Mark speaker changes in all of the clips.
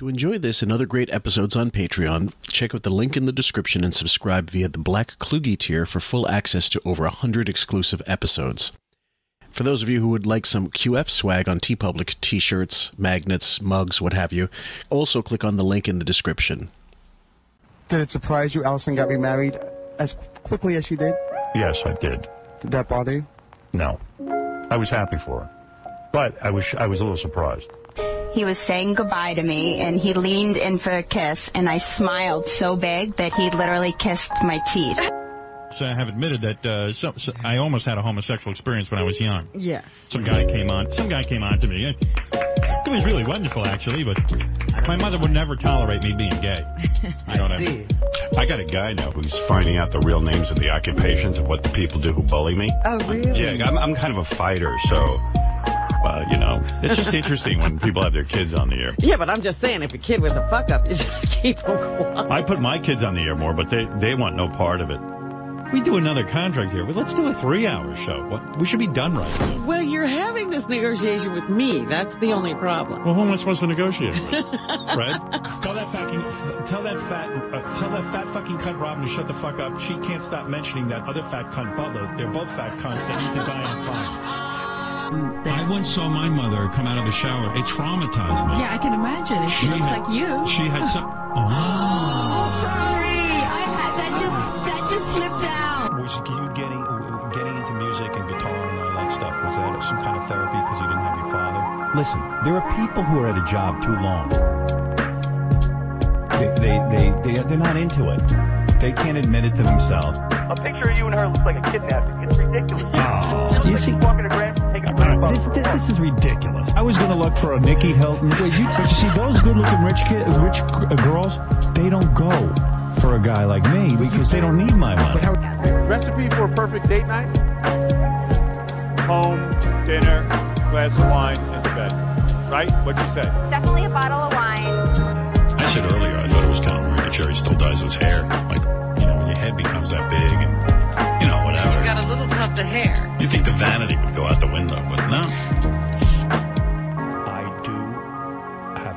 Speaker 1: To enjoy this and other great episodes on Patreon, check out the link in the description and subscribe via the Black Klugge tier for full access to over 100 exclusive episodes. For those of you who would like some QF swag on TeePublic t-shirts, magnets, mugs, what have you, also click on the link in the description.
Speaker 2: Did it surprise you Allison got remarried as quickly as she did?
Speaker 3: Yes, I did.
Speaker 2: Did that bother you?
Speaker 3: No. I was happy for her. But I was I was a little surprised.
Speaker 4: He was saying goodbye to me, and he leaned in for a kiss, and I smiled so big that he literally kissed my teeth.
Speaker 5: So I have admitted that uh, so, so I almost had a homosexual experience when I was young.
Speaker 6: Yes.
Speaker 5: Some guy came on. Some guy came on to me. It was really wonderful, actually, but my mother would never tolerate me being gay. You know what I mean?
Speaker 3: I got a guy now who's finding out the real names of the occupations of what the people do who bully me.
Speaker 6: Oh, really?
Speaker 3: Yeah, I'm, I'm kind of a fighter, so, uh, you know, it's just interesting when people have their kids on the air.
Speaker 6: Yeah, but I'm just saying, if your kid was a fuck up, you just keep them quiet.
Speaker 3: I put my kids on the air more, but they, they want no part of it.
Speaker 5: We do another contract here. but let's do a three-hour show. What, we should be done right now.
Speaker 6: Well, you're having this negotiation with me. That's the only problem.
Speaker 5: Well, who am I supposed to negotiate with? Fred?
Speaker 7: Tell that fucking, tell that fat, uh, tell that fat fucking cunt Robin to shut the fuck up. She can't stop mentioning that other fat cunt Butler. They're both fat cunts. They need to die on fire.
Speaker 5: Um, I once saw my mother come out of the shower. It traumatized me.
Speaker 8: Yeah, I can imagine. If she, looks
Speaker 5: had-
Speaker 8: like you.
Speaker 5: She had some. Oh. oh.
Speaker 8: Sorry, I had that just that just slipped out.
Speaker 7: Was you getting getting into music and guitar and all that stuff? Was that some kind of therapy because you didn't have your father?
Speaker 9: Listen, there are people who are at a job too long. They, they, they, they, they're not into it. They can't admit it to themselves.
Speaker 10: A picture of you and her looks like a kidnapping. It's ridiculous.
Speaker 9: Oh.
Speaker 10: you see, walking a grand, taking a photo.
Speaker 7: This, this, this is ridiculous. I was going to look for a Nicky Hilton. Wait, you, but you see, those good-looking rich kid, rich uh, girls, they don't go for a guy like me because they don't need my money.
Speaker 11: Recipe for a perfect date night? Home, dinner, glass of wine, and to bed. Right? What'd you say?
Speaker 4: Definitely a bottle of wine.
Speaker 3: I said earlier, I thought it was kind of weird that Jerry still dyes his hair. Like, you know, when your head becomes that big and, you know, whatever.
Speaker 6: You've got a little tough to hair.
Speaker 3: You think the vanity would go out the window, but no.
Speaker 7: I do have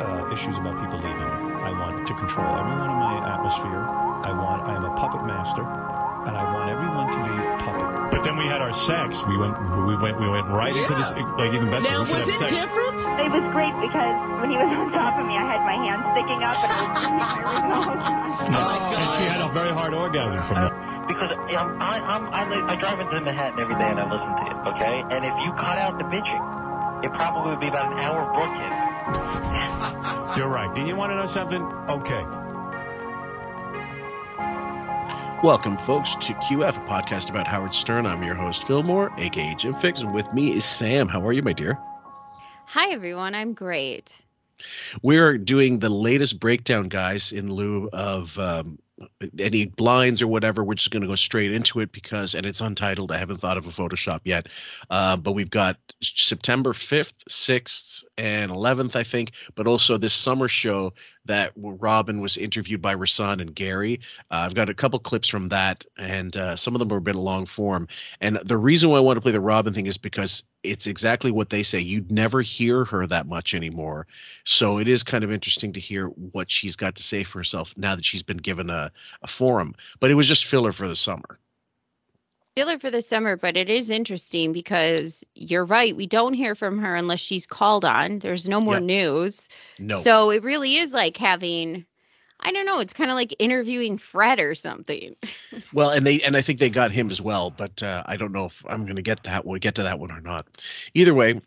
Speaker 7: uh, issues about people leaving. I want to control everyone in my atmosphere. I want. I am a puppet master, and I want everyone to be a puppet.
Speaker 3: But then we had our sex. We went, we went, we went right into this, like even better.
Speaker 6: Now,
Speaker 3: we should
Speaker 6: was it
Speaker 3: sex.
Speaker 6: different?
Speaker 4: It was great because when he was on top of me, I had my hands sticking up and I was doing my rhythm all the time.
Speaker 3: No, and she had a very hard orgasm from that.
Speaker 10: Because um, I, I'm, I, li- I drive into Manhattan every day and I listen to it, okay? And if you cut out the bitching, it probably would be about an hour of broadcast.
Speaker 3: You're right. Do you want to know something? Okay.
Speaker 1: Welcome, folks, to QF, a podcast about Howard Stern. I'm your host, Fillmore, aka Jim Fixx, and with me is Sam. How are you, my dear?
Speaker 12: Hi, everyone. I'm great.
Speaker 1: We're doing the latest breakdown, guys, in lieu of um, any blinds or whatever. We're just going to go straight into it because, and it's untitled. I haven't thought of a Photoshop yet, uh, but we've got September 5th, 6th, and 11th, I think, but also this summer show that Robin was interviewed by Rasan and Gary. Uh, I've got a couple clips from that, and uh, some of them are a bit long form. And the reason why I want to play the Robin thing is because it's exactly what they say. You'd never hear her that much anymore. So it is kind of interesting to hear what she's got to say for herself now that she's been given a, a forum. But it was just filler for the summer.
Speaker 12: Filler for the summer, but it is interesting because you're right. We don't hear from her unless she's called on. There's no more
Speaker 1: Yep.
Speaker 12: news.
Speaker 1: No.
Speaker 12: So it really is like having, I don't know, it's kind of like interviewing Fred or something.
Speaker 1: Well, and they and I think they got him as well, but uh, I don't know if I'm going to get that one, get to that one or not. Either way,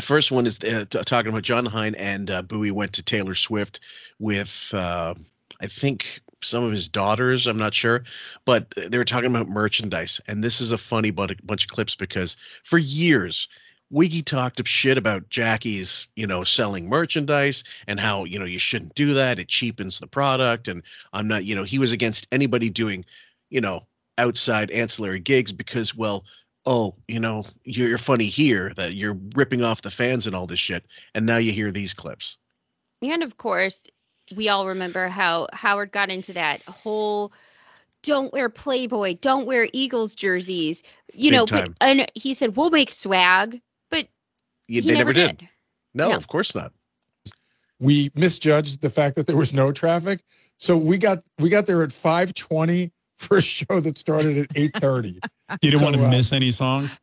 Speaker 1: first one is uh, t- talking about Jon Hein and uh, Booey went to Taylor Swift with uh, I think some of his daughters. I'm not sure, but they were talking about merchandise, and this is a funny bunch of clips because for years. Wiggy talked up shit about Jackie's, you know, selling merchandise and how, you know, you shouldn't do that. It cheapens the product. And I'm not, you know, he was against anybody doing, you know, outside ancillary gigs because, well, oh, you know, you're, you're funny here that you're ripping off the fans and all this shit. And now you hear these clips.
Speaker 12: And of course, we all remember how Howard got into that whole don't wear Playboy, don't wear Eagles jerseys. You
Speaker 1: Big
Speaker 12: know,
Speaker 1: time.
Speaker 12: but and he said we'll make swag, but
Speaker 1: You,
Speaker 12: he
Speaker 1: they never,
Speaker 12: never
Speaker 1: did. No,
Speaker 12: No.
Speaker 1: of course not.
Speaker 13: we misjudged the fact that there was no traffic. So we got we got there at 5:20 for a show that started at 8:30.
Speaker 3: You didn't want to
Speaker 13: uh,
Speaker 3: miss any songs?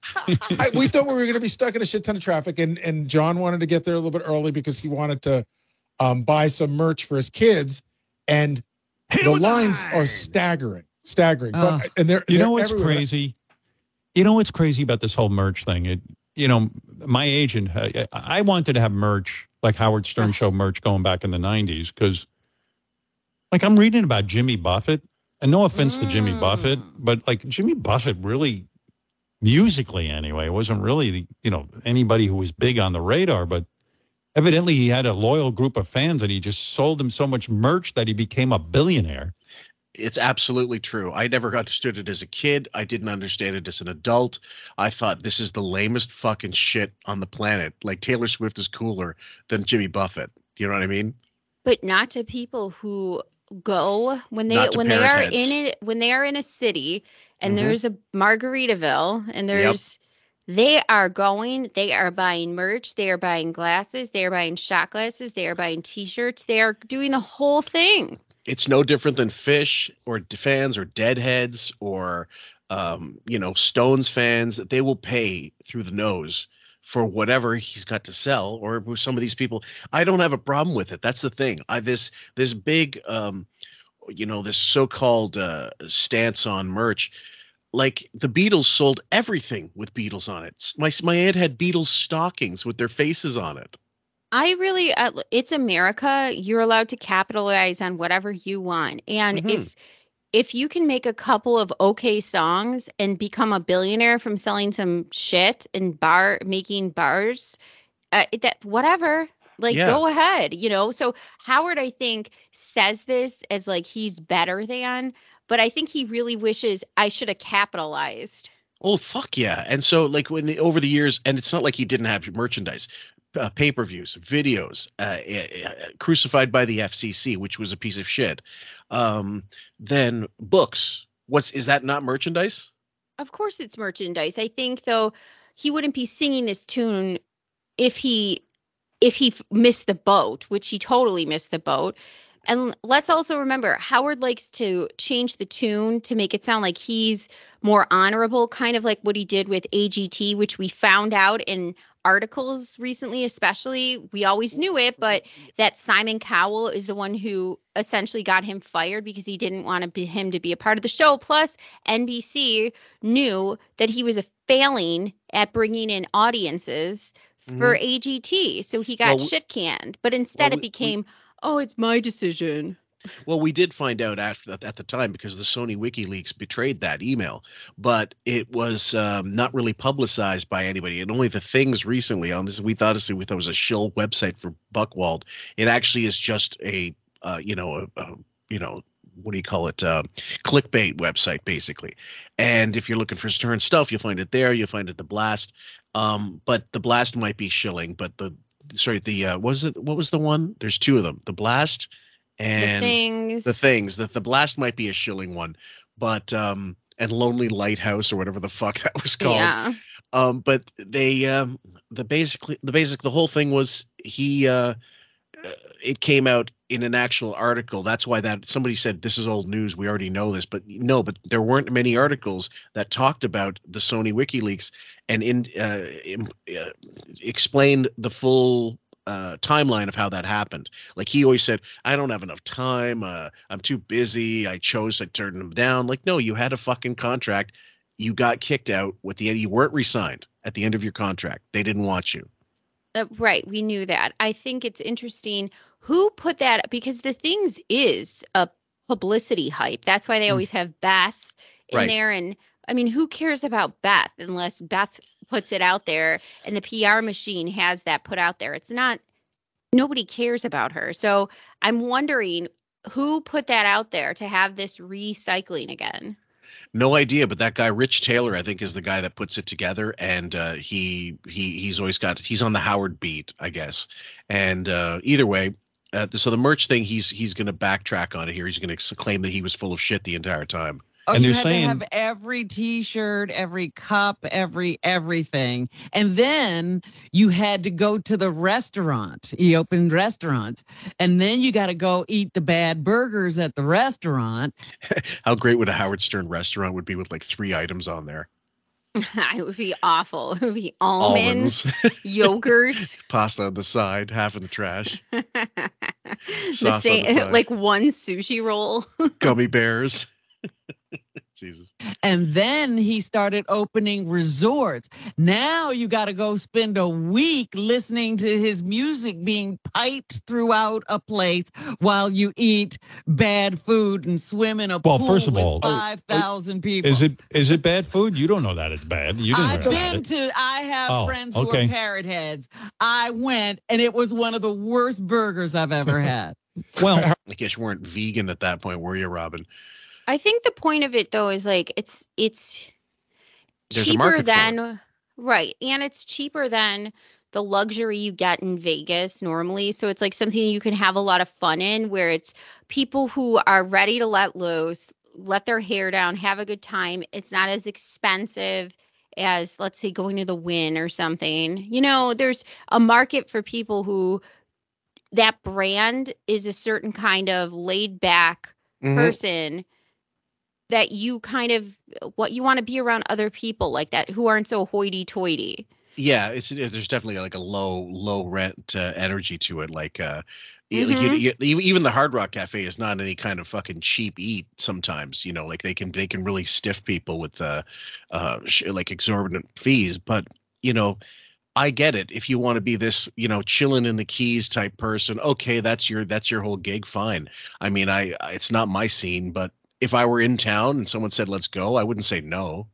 Speaker 13: I, we thought we were going to be stuck in a shit ton of traffic, and and John wanted to get there a little bit early because he wanted to um, buy some merch for his kids, and the lines are staggering, staggering.
Speaker 3: Oh.
Speaker 13: But and they're
Speaker 3: You
Speaker 13: they're
Speaker 3: know what's
Speaker 13: everywhere.
Speaker 3: crazy? You know what's crazy about this whole merch thing? It, you know, my agent, uh, I wanted to have merch like Howard Stern show merch going back in the '90s because, like, I'm reading about Jimmy Buffett, and no offense to Jimmy Buffett, but like Jimmy Buffett really, musically anyway, It wasn't really the, you know anybody who was big on the radar, but evidently he had a loyal group of fans and he just sold them so much merch that he became a billionaire.
Speaker 1: It's absolutely true. I never understood it as a kid. I didn't understand it as an adult. I thought this is the lamest fucking shit on the planet. Like Taylor Swift is cooler than Jimmy Buffett. You know what I mean?
Speaker 12: but not to people who go when they when they
Speaker 1: parrot
Speaker 12: are in it when they are in a city and
Speaker 1: Mhm.
Speaker 12: there's a Margaritaville and there's they are going they are buying merch they are buying glasses they are buying shot glasses they are buying t-shirts they are doing the whole thing
Speaker 1: It's no different than Phish or fans or Deadheads or um, you know Stones fans. They will pay through the nose for whatever he's got to sell, or some of these people. I don't have a problem with it. That's the thing. I this this big um, you know this so-called uh, stance on merch. Like the Beatles sold everything with Beatles on it. My my aunt had Beatles stockings with their faces on it.
Speaker 12: I really, uh, it's America. You're allowed to capitalize on whatever you want. And
Speaker 1: Mhm.
Speaker 12: if if you can make a couple of okay songs and become a billionaire from selling some shit and bar making bars, uh, that whatever, like
Speaker 1: Yeah.
Speaker 12: go ahead, you know. So Howard, I think, says this as like he's better than, but I think he really wishes I should have capitalized.
Speaker 1: Oh fuck yeah! And so like when the, over the years, and it's not like he didn't have merchandise, uh, pay per views, videos, uh, uh, crucified by the FCC, which was a piece of shit. Um, then books. What's is that not merchandise?
Speaker 12: Of course, it's merchandise. I think though he wouldn't be singing this tune if he if he f- missed the boat, which he totally missed the boat. And let's also remember Howard likes to change the tune to make it sound like he's more honorable, kind of like what he did with AGT, which we found out in articles recently, especially. We always knew it, but that Simon Cowell is the one who essentially got him fired because he didn't want to be, him to be a part of the show. Plus, NBC knew that he was a failing at bringing in audiences for mm-hmm. AGT, so he got
Speaker 1: Well,
Speaker 12: shit canned. But instead,
Speaker 1: well,
Speaker 12: it
Speaker 1: we- we-
Speaker 12: became, oh, it's my decision.
Speaker 1: Well, we did find out after that at the time because the Sony WikiLeaks betrayed that email, but it was um, not really publicized by anybody. And only the things recently on this, we thought we thought it was a shill website for Buchwald. It actually is just a, uh, you know, a, a, you know, what do you call it? Uh, clickbait website basically. And if you're looking for Stern stuff, you'll find it there. You'll find it the Blast. Um, but the Blast might be shilling, but the sorry, the uh, was it what was the one? There's two of them. The Blast and
Speaker 12: the things.
Speaker 1: the things that the blast might be a shilling one but um and lonely lighthouse or whatever the fuck that was called
Speaker 12: Yeah.
Speaker 1: um but they um the basically the basic the whole thing was he uh uh, it came out in an actual article that's why that somebody said this is old news we already know this but no but there weren't many articles that talked about the sony wikileaks and in uh, im- uh explained the full uh, timeline of how that happened. Like he always said, I don't have enough time. Uh, I'm too busy. I chose to turn them down. Like, no, you had a fucking contract. You got kicked out with the you weren't resigned at the end of your contract. They didn't want you.
Speaker 12: Uh, right, we knew that. I think it's interesting who put that because the things is a publicity hype. That's why they always have Beth in
Speaker 1: Right.
Speaker 12: there and I mean, who cares about Beth unless Beth puts it out there and the PR machine has that put out there. It's not nobody cares about her. So, I'm wondering who put that out there to have this recycling again.
Speaker 1: No idea, but that guy Rich Taylor, I think, is the guy that puts it together, and uh, he he he's always got he's on the Howard beat, I guess. And uh, either way, uh, so the merch thing, he's he's going to backtrack on it here. He's going to claim that he was full of shit the entire time.
Speaker 14: Oh,
Speaker 3: and
Speaker 14: you
Speaker 3: they're
Speaker 14: had
Speaker 3: saying
Speaker 14: to have every T-shirt, every cup, every everything, and then you had to go to the restaurant. He opened restaurants, and then you got to go eat the bad burgers at the restaurant.
Speaker 1: How great would a Howard Stern restaurant would be with like three items on there?
Speaker 12: it would be awful. It would be almonds,
Speaker 1: Almonds,
Speaker 12: yogurt,
Speaker 1: pasta on the side, half in the trash,
Speaker 12: the
Speaker 1: Sauce on the
Speaker 12: same,
Speaker 1: side.
Speaker 12: like one sushi roll.
Speaker 1: gummy bears. Jesus.
Speaker 14: And then he started opening resorts. Now you got to go spend a week listening to his music being piped throughout a place while you eat bad food and swim in a
Speaker 3: Well,
Speaker 14: pool
Speaker 3: first of
Speaker 14: with
Speaker 3: all- Oh, oh
Speaker 14: five thousand people.
Speaker 3: is it is it bad food? You don't know that it's bad. You didn't
Speaker 14: I've been to. I have
Speaker 3: Oh,
Speaker 14: friends who
Speaker 3: okay.
Speaker 14: are parrot heads. I went, and it was one of the worst burgers I've ever had.
Speaker 3: Well,
Speaker 1: I guess you weren't vegan at that point, were you, Robin?
Speaker 12: I think the point of it though is like it's it's
Speaker 1: There's
Speaker 12: cheaper
Speaker 1: market for it.
Speaker 12: than right, and it's cheaper than the luxury you get in Vegas normally. So it's like something you can have a lot of fun in, where it's people who are ready to let loose, let their hair down, have a good time. It's not as expensive as let's say going to the Wynn or something. You know, there's a market for people who that brand is a certain kind of laid back
Speaker 1: Mhm.
Speaker 12: person that you kind of what you want to be around other people like that who aren't so hoity-toity.
Speaker 1: Yeah, it's it- there's definitely like a low low rent uh, energy to it. Like, uh, like you, you, even even the Hard Rock Cafe is not any kind of fucking cheap eat. Sometimes, you know, like they can they can really stiff people with uh, uh, sh- like exorbitant fees. But you know, I get it. If you want to be this, you know, chilling in the keys type person, okay, that's your that's your whole gig. Fine. I mean, I I- it's not my scene, but if I were in town and someone said let's go, I wouldn't say no.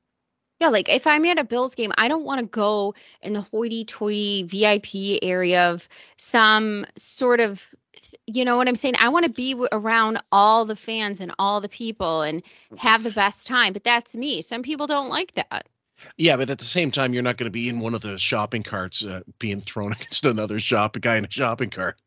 Speaker 12: Yeah, like if I'm at a Bills game, I don't want to go in the hoity-toity VIP area of some sort of you know what I'm saying? I want to be around all the fans and all the people and have the best time. But that's me. Some people don't like that.
Speaker 1: Yeah, but at the same time, you're not going to be in one of the shopping carts uh, being thrown against another shop, a guy in a shopping cart.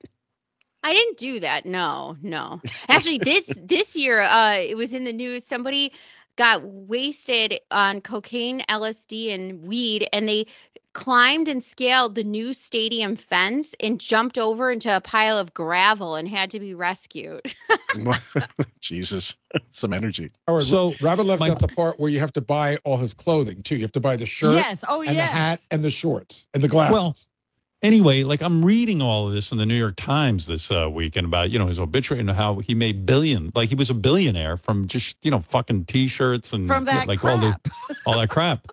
Speaker 12: I didn't do that. No, no. Actually, this this year, uh, it was in the news. Somebody got wasted on cocaine, LSD, and weed, and they climbed and scaled the new stadium fence and jumped over into a pile of gravel and had to be rescued.
Speaker 1: Jesus, some energy.
Speaker 13: Howard,
Speaker 3: So,
Speaker 13: Robert left
Speaker 3: my-
Speaker 13: out the part where you have to buy all his clothing too. You have to buy the shirt
Speaker 14: Yes. Oh,
Speaker 13: and
Speaker 14: yes.
Speaker 13: the hat and the shorts and the glasses.
Speaker 3: Well, anyway, like I'm reading all of this in the New York Times this uh, weekend about you know his obituary and how he made billion, like he was a billionaire from just you know fucking t-shirts and
Speaker 14: From that
Speaker 3: like all the all that crap.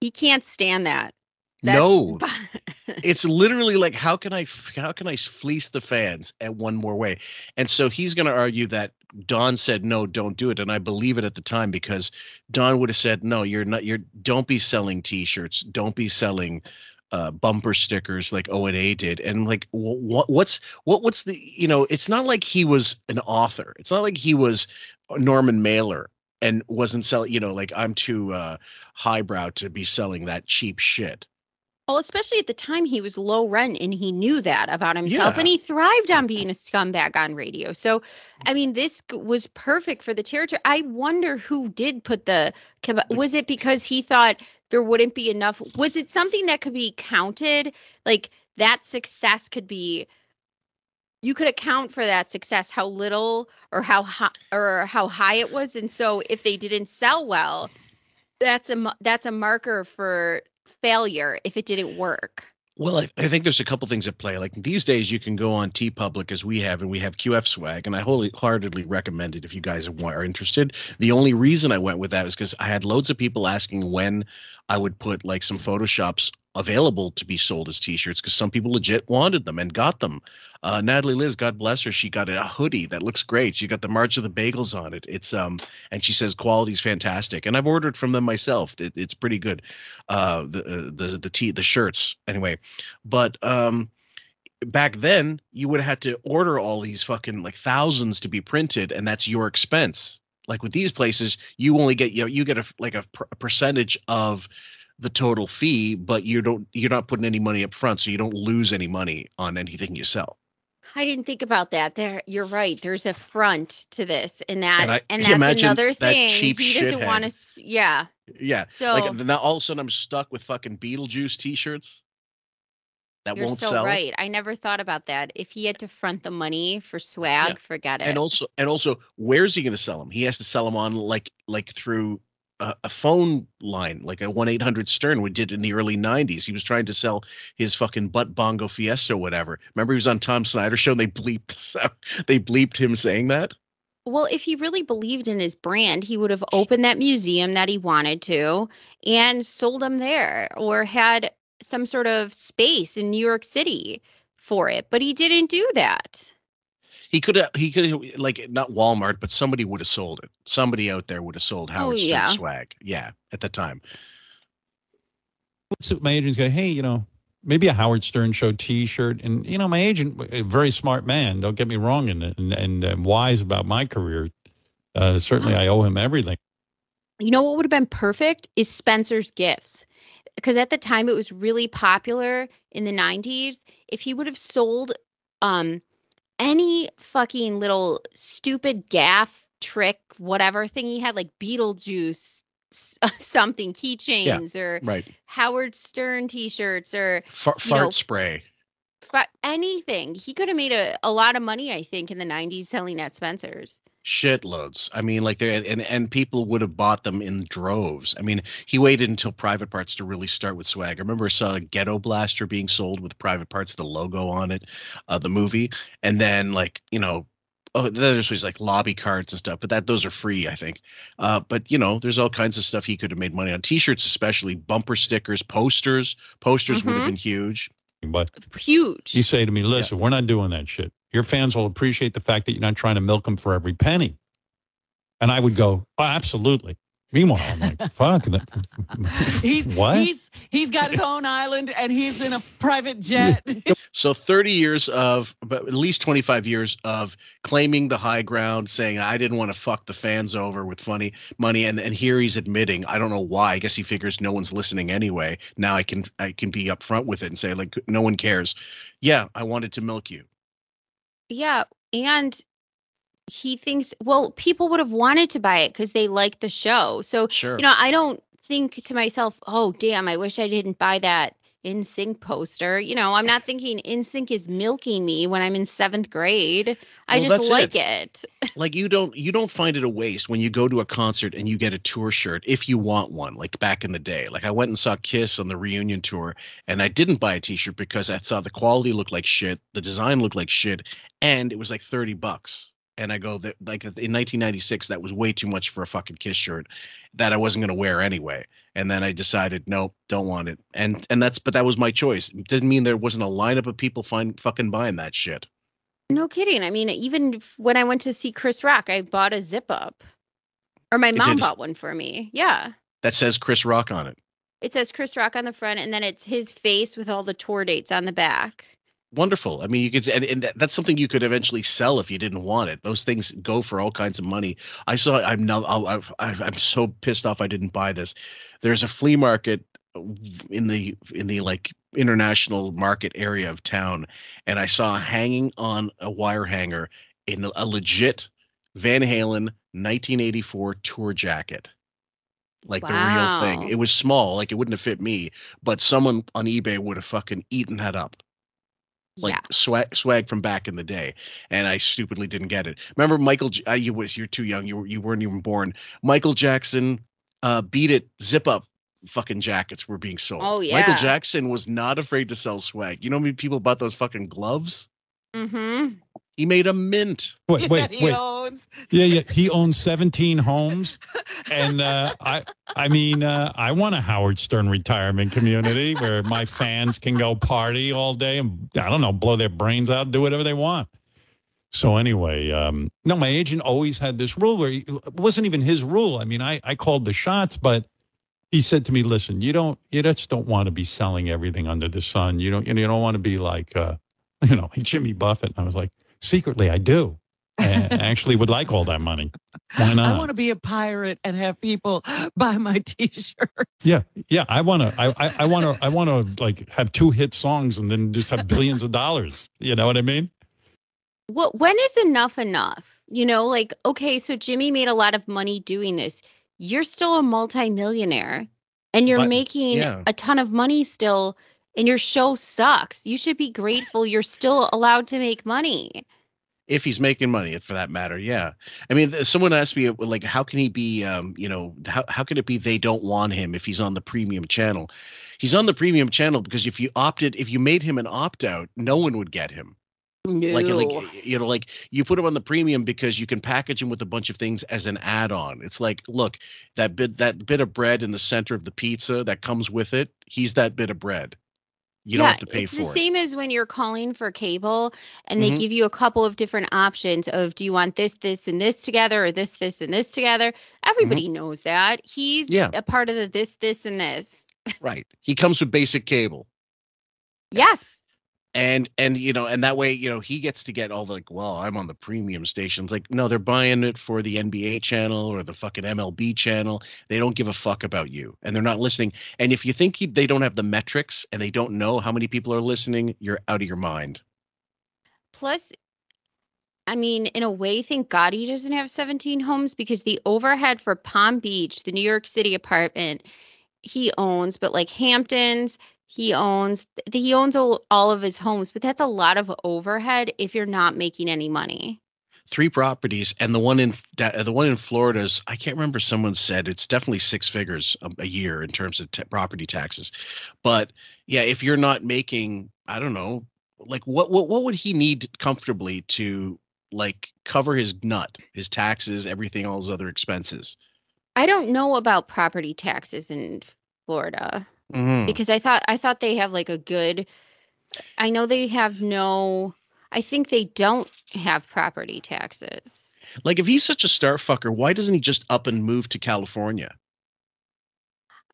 Speaker 12: he can't stand that.
Speaker 1: No, it's literally like how can I how can I fleece the fans at one more way? And so he's going to argue that Don said no, don't do it, and I believe it at the time because Don would have said no, you're not, you're don't be selling T-shirts, don't be selling uh, bumper stickers like O and A did, and like what what's what what's the you know it's not like he was an author, it's not like he was Norman Mailer and wasn't selling you know like I'm too uh, highbrow to be selling that cheap shit.
Speaker 12: Well, especially at the time, he was low rent and he knew that about himself
Speaker 1: Yeah.
Speaker 12: and he thrived on being a scumbag on radio. So, I mean, this was perfect for the territory. I wonder who did put the, was it because he thought there wouldn't be enough? Was it something that could be counted? Like that success could be, you could account for that success, how little or how high or how high it was. And so if they didn't sell well, that's a, that's a marker for failure if it didn't work.
Speaker 1: Well, I, I think there's a couple things at play. Like these days, you can go on TeePublic as we have, and we have QF swag, and I wholeheartedly recommend it if you guys are interested. The only reason I went with that is because I had loads of people asking when I would put like some photoshops available to be sold as T-shirts because some people legit wanted them and got them. Uh, Natalie Liz, God bless her, she got a hoodie that looks great. She got the March of the Bagels on it. It's um, and she says quality's fantastic, and I've ordered from them myself. It, it's pretty good. Uh, the uh, the the t the shirts anyway, but um back then you would have had to order all these fucking like thousands to be printed and that's your expense like with these places you only get you know, you get a like a, per- a percentage of the total fee but you don't you're not putting any money up front so you don't lose any money on anything you sell
Speaker 12: I didn't think about that. There, you're right. There's a front to this, and that,
Speaker 1: And I-
Speaker 12: and that's another
Speaker 1: that
Speaker 12: thing.
Speaker 1: cheap
Speaker 12: he doesn't want to. Yeah.
Speaker 1: Yeah.
Speaker 12: So-
Speaker 1: like now all of a sudden I'm stuck with fucking Beetlejuice t-shirts that
Speaker 12: You're
Speaker 1: won't
Speaker 12: so
Speaker 1: sell.
Speaker 12: right. I never thought about that. If he had to front the money for swag, forget it.
Speaker 1: And also, and also, where's he going to sell them? He has to sell them on like like through a, phone line, like a one eight hundred Stern we did in the early '90s. He was trying to sell his fucking butt bongo Fiesta, whatever. Remember, he was on Tom Snyder show. and They bleeped out. They bleeped him saying that.
Speaker 12: Well, if he really believed in his brand, he would have opened that museum that he wanted to and sold them there or had some sort of space in New York City for it. But he didn't do that.
Speaker 1: He could have. He could have like not Walmart, but somebody would have sold it. Somebody out there would have sold Howard Stern
Speaker 12: Oh, yeah.
Speaker 1: swag. Yeah, at the time.
Speaker 3: What's my agent's go, hey, you know, maybe a Howard Stern show T-shirt, and you know, my agent, a very smart man. Don't get me wrong, and and, and uh, wise about my career. Uh, certainly, I owe him everything.
Speaker 12: You know what would have been perfect is Spencer's Gifts. Because at the time it was really popular in the 90s. If he would have sold um any fucking little stupid gaff trick, whatever thing he had, like Beetlejuice something, keychains or
Speaker 1: Right.
Speaker 12: Howard Stern t-shirts or
Speaker 1: Fart, fart
Speaker 12: know,
Speaker 1: spray.
Speaker 12: Fa- anything. He could have made a, a lot of money, I think, in the 90s selling at Spencer's.
Speaker 1: shitloads. I mean, like they and and people would have bought them in droves. I mean, he waited until Private Parts to really start with swag. I remember I saw a Ghetto Blaster being sold with Private Parts, the logo on it, uh, the movie, and then like you know. Oh, there's always like lobby cards and stuff, but that those are free, I think. Uh, but you know, there's all kinds of stuff he could have made money on. T-shirts, especially bumper stickers, posters. Posters would have been huge.
Speaker 3: But
Speaker 12: Huge.
Speaker 3: you say to me, listen, we're not doing that shit. Your fans will appreciate the fact that you're not trying to milk them for every penny. And I would go, oh, absolutely. Meanwhile, I'm like, fuck. That,
Speaker 14: He's
Speaker 3: what?
Speaker 14: he's he's got his own island and he's in a private jet.
Speaker 1: So 30 years of, but at least 25 years of claiming the high ground, saying I didn't want to fuck the fans over with funny money, and and here he's admitting I don't know why. I guess he figures no one's listening anyway. Now I can I can be upfront with it and say like no one cares. Yeah, I wanted to milk you.
Speaker 12: Yeah, and he thinks well, people would have wanted to buy it because they like the show. So
Speaker 1: Sure.
Speaker 12: you know, I don't think to myself, oh damn, I wish I didn't buy that NSYNC poster. You know, I'm not thinking NSYNC is milking me when I'm in seventh grade. I
Speaker 1: Well,
Speaker 12: just like
Speaker 1: it.
Speaker 12: it.
Speaker 1: like you don't you don't find it a waste when you go to a concert and you get a tour shirt if you want one like back in the day like i went and saw kiss on the reunion tour and i didn't buy a t-shirt because i thought the quality looked like shit the design looked like shit and it was like 30 bucks and i go that like uh, in 1996 that was way too much for a fucking kiss shirt that i wasn't going to wear anyway and then i decided nope don't want it and and that's but that was my choice it didn't mean there wasn't a lineup of people find fucking buying that shit
Speaker 12: No kidding. I mean, even when I went to see Chris Rock, I bought a zip up. Or my mom bought one for me. Yeah.
Speaker 1: that says chris rock on it
Speaker 12: It says Chris Rock on the front and then it's his face with all the tour dates on the back.
Speaker 1: Wonderful. I mean, you could, and, and that's something you could eventually sell if you didn't want it. Those things go for all kinds of money. I saw. I'm not. I've, I'm so pissed off. I didn't buy this. There's a flea market in the in the like international market area of town, and I saw hanging on a wire hanger in a legit Van Halen 1984 tour jacket. Like the real thing. It was small, like it wouldn't have fit me, but someone on eBay would have fucking eaten that up like
Speaker 12: yeah.
Speaker 1: swag swag from back in the day and i stupidly didn't get it. Remember michael uh, you was you're too young you you weren't even born. Michael jackson uh beat it zip up fucking jackets were being sold.
Speaker 12: Oh, yeah.
Speaker 1: Michael jackson was not afraid to sell swag. You know how many people bought those fucking gloves?
Speaker 12: Mm-hmm.
Speaker 1: He made a mint
Speaker 3: wait, wait,
Speaker 14: he
Speaker 3: wait.
Speaker 14: owns.
Speaker 3: Yeah, yeah. He owns 17 homes, and uh, I, I mean, uh, I want a Howard Stern retirement community where my fans can go party all day and I don't know, blow their brains out, do whatever they want. So anyway, um, no, my agent always had this rule where he, it wasn't even his rule. I mean, I, I called the shots, but he said to me, "Listen, you don't, you just don't want to be selling everything under the sun. You don't, you don't want to be like, uh, you know, like Jimmy Buffett." And I was like, secretly, I do. and actually would like all that money. Why not?
Speaker 14: I want to be a pirate and have people buy my t-shirts.
Speaker 3: yeah, yeah. I want to. I, I, I want to. I want to like have two hit songs and then just have billions of dollars. You know what I mean?
Speaker 12: what when is enough enough? You know, like okay, so Jimmy made a lot of money doing this. You're still a multimillionaire and you're
Speaker 1: But-
Speaker 12: making
Speaker 1: yeah.
Speaker 12: a ton of money still and your show sucks. You should be grateful you're still allowed to make money.
Speaker 1: if he's making money for that matter yeah i mean someone asked me like how can he be um you know how, how can it be they don't want him if he's on the premium channel he's on the premium channel because if you opted if you made him an opt-out no one would get him
Speaker 12: No.
Speaker 1: like like you know like you put him on the premium because you can package him with a bunch of things as an add-on it's like look that bit that bit of bread in the center of the pizza that comes with it he's that bit of bread you don't have to pay
Speaker 12: it's
Speaker 1: for
Speaker 12: the
Speaker 1: it
Speaker 12: same as when you're calling for cable and they
Speaker 1: Mhm.
Speaker 12: give you a couple of different options of do you want this, this, and this together, or this, this, and this together. Everybody knows that. He's
Speaker 1: Mm-hmm. Yeah.
Speaker 12: a part of the this, this, and this.
Speaker 1: right he comes with basic cable
Speaker 12: Yes.
Speaker 1: And and you know and that way you know he gets to get all the like well i'm on the premium stations. Like no they're buying it for the nba channel or the fucking mlb channel. They don't give a fuck about you and they're not listening. And if you think he, they don't have the metrics and they don't know how many people are listening you're out of your mind.
Speaker 12: Plus, I mean, in a way, thank God he doesn't have 17 homes because the overhead for Palm Beach, the New York City apartment, he owns, but like Hamptons, he owns, he owns all, all of his homes, but that's a lot of overhead if you're not making any money.
Speaker 1: three properties and the one in uh, the one in florida's i can't remember someone said it's definitely six figures a, a year in terms of t- property taxes. But yeah if you're not making i don't know like what what what would he need comfortably to like cover his nut his taxes everything all his other expenses?
Speaker 12: I don't know about property taxes in Florida
Speaker 1: Mhm.
Speaker 12: because I thought I thought they have like a good I know they have no I think they don't have property taxes.
Speaker 1: like if he's such a star fucker why doesn't he just up and move to california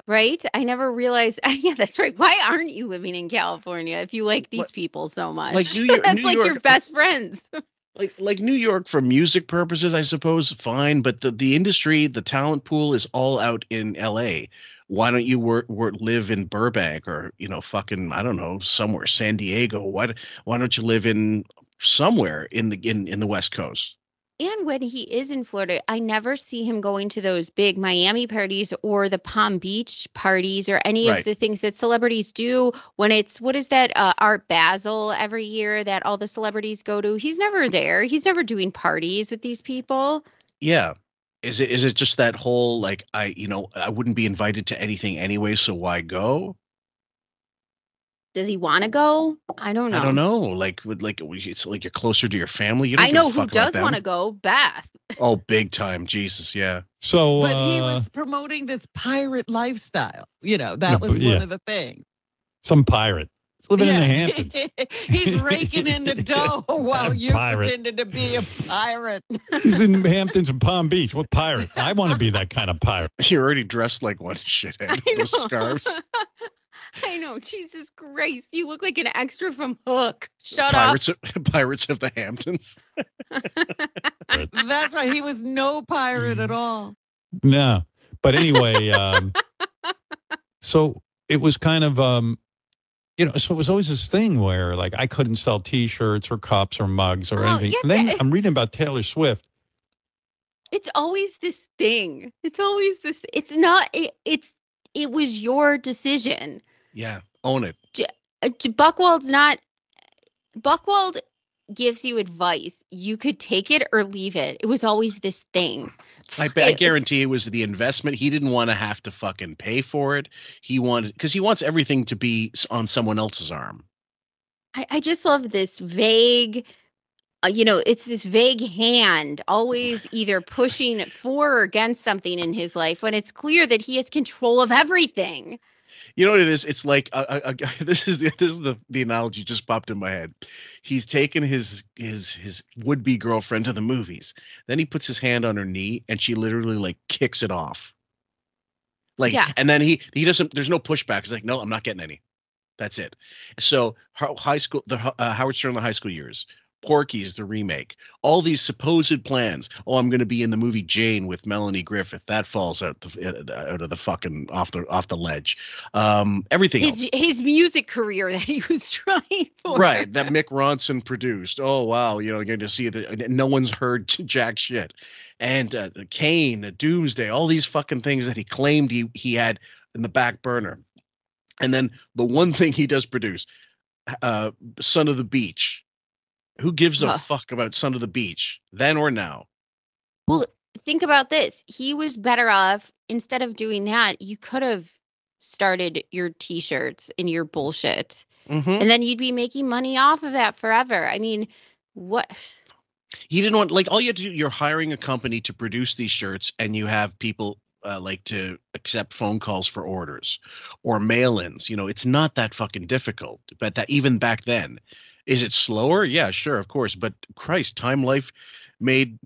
Speaker 12: Right? I never realized yeah, that's right. Why aren't you living in California if you like these people so much?
Speaker 1: Like New York-
Speaker 12: that's
Speaker 1: New
Speaker 12: like your best friends.
Speaker 1: like like New York for music purposes, I suppose, fine. But the the industry, the talent pool is all out in L.A. Why don't you work, work live in Burbank or you know fucking I don't know somewhere San Diego? Why why don't you live in somewhere in the in in the West Coast?
Speaker 12: And when he is in Florida, I never see him going to those big Miami parties or the Palm Beach parties or any
Speaker 1: Right.
Speaker 12: of the things that celebrities do when it's what is that uh, Art Basel every year that all the celebrities go to. He's never there. He's never doing parties with these people.
Speaker 1: Yeah. Is it is it just that whole like I you know I wouldn't be invited to anything anyway, so why go?
Speaker 12: Does he want to go? I don't know.
Speaker 1: I don't know. Like would like it's like you're closer to your family. You don't
Speaker 12: I know who does want to go. Beth.
Speaker 1: Oh, big time, Jesus, yeah.
Speaker 3: So
Speaker 14: But he
Speaker 3: uh,
Speaker 14: was promoting this pirate lifestyle. You know, that
Speaker 3: but
Speaker 14: was
Speaker 3: yeah.
Speaker 14: one of the things.
Speaker 3: some pirate He's living in the Hamptons.
Speaker 14: He's raking in the dough while you
Speaker 3: Pirate.
Speaker 14: pretended to be a pirate.
Speaker 3: He's in Hamptons and Palm Beach. What pirate? I want to be that kind of pirate.
Speaker 1: You're already dressed like one shithead. Those scarves.
Speaker 12: I know. Jesus Christ. You look like an extra from Hook. Shut up.
Speaker 1: Pirates of, Pirates of the Hamptons.
Speaker 14: That's right. He was no pirate at all.
Speaker 3: No. But anyway, um, so it was kind of, um, you know, so it was always this thing where like I couldn't sell T-shirts or cups or mugs or
Speaker 12: Well,
Speaker 3: anything.
Speaker 12: yeah,
Speaker 3: And then
Speaker 12: that-
Speaker 3: I'm reading about Taylor Swift.
Speaker 12: it's always this thing. It's always this. It's not. It, it's. It was your decision.
Speaker 1: Yeah, own it.
Speaker 12: Uh, J- Buchwald's not. Buchwald gives you advice. You could take it or leave it. It was always this thing.
Speaker 1: I, bet- I guarantee it was the investment. He didn't want to have to fucking pay for it. He wanted because he wants everything to be on someone else's arm.
Speaker 12: I, I just love this vague. Uh, you know, it's this vague hand always either pushing for or against something in his life when it's clear that he has control of everything.
Speaker 1: You know what it is? It's like a, a, a. This is the this is the the analogy just popped in my head. He's taken his his his would be girlfriend to the movies. Then he puts his hand on her knee and she literally like kicks it off. Like
Speaker 12: Yeah.
Speaker 1: and then he he doesn't. There's no pushback. He's like, no, I'm not getting any. That's it. So high school, the uh, Howard Stern, the high school years. Porky's the remake. All these supposed plans. Oh, I'm going to be in the movie Jane with Melanie Griffith. That falls out the uh, out of the fucking off the off the ledge. Um, everything else.
Speaker 12: His his music career that he was trying for.
Speaker 1: Right, that Mick Ronson produced. Oh wow, you know, getting to see that no one's heard jack shit, and uh, Kane, Doomsday, all these fucking things that he claimed he he had in the back burner, and then the one thing he does produce, uh, Son of the Beach. Who gives a
Speaker 12: Huh.
Speaker 1: fuck about Son of the Beach then or now?
Speaker 12: Well, think about this. He was better off instead of doing that. You could have started your t-shirts and your bullshit,
Speaker 1: Mhm.
Speaker 12: and then you'd be making money off of that forever. I mean, what?
Speaker 1: He didn't want like all you have to do. You're hiring a company to produce these shirts, and you have people uh, like to accept phone calls for orders or mail-ins. You know, it's not that fucking difficult. But that even back then, is it slower? Yeah, sure, of course. But Christ, Time Life made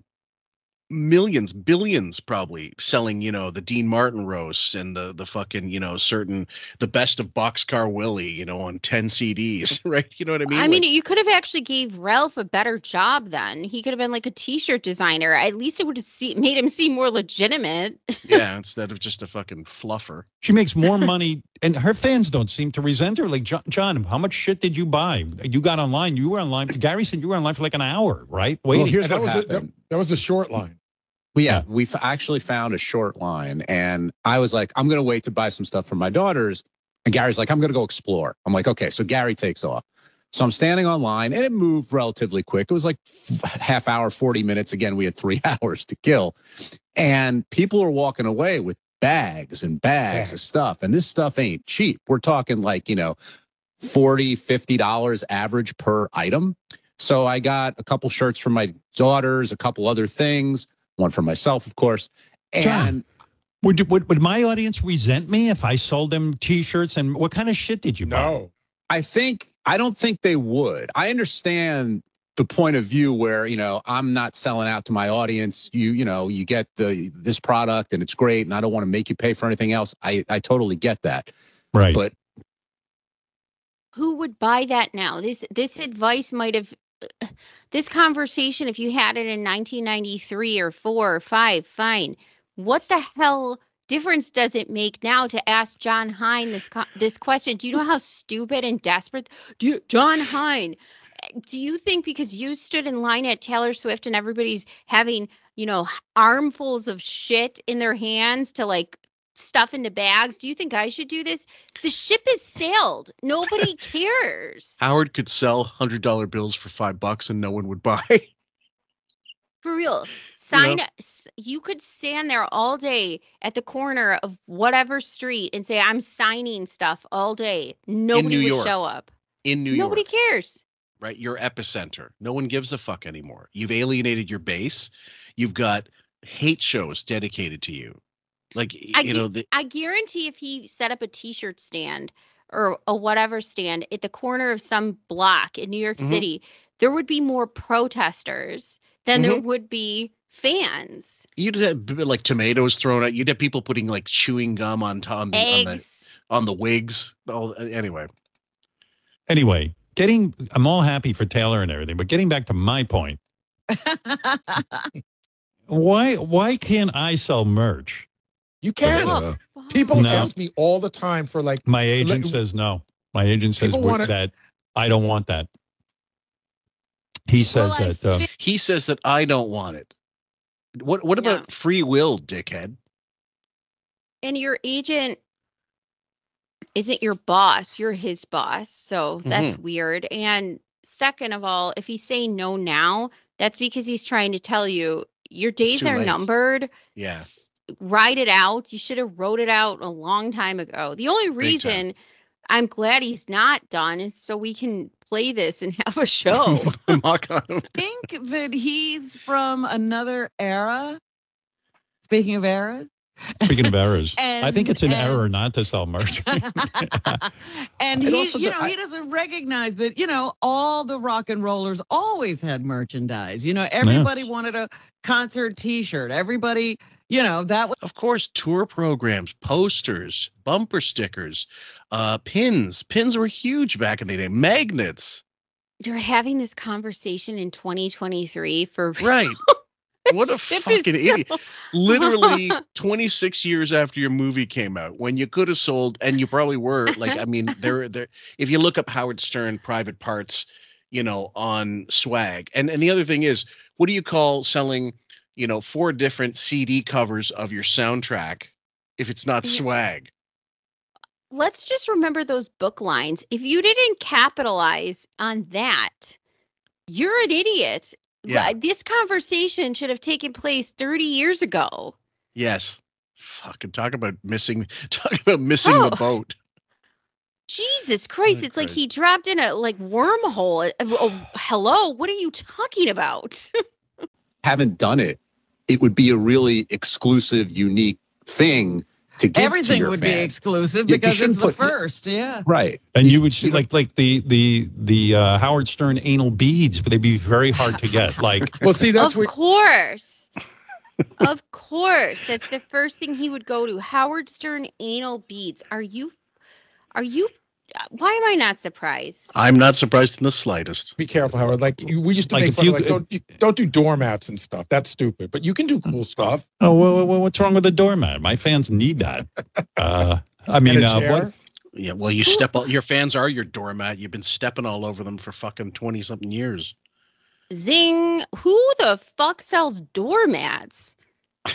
Speaker 1: millions, billions probably selling, you know, the Dean Martin roasts and the the fucking, you know, certain the best of Boxcar Willie, you know, on 10 CDs, right? You know what I mean?
Speaker 12: I mean, you could have actually gave Ralph a better job then. He could have been like a t-shirt designer. At least it would have see- made him seem more legitimate.
Speaker 1: yeah, instead of just a fucking fluffer.
Speaker 3: She makes more money, and her fans don't seem to resent her. Like John, John, how much shit did you buy? You got online. You were online. Gary said you were online for like an hour, right? Waiting.
Speaker 13: Well, here's that was a, that, that was a short line.
Speaker 15: Well, yeah, we actually found a short line, and I was like, I'm gonna wait to buy some stuff for my daughters. And Gary's like, I'm gonna go explore. I'm like, okay, so Gary takes off. So I'm standing online, and it moved relatively quick. It was like half hour, 40 minutes. Again, we had three hours to kill, and people are walking away with bags and bags of stuff, and this stuff ain't cheap. We're talking like you know, 40 50 dollars average per item. So I got a couple shirts for my daughters, a couple other things one for myself, of course. And
Speaker 3: John, would, would would my audience resent me if I sold them T-shirts? And what kind of shit did you buy?
Speaker 13: No,
Speaker 15: I think I don't think they would. I understand the point of view where you know I'm not selling out to my audience. You you know you get the this product and it's great, and I don't want to make you pay for anything else. I I totally get that.
Speaker 3: Right.
Speaker 15: But
Speaker 12: Who would buy that now? This this advice might have this conversation if you had it in 1993 or 4 or 5, fine. What the hell difference does it make now to ask Jon Hein this this question? Do you know how stupid and desperate do you, Jon Hein eh, do you think because you stood in line at Taylor Swift and everybody's having, you know, armfuls of shit in their hands to like stuff into bags, do you think I should do this? The ship has sailed. Nobody cares.
Speaker 1: Howard could sell hundred dollar bills for five bucks and no one would buy.
Speaker 12: For real. Sign s- you could stand there all day at the corner of whatever street and say, I'm signing stuff all day. Nobody would
Speaker 1: York.
Speaker 12: show up.
Speaker 1: In New
Speaker 12: Nobody
Speaker 1: York, Nobody
Speaker 12: cares.
Speaker 1: right? Your epicenter. No one gives a fuck anymore. You've alienated your base. You've got hate shows dedicated to you. Like y-
Speaker 12: I,
Speaker 1: you
Speaker 12: gu-
Speaker 1: know, the,
Speaker 12: I guarantee if he set up a t-shirt stand or a whatever stand at the corner of some block in New York
Speaker 1: Mhm.
Speaker 12: City, there would be more protesters than there
Speaker 1: Mhm.
Speaker 12: would be fans.
Speaker 1: you'd have like tomatoes thrown out. You'd have people putting like chewing gum on, to- on the on the
Speaker 12: Eggs.
Speaker 1: on the wigs. All anyway.
Speaker 3: Anyway, getting I'm all happy for Taylor and everything, but getting back to my point, why why can't I sell merch?
Speaker 13: You can.
Speaker 3: Uh,
Speaker 13: People
Speaker 3: No.
Speaker 13: ask me all the time for like
Speaker 3: my agent
Speaker 13: Let-
Speaker 3: says no. My agent says
Speaker 13: wanna-
Speaker 3: that I don't want that. He says
Speaker 12: Well,
Speaker 3: that uh,
Speaker 1: He says that I don't want it. What what about
Speaker 12: No.
Speaker 1: free will, dickhead?
Speaker 12: and your agent isn't your boss you're his boss so that's
Speaker 1: Mm-hmm.
Speaker 12: weird and second of all if he's saying no now that's because he's trying to tell you your days are
Speaker 1: late.
Speaker 12: numbered
Speaker 1: Yeah.
Speaker 12: S- write it out you should have wrote it out a long time ago the only reason i'm glad he's not done is so we can play this and have a show
Speaker 1: I on him.
Speaker 14: think that he's from another era. Speaking of eras,
Speaker 3: speaking of errors, I think it's an
Speaker 14: and-
Speaker 3: error not to sell merch.
Speaker 14: and
Speaker 15: And
Speaker 14: he,
Speaker 15: also
Speaker 14: you
Speaker 15: the-
Speaker 14: know, he doesn't recognize that. You know, all the rock and rollers always had merchandise. You know, everybody wanted a concert T-shirt. Everybody, you know, that was
Speaker 1: Of course, tour programs, posters, bumper stickers, uh, pins. Pins were huge back in the day. Magnets.
Speaker 12: you're having this conversation in 2023 for
Speaker 1: Right. What a fucking
Speaker 12: so-
Speaker 1: idiot. Literally 26 years after your movie came out, when you could have sold, and you probably were, like, I mean, there, there, if you look up Howard Stern private parts, you know, on swag. And and the other thing is, what do you call selling, you know, four different CD covers of your soundtrack if it's not
Speaker 12: Yeah.
Speaker 1: swag?
Speaker 12: let's just remember those book lines. If you didn't capitalize on that, you're an idiot.
Speaker 1: Yeah.
Speaker 12: This conversation should have taken place 30 years ago.
Speaker 1: Yes. Fucking talk about missing talk about missing the
Speaker 12: Oh.
Speaker 1: boat.
Speaker 12: Jesus Christ, it's like he dropped in a like wormhole. Uh, Oh, hello, what are you talking about?
Speaker 15: Haven't done it. It would be a really exclusive, unique thing to give to
Speaker 14: Everything
Speaker 15: your
Speaker 14: would be exclusive
Speaker 15: You- you
Speaker 14: because it's
Speaker 15: shouldn't
Speaker 14: the
Speaker 15: put-
Speaker 14: first. Yeah.
Speaker 15: Right.
Speaker 3: And you would see like like the the the uh, Howard Stern anal beads, but they'd be very hard to get. Like
Speaker 13: Well, see, that's
Speaker 12: of
Speaker 13: what
Speaker 12: course. of course. That's the first thing he would go to. Howard Stern anal beads. Are you are you why am I not surprised?
Speaker 1: I'm not surprised in the slightest.
Speaker 13: be careful, Howard. Like you, we used to
Speaker 3: Like,
Speaker 13: make fun
Speaker 3: you-
Speaker 13: of like don't you, don't do doormats and stuff. That's stupid. But you can do cool stuff.
Speaker 3: oh, wha- wha- what's wrong with the doormat? My fans need that. Uh, I mean, uh, what?
Speaker 1: Yeah, well, you step all your fans are your doormat. You've been stepping all over them for fucking 20 something years.
Speaker 12: Zing. Who the fuck sells doormats?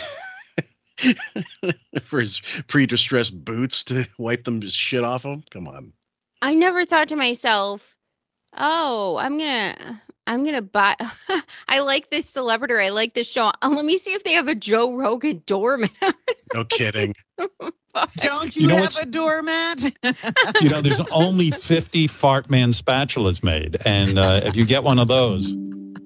Speaker 1: for his pre-distressed boots to wipe them shit off him. Come on.
Speaker 12: I never thought to myself, "Oh, I'm gonna, I'm gonna buy." I like this celebrity. I like this show. Uh, let me see if they have a Joe Rogan doormat.
Speaker 1: No kidding.
Speaker 14: Don't you,
Speaker 3: You know
Speaker 14: have a doormat?
Speaker 3: You know, there's only 50 fart man spatulas made, and uh, if you get one of those,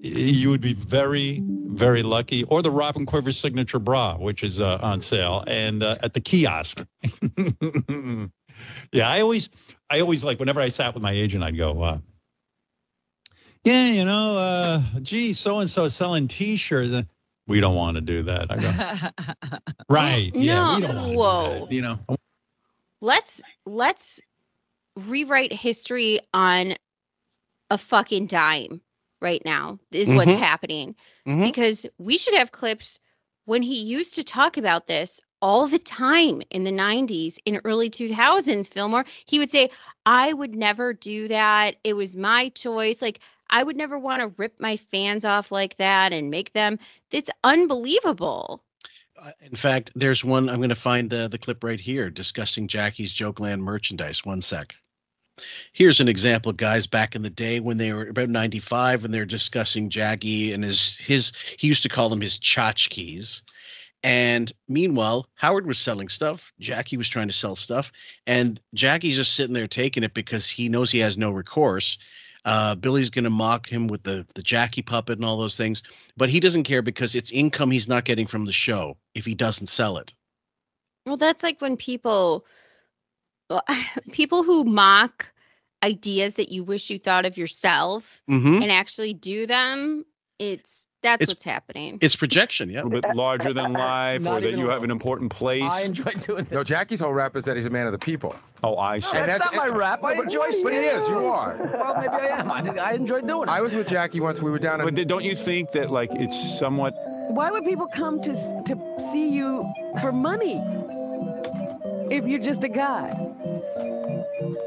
Speaker 3: you would be very, very lucky. Or the Robin Quivers signature bra, which is uh, on sale and uh, at the kiosk. yeah, I always, I always like whenever I sat with my agent, I'd go, uh, "Yeah, you know, uh, gee, so and so selling T-shirts." We don't want to do that. I go, right? Yeah, we don't want to do
Speaker 12: Whoa.
Speaker 3: that. You know,
Speaker 12: let's let's rewrite history on a fucking dime right now is what's
Speaker 1: Mhm.
Speaker 12: happening
Speaker 1: Mhm.
Speaker 12: because we should have clips when he used to talk about this all the time in the 90s in early 2000s fillmore he would say i would never do that it was my choice like i would never want to rip my fans off like that and make them it's unbelievable
Speaker 1: Uh, In fact, there's one. I'm going to find uh, the clip right here discussing Jackie's Jokeland merchandise. One sec. Here's an example, guys. Back in the day when they were about 95, and they're discussing Jackie and his his. He used to call them his tchotchkes. And meanwhile, Howard was selling stuff. Jackie was trying to sell stuff, and Jackie's just sitting there taking it because he knows he has no recourse. Uh, Billy's going to mock him with the the Jackie puppet and all those things, but he doesn't care because it's income he's not getting from the show if he doesn't sell it.
Speaker 12: Well, that's like when people people who mock ideas that you wish you thought of yourself
Speaker 1: Mhm.
Speaker 12: and actually do them, it's that's
Speaker 1: It's-
Speaker 12: what's happening.
Speaker 1: It's projection, yeah.
Speaker 11: A little bit larger than life, or that you have an important place.
Speaker 16: I enjoy doing it.
Speaker 17: No, Jackie's whole rap is that he's a man of the people.
Speaker 11: Oh, I see.
Speaker 16: That's, not my rap. I
Speaker 17: but-
Speaker 16: enjoy
Speaker 17: but he is, you are.
Speaker 16: Well, maybe I am. I, I enjoy doing it.
Speaker 17: I was with Jackie once. We were down in.
Speaker 11: But th- don't you think that like it's somewhat
Speaker 6: Why would people come to to see you for money if you're just a guy?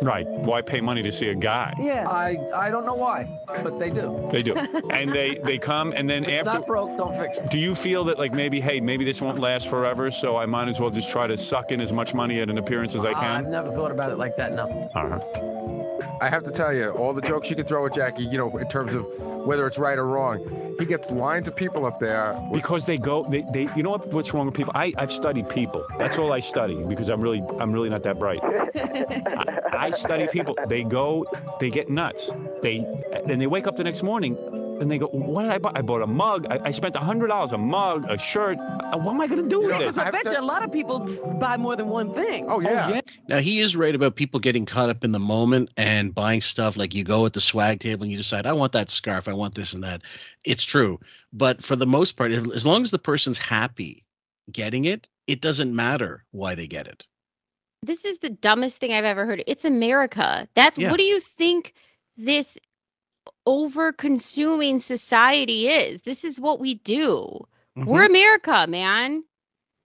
Speaker 11: Right? Why pay money to see a guy?
Speaker 6: Yeah.
Speaker 16: I I don't know why, but they do.
Speaker 11: They do, and they they come, and then
Speaker 16: If it's
Speaker 11: after.
Speaker 16: not broke, don't fix it.
Speaker 11: Do you feel that like maybe, hey, maybe this won't last forever, so I might as well just try to suck in as much money at an appearance as I can?
Speaker 16: I've never thought about it like that. No.
Speaker 11: Uh-huh.
Speaker 17: I have to tell you, all the jokes you can throw at Jackie, you know, in terms of whether it's right or wrong, he gets lines of people up there.
Speaker 11: Because they go, they, they you know what, what's wrong with people? I, I've studied people. That's all I study because I'm really, I'm really not that bright. I, I study people. They go, they get nuts. They, then they wake up the next morning and they go, what did I buy? I bought a mug. I, I spent a hundred dollars, a mug, a shirt. Uh, What am I gonna do with
Speaker 6: Because
Speaker 11: this?
Speaker 6: I bet you a lot of people buy more than one thing.
Speaker 17: Oh yeah.
Speaker 1: Now he is right about people getting caught up in the moment and buying stuff like you go at the swag table and you decide I want that scarf, I want this and that. It's true, but for the most part, as long as the person's happy getting it, it doesn't matter why they get it.
Speaker 12: this is the dumbest thing I've ever heard. It's America. That's
Speaker 1: Yeah.
Speaker 12: what do you think this over consuming society is. This is what we do.
Speaker 11: Mm-hmm.
Speaker 12: We're America, man.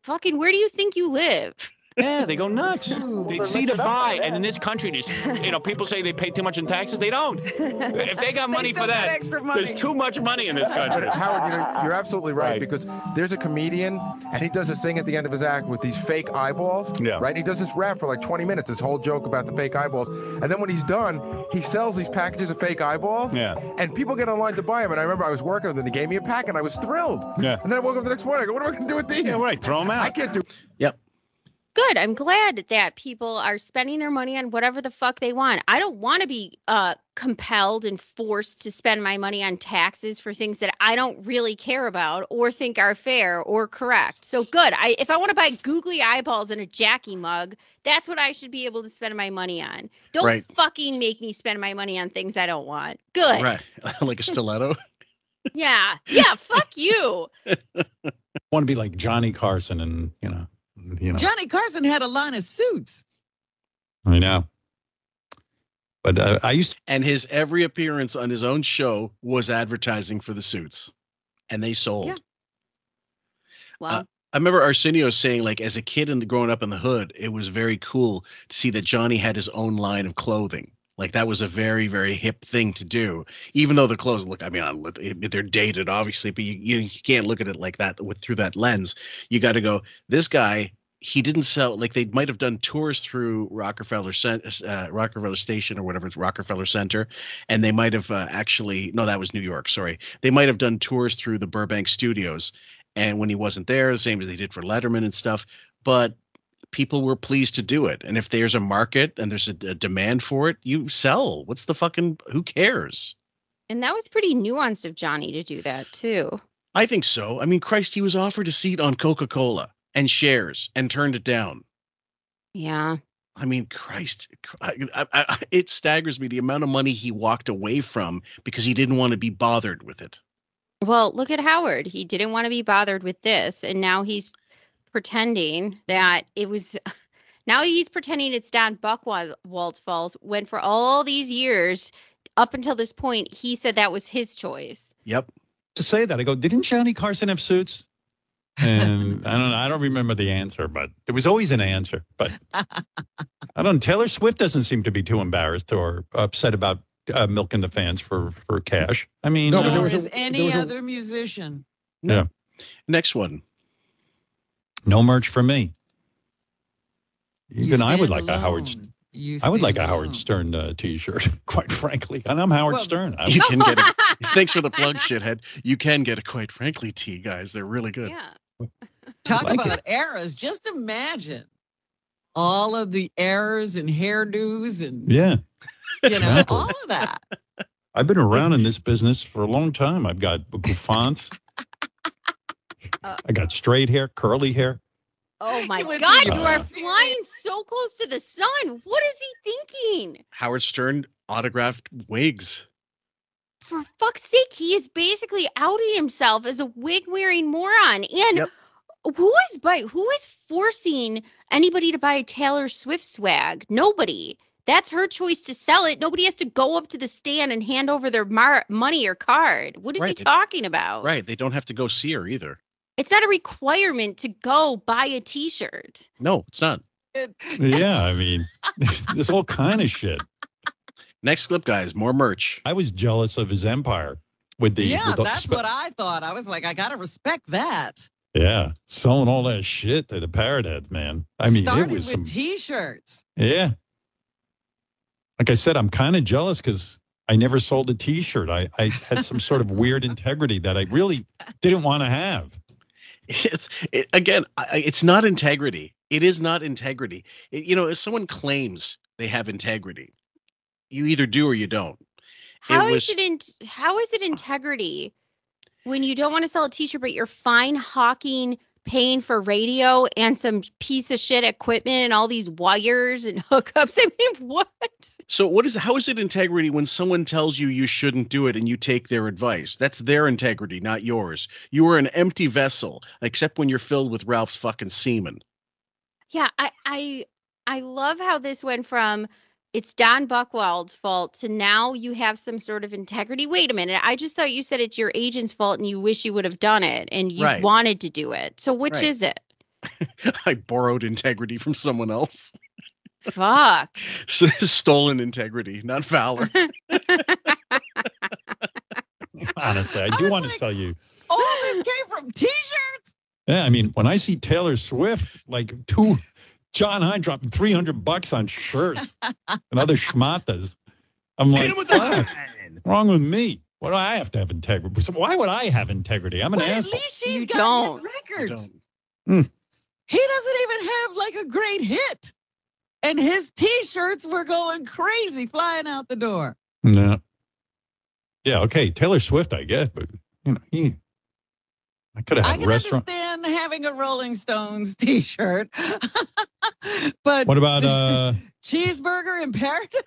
Speaker 12: Fucking where do you think you live?
Speaker 11: Yeah, they go nuts. They see the buy, and in this country, there's, you know, people say they pay too much in taxes. They don't. If they got money for that, there's too much money in this country.
Speaker 17: But Howard, you know, you're absolutely right,
Speaker 11: Right.
Speaker 17: because there's a comedian and he does this thing at the end of his act with these fake eyeballs.
Speaker 11: Yeah.
Speaker 17: Right. And he does this rap for like 20 minutes, this whole joke about the fake eyeballs, and then when he's done, he sells these packages of fake eyeballs.
Speaker 11: Yeah.
Speaker 17: And people get online to buy them. And I remember I was working with him, and he gave me a pack, and I was thrilled.
Speaker 11: Yeah.
Speaker 17: And then I woke up the next morning. I go, what am I going to do with these?
Speaker 11: Yeah, right. Throw them out.
Speaker 17: I can't do.
Speaker 1: Yep.
Speaker 12: Good. I'm glad that people are spending their money on whatever the fuck they want. I don't want to be uh, compelled and forced to spend my money on taxes for things that I don't really care about or think are fair or correct. So good. I if I want to buy googly eyeballs and a Jackie mug, that's what I should be able to spend my money on. Don't
Speaker 1: Right.
Speaker 12: fucking make me spend my money on things I don't want. Good.
Speaker 1: Right. like a stiletto.
Speaker 12: Yeah. Yeah. fuck you.
Speaker 3: want to be like Johnny Carson and you know, you know.
Speaker 14: Johnny Carson had a line of suits.
Speaker 3: I know. But uh, I used
Speaker 1: and his every appearance on his own show was advertising for the suits, and they sold.
Speaker 12: Yeah. Well,
Speaker 1: Uh, I remember Arsenio saying, like, as a kid and growing up in the hood, it was very cool to see that Johnny had his own line of clothing. Like that was a very, very hip thing to do. Even though the clothes look, I mean, they're dated, obviously, but you, you, you can't look at it like that with through that lens. You got to go. This guy, he didn't sell. Like they might have done tours through Rockefeller, uh, Rockefeller Station or whatever it's Rockefeller Center, and they might have uh, actually no, that was New York. Sorry, they might have done tours through the Burbank studios and when he wasn't there, the same as they did for Letterman and stuff. But people were pleased to do it. And if there's a market and there's a, a demand for it, you sell. What's the fucking who cares?
Speaker 12: and that was pretty nuanced of Johnny to do that too.
Speaker 1: I think so. I mean, Christ, he was offered a seat on Coca Cola and shares and turned it down.
Speaker 12: Yeah.
Speaker 1: I mean, Christ, I, I, I, it staggers me the amount of money he walked away from because he didn't want to be bothered with it.
Speaker 12: Well, look at Howard. He didn't want to be bothered with this, and now he's pretending that it was. Now he's pretending it's Don Buchwald's fault when for all these years, up until this point, he said that was his choice.
Speaker 1: Yep.
Speaker 3: to say that. I go, didn't Johnny Carson have suits? And I don't know. I don't remember the answer, but there was always an answer. But I don't. Taylor Swift doesn't seem to be too embarrassed or upset about uh, milking the fans for for cash. I mean,
Speaker 1: No, but
Speaker 3: uh,
Speaker 1: there
Speaker 14: Or
Speaker 1: was a-
Speaker 14: is
Speaker 1: there
Speaker 14: any
Speaker 1: was a-
Speaker 14: other musician.
Speaker 3: yeah,
Speaker 1: Next one.
Speaker 3: no merch for me. Even I would
Speaker 14: stand
Speaker 3: like a Howard. I would like
Speaker 14: stand
Speaker 3: a Howard. Stern uh, T-shirt, quite frankly. And I'm Howard
Speaker 14: Well,
Speaker 3: Stern. I,
Speaker 1: You can get a. thanks for the plug, shithead. You can get a quite frankly tea, guys. They're really good.
Speaker 12: Yeah.
Speaker 14: Talk
Speaker 3: like
Speaker 14: about eras. Just imagine all of the errors and hairdos and
Speaker 3: yeah,
Speaker 14: you know
Speaker 3: exactly.
Speaker 14: all of that.
Speaker 3: I've been around in this business for a long time. I've got bouffants.
Speaker 12: Uh,
Speaker 3: I got straight hair, curly hair.
Speaker 12: Oh my God, you
Speaker 3: the
Speaker 12: are flying so close to the sun. What is he thinking?
Speaker 1: Howard Stern autographed wigs.
Speaker 12: For fuck's sake, he is basically outing himself as a wig wearing moron. And
Speaker 1: Yep.
Speaker 12: who is by who is forcing anybody to buy a Taylor Swift swag? Nobody. That's her choice to sell it. Nobody has to go up to the stand and hand over their mar- money or card. What is he talking about?
Speaker 1: Right. They don't have to go see her either.
Speaker 12: It's not a requirement to go buy a t-shirt.
Speaker 1: No, it's not.
Speaker 3: Yeah, I mean, there's all kind of shit.
Speaker 1: Next clip, guys. More merch.
Speaker 3: I was jealous of his empire with the
Speaker 14: yeah,
Speaker 3: with the
Speaker 14: that's
Speaker 3: spe-
Speaker 14: what I thought. I was like, I gotta respect that.
Speaker 3: yeah selling all that shit to the parrot heads, man. I mean,
Speaker 14: Started
Speaker 3: it was
Speaker 14: with
Speaker 3: some
Speaker 14: t-shirts.
Speaker 3: yeah. Like I said, I'm kind of jealous because I never sold a T-shirt. I I had some sort of weird integrity that I really didn't want to have.
Speaker 1: It's it, again, I- it's not integrity. It is not integrity. It- you know, if someone claims they have integrity, you either do or you don't.
Speaker 12: How is
Speaker 1: was-
Speaker 12: it in how is it uh-huh. integrity when you don't want to sell a t-shirt but you're fine hawking paying for radio and some piece of shit equipment and all these wires and hookups? I mean, what?
Speaker 1: So what is how is it integrity when someone tells you you shouldn't do it and you take their advice? That's their integrity, not yours. You are an empty vessel, except when you're filled with Ralph's fucking semen.
Speaker 12: Yeah, I I I love how this went from it's Don Buchwald's fault. So now you have some sort of integrity. Wait a minute. I just thought you said it's your agent's fault and you wish you would have done it and you
Speaker 1: Right.
Speaker 12: wanted to do it. So which
Speaker 1: Right.
Speaker 12: is it?
Speaker 1: I borrowed integrity from someone else.
Speaker 12: Fuck.
Speaker 1: So this stolen integrity, not valor.
Speaker 3: Honestly, I do want to tell you.
Speaker 14: All this came from T-shirts.
Speaker 3: Yeah, I mean, when I see Taylor Swift, like two, Jon Hein dropping 300 bucks on shirts and other schmatas, I'm like, "What? wrong with me? What do I have to have integrity? So Why would I have integrity? I'm an
Speaker 14: But at
Speaker 3: asshole.
Speaker 14: least she's
Speaker 12: You
Speaker 14: got
Speaker 12: don't.
Speaker 14: hit records.
Speaker 3: Hmm.
Speaker 14: He doesn't even have like a great hit. And his T-shirts were going crazy, flying out the door.
Speaker 3: No. Yeah, okay, Taylor Swift, I guess, but you know, he, I could have
Speaker 14: I
Speaker 3: had a
Speaker 14: can
Speaker 3: restaurant.
Speaker 14: understand having a Rolling Stones T-shirt, but
Speaker 3: What about uh?
Speaker 14: cheeseburger in paradise?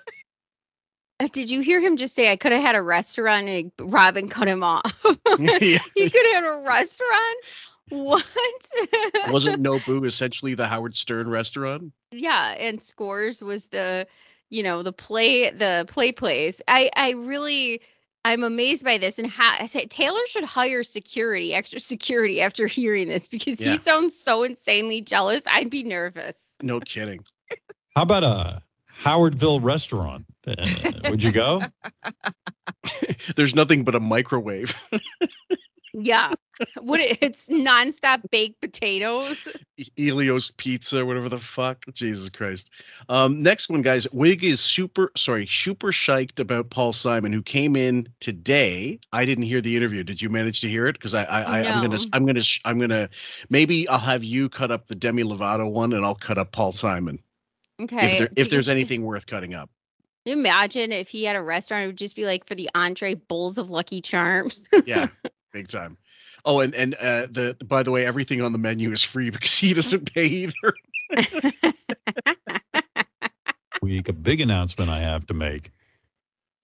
Speaker 12: Uh, Did you hear him just say I could have had a restaurant and Robin cut him off?
Speaker 1: Yeah.
Speaker 12: he could have had a restaurant? What?
Speaker 1: Wasn't Nobu essentially the Howard Stern restaurant?
Speaker 12: yeah, and Scores was the, you know, the play the play place. I I really I'm amazed by this and how I say Taylor should hire security, extra security after hearing this because
Speaker 1: Yeah.
Speaker 12: he sounds so insanely jealous. I'd be nervous.
Speaker 1: No kidding.
Speaker 3: How about a Howardville restaurant? Uh, would you go?
Speaker 1: There's nothing but a microwave.
Speaker 12: Yeah. What it, it's nonstop baked potatoes.
Speaker 1: Elios Pizza, whatever the fuck. Jesus Christ. Um, next one, guys. Wig is super, sorry, super shiked about Paul Simon, who came in today. I didn't hear the interview. Did you manage to hear it? Because I, I, I I'm gonna, I'm gonna, I'm gonna. Maybe I'll have you cut up the Demi Lovato one, and I'll cut up Paul Simon.
Speaker 12: Okay.
Speaker 1: If there, if there's anything worth cutting up.
Speaker 12: Imagine if he had a restaurant, it would just be like for the entree bowls of Lucky Charms.
Speaker 1: Yeah, big time. Oh, and and uh, the by the way, everything on the menu is free because he doesn't pay either.
Speaker 3: Week, a big announcement I have to make.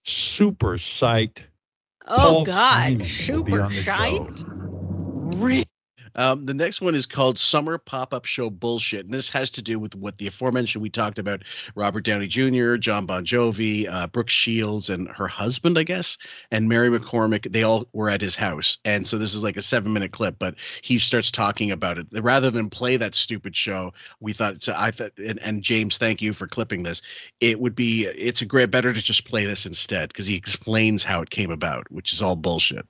Speaker 3: Super psyched.
Speaker 12: oh
Speaker 3: Paul
Speaker 12: God,
Speaker 3: Simon
Speaker 12: super
Speaker 3: on the
Speaker 12: shite.
Speaker 1: Um, the next one is called Summer Pop Up Show Bullshit. And this has to do with what the aforementioned we talked about Robert Downey Jr., Jon Bon Jovi, uh, Brooke Shields, and her husband, I guess, and Mary McCormack. They all were at his house. And so this is like a seven minute clip, but he starts talking about it. Rather than play that stupid show, we thought, so I thought, and, and James, thank you for clipping this. It would be, it's a great, better to just play this instead because he explains how it came about, which is all bullshit.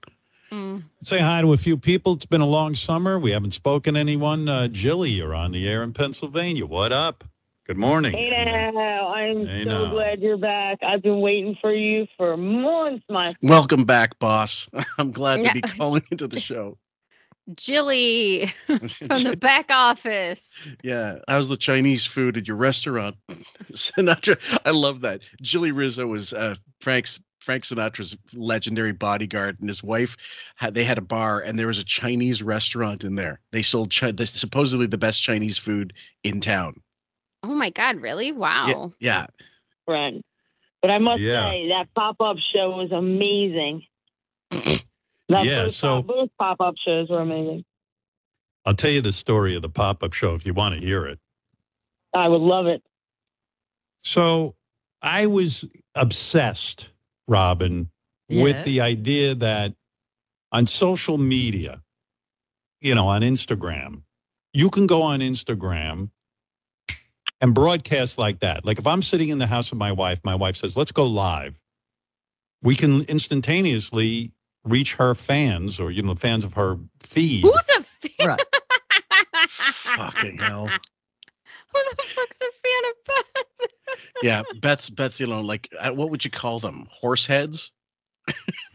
Speaker 12: Mm.
Speaker 3: Say hi to a few people. It's been a long summer. We haven't spoken to anyone. Uh, Jilly, you're on the air in Pennsylvania. What up? Good morning.
Speaker 18: Hey now, I'm
Speaker 3: Hey
Speaker 18: so
Speaker 3: now.
Speaker 18: glad you're back. I've been waiting for you for months, my
Speaker 1: Welcome back, boss. I'm glad to be calling into the show.
Speaker 12: Jilly from the back office.
Speaker 1: Yeah, how's the Chinese food at your restaurant? Sinatra, I love that. Jilly Rizzo was uh, Frank's Frank Sinatra's legendary bodyguard, and his wife had they had a bar, and there was a Chinese restaurant in there. They sold chi- the, supposedly the best Chinese food in town.
Speaker 12: Oh my God, really? Wow.
Speaker 1: Yeah,
Speaker 18: friend. But I must
Speaker 3: Yeah.
Speaker 18: say that pop-up show was amazing. that
Speaker 3: Yeah,
Speaker 18: first
Speaker 3: so-
Speaker 18: both pop-up shows were amazing.
Speaker 3: I'll tell you the story of the pop up show if you want to hear it.
Speaker 18: I would love it.
Speaker 3: So I was obsessed, Robin,
Speaker 14: Yeah.
Speaker 3: with the idea that on social media, you know, on Instagram, you can go on Instagram and broadcast like that. Like if I'm sitting in the house with my wife, my wife says, let's go live. We can instantaneously reach her fans or, you know, fans of her feed.
Speaker 12: Who's a fan?
Speaker 14: Right.
Speaker 1: fucking hell.
Speaker 12: Who the fuck's a fan of Beth?
Speaker 1: Yeah, Beth's Beth's alone. Like, uh, what would you call them? Horse heads,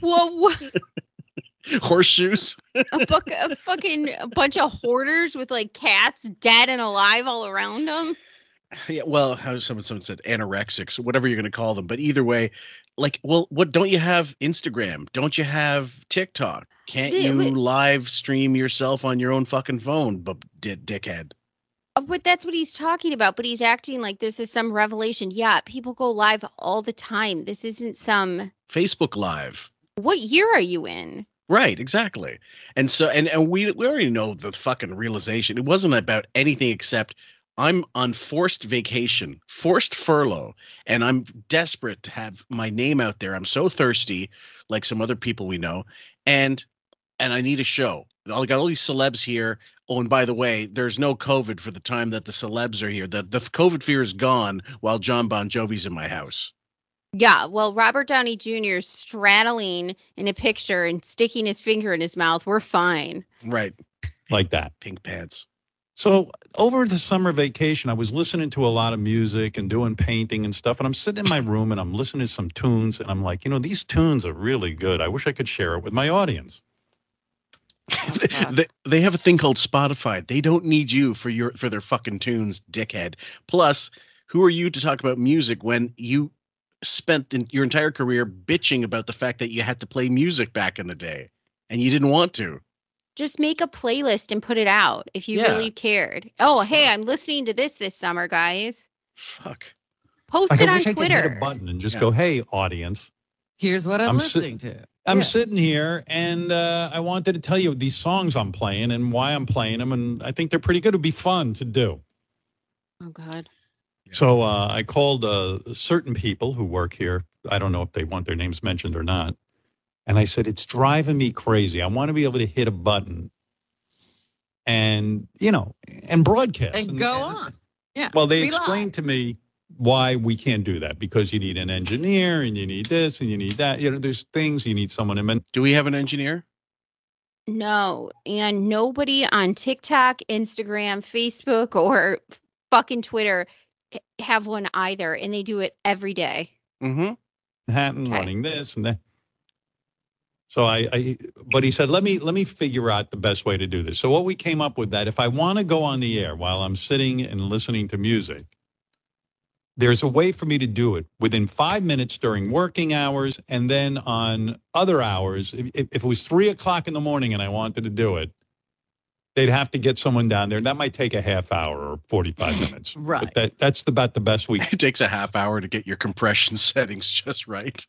Speaker 12: Well, what,
Speaker 1: horseshoes.
Speaker 12: a, buck, a fucking a bunch of hoarders with like cats dead and alive all around them.
Speaker 1: Yeah, well, how someone someone said anorexics, whatever you're going to call them. But either way, like, well, what don't you have Instagram? Don't you have TikTok? Can't you live stream yourself on your own fucking phone, but dickhead?
Speaker 12: Uh, But that's what he's talking about. But he's acting like this is some revelation. Yeah, people go live all the time. This isn't some.
Speaker 1: Facebook Live.
Speaker 12: What year are you in?
Speaker 1: Right, exactly. And so and and we we already know the fucking realization. It wasn't about anything except I'm on forced vacation, forced furlough, and I'm desperate to have my name out there. I'm so thirsty, like some other people we know, and and I need a show. I got all these celebs here. Oh, and by the way, there's no COVID for the time that the celebs are here. The the COVID fear is gone while Jon Bon Jovi's in my house.
Speaker 12: Yeah, well, Robert Downey Jr. straddling in a picture and sticking his finger in his mouth. We're fine.
Speaker 1: Right.
Speaker 3: Like that.
Speaker 1: Pink pants.
Speaker 3: So over the summer vacation, I was listening to a lot of music and doing painting and stuff. And I'm sitting in my room and I'm listening to some tunes. And I'm like, you know, these tunes are really good. I wish I could share it with my audience.
Speaker 1: Oh, they, they have a thing called Spotify. They don't need you for your for their fucking tunes, dickhead. Plus, who are you to talk about music when you spent in, your entire career bitching about the fact that you had to play music back in the day and you didn't want to?
Speaker 12: Just make a playlist and put it out if you
Speaker 1: Yeah.
Speaker 12: really cared. Oh, hey, I'm listening to this this summer, guys.
Speaker 1: Fuck.
Speaker 12: Post
Speaker 3: Like,
Speaker 12: it
Speaker 3: I
Speaker 12: on
Speaker 3: wish I could hit
Speaker 12: Twitter.
Speaker 3: a button and just go, hey, audience.
Speaker 14: Here's what I'm,
Speaker 3: I'm si-
Speaker 14: listening to.
Speaker 3: I'm
Speaker 14: Yeah.
Speaker 3: sitting here and uh, I wanted to tell you these songs I'm playing and why I'm playing them. And I think they're pretty good. It'd be fun to do.
Speaker 12: Oh God.
Speaker 3: So uh, I called uh, certain people who work here. I don't know if they want their names mentioned or not. And I said, it's driving me crazy. I want to be able to hit a button and, you know, and broadcast.
Speaker 14: And go on. Yeah.
Speaker 3: Well, they
Speaker 14: be live.
Speaker 3: explained to me why we can't do that because you need an engineer and you need this and you need that. You know, there's things you need someone in.
Speaker 1: Do we have an engineer?
Speaker 12: No, and nobody on TikTok, Instagram, Facebook, or fucking Twitter have one either, and they do it every day.
Speaker 1: Mm-hmm.
Speaker 3: Manhattan running this and that. So I, I, but he said, let me let me figure out the best way to do this. So what we came up with that if I want to go on the air while I'm sitting and listening to music, there's a way for me to do it within five minutes during working hours, and then on other hours. If, if if it was three o'clock in the morning and I wanted to do it, they'd have to get someone down there. That might take a half hour or 45 minutes.
Speaker 14: Right.
Speaker 3: But that that's about the best we.
Speaker 1: It takes a half hour to get your compression settings just right.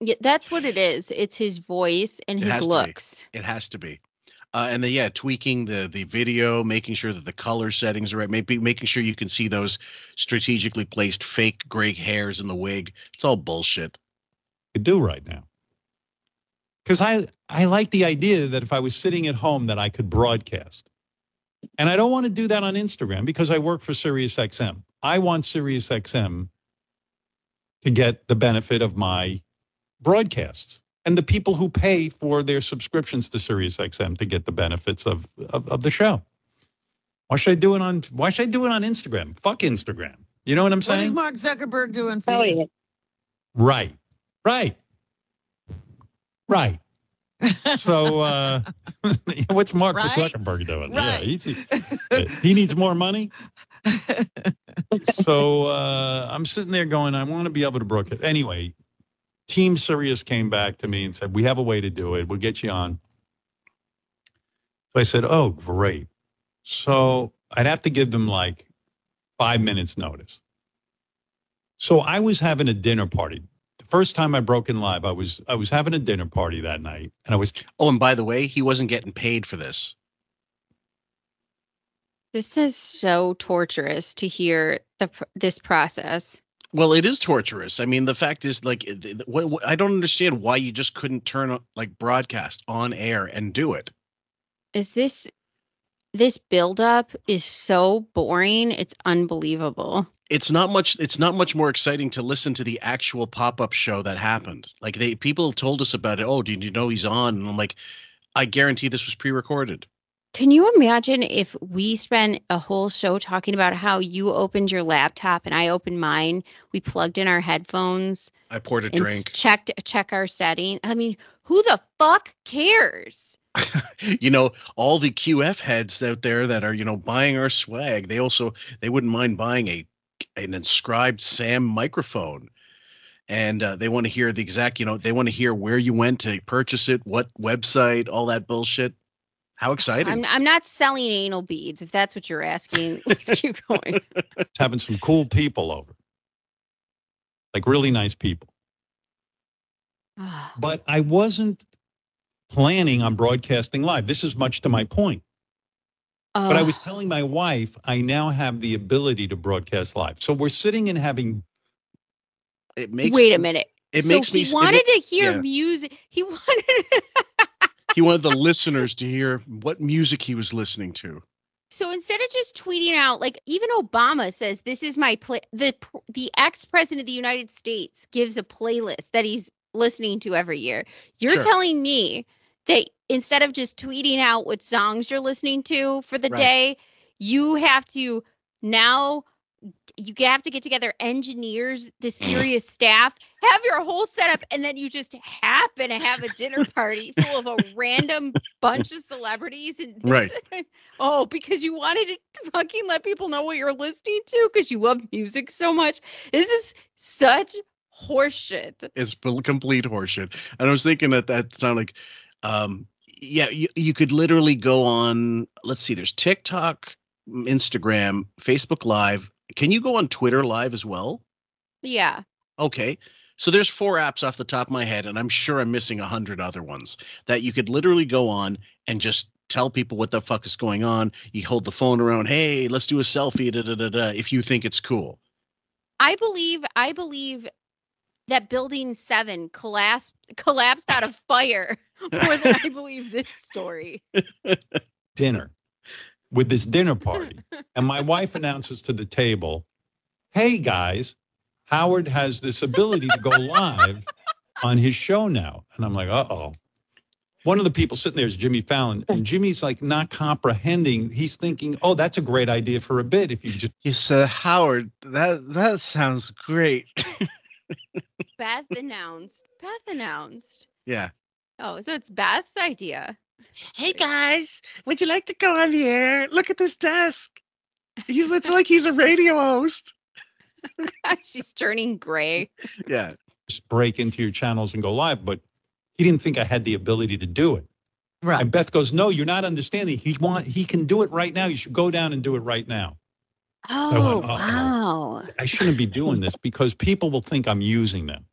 Speaker 12: Yeah, that's what it is. It's his voice and
Speaker 1: It
Speaker 12: his
Speaker 1: has
Speaker 12: looks.
Speaker 1: It has to be. Uh, and then yeah, tweaking the the video, making sure that the color settings are right, maybe making sure you can see those strategically placed fake gray hairs in the wig. It's all bullshit.
Speaker 3: could do right now. Because I I like the idea that if I was sitting at home that I could broadcast. And I don't want to do that on Instagram because I work for SiriusXM. I want SiriusXM to get the benefit of my broadcasts and the people who pay for their subscriptions to SiriusXM to get the benefits of, of, of the show. Why should I do it on why should I do it on Instagram? Fuck Instagram. You know what I'm saying?
Speaker 14: What is? Mark Zuckerberg doing for you?
Speaker 3: Right. Right. Right. So uh what's Mark
Speaker 14: Right?
Speaker 3: Zuckerberg doing? Yeah,
Speaker 14: Right.
Speaker 3: he's, he needs more money. so uh I'm sitting there going, I want to be able to broadcast. Anyway, Team Sirius came back to me and said, We have a way to do it. We'll get you on. So I said, Oh, great. So I'd have to give them like five minutes notice. So I was having a dinner party. The first time I broke in live, I was I was having a dinner party that night, and I was
Speaker 1: Oh, and by the way, he wasn't getting paid for this.
Speaker 12: This is so torturous to hear the this process.
Speaker 1: Well, it is torturous. I mean, the fact is, like, th- th- what, what- I don't understand why you just couldn't turn on, like broadcast on air and do it.
Speaker 12: Is this this buildup is so boring? It's unbelievable.
Speaker 1: It's not much. It's not much more exciting to listen to the actual pop-up show that happened. Like they people told us about it. Oh, did you know he's on? And I'm like, I guarantee this was pre-recorded.
Speaker 12: Can you imagine if we spent a whole show talking about how you opened your laptop and I opened mine? We plugged in our headphones
Speaker 1: I poured a drink.
Speaker 12: checked check our setting. I mean, who the fuck cares?
Speaker 1: you know, all the QF heads out there that are, you know, buying our swag, they also they wouldn't mind buying a an inscribed Sam microphone. And uh, they want to hear the exact, you know, they want to hear where you went to purchase it, what website, all that bullshit. How exciting.
Speaker 12: I'm I'm not selling anal beads if that's what you're asking. Let's keep going.
Speaker 3: having some cool people over, like really nice people. But I wasn't planning on broadcasting live. This is much to my point. But I was telling my wife I now have the ability to broadcast live. So we're sitting and having
Speaker 1: It makes
Speaker 12: Wait a minute.
Speaker 1: It
Speaker 12: so
Speaker 1: makes
Speaker 12: he
Speaker 1: me s- it
Speaker 12: wanted
Speaker 1: ma-
Speaker 12: to hear
Speaker 1: yeah.
Speaker 12: music. He wanted
Speaker 1: he wanted the listeners to hear what music he was listening to.
Speaker 12: So instead of just tweeting out, like even Obama says, "This is my play." The the ex president of the United States gives a playlist that he's listening to every year. You're
Speaker 19: Sure.
Speaker 12: telling me that instead of just tweeting out what songs you're listening to for the
Speaker 19: Right.
Speaker 12: day, you have to now you have to get together engineers, the Sirius staff, have your whole setup, and then you just happen to have a dinner party full of a random bunch of celebrities and
Speaker 1: Right.
Speaker 12: Oh, because you wanted to fucking let people know what you're listening to because you love music so much. This is such horseshit.
Speaker 1: It's complete horseshit. And I was thinking that that sounded like, um, yeah, you, you could literally go on. Let's see, there's TikTok, mm, Instagram, Facebook Live. Can you go on Twitter Live as well?
Speaker 12: Yeah.
Speaker 1: Okay. So there's four apps off the top of my head, and I'm sure I'm missing a hundred other ones that you could literally go on and just tell people what the fuck is going on. You hold the phone around, hey, let's do a selfie, da da da da, if you think it's cool.
Speaker 12: I believe I believe that building seven collapsed collapsed out of fire more than I believe this story.
Speaker 3: dinner with this dinner party. and my wife announces to the table, Hey guys, Howard has this ability to go live on his show now. And I'm like, uh oh. One of the people sitting there is Jimmy Fallon, and Jimmy's like not comprehending. He's thinking, "Oh, that's a great idea for a bit." If you just
Speaker 1: you said Howard, that that sounds great.
Speaker 12: Beth announced. Beth announced.
Speaker 1: yeah.
Speaker 12: Oh, so it's Beth's idea.
Speaker 1: Hey guys, would you like to go on the air? Look at this desk. He's it's like he's a radio host.
Speaker 12: She's turning gray.
Speaker 1: Yeah.
Speaker 3: just break into your channels and go live, but he didn't think I had the ability to do it.
Speaker 14: Right.
Speaker 3: And Beth goes, "No, you're not understanding. He want he can do it right now. You should go down and do it right now."
Speaker 12: Oh,
Speaker 3: I went, oh, "Uh-oh."
Speaker 12: wow.
Speaker 3: I shouldn't be doing this because people will think I'm using them.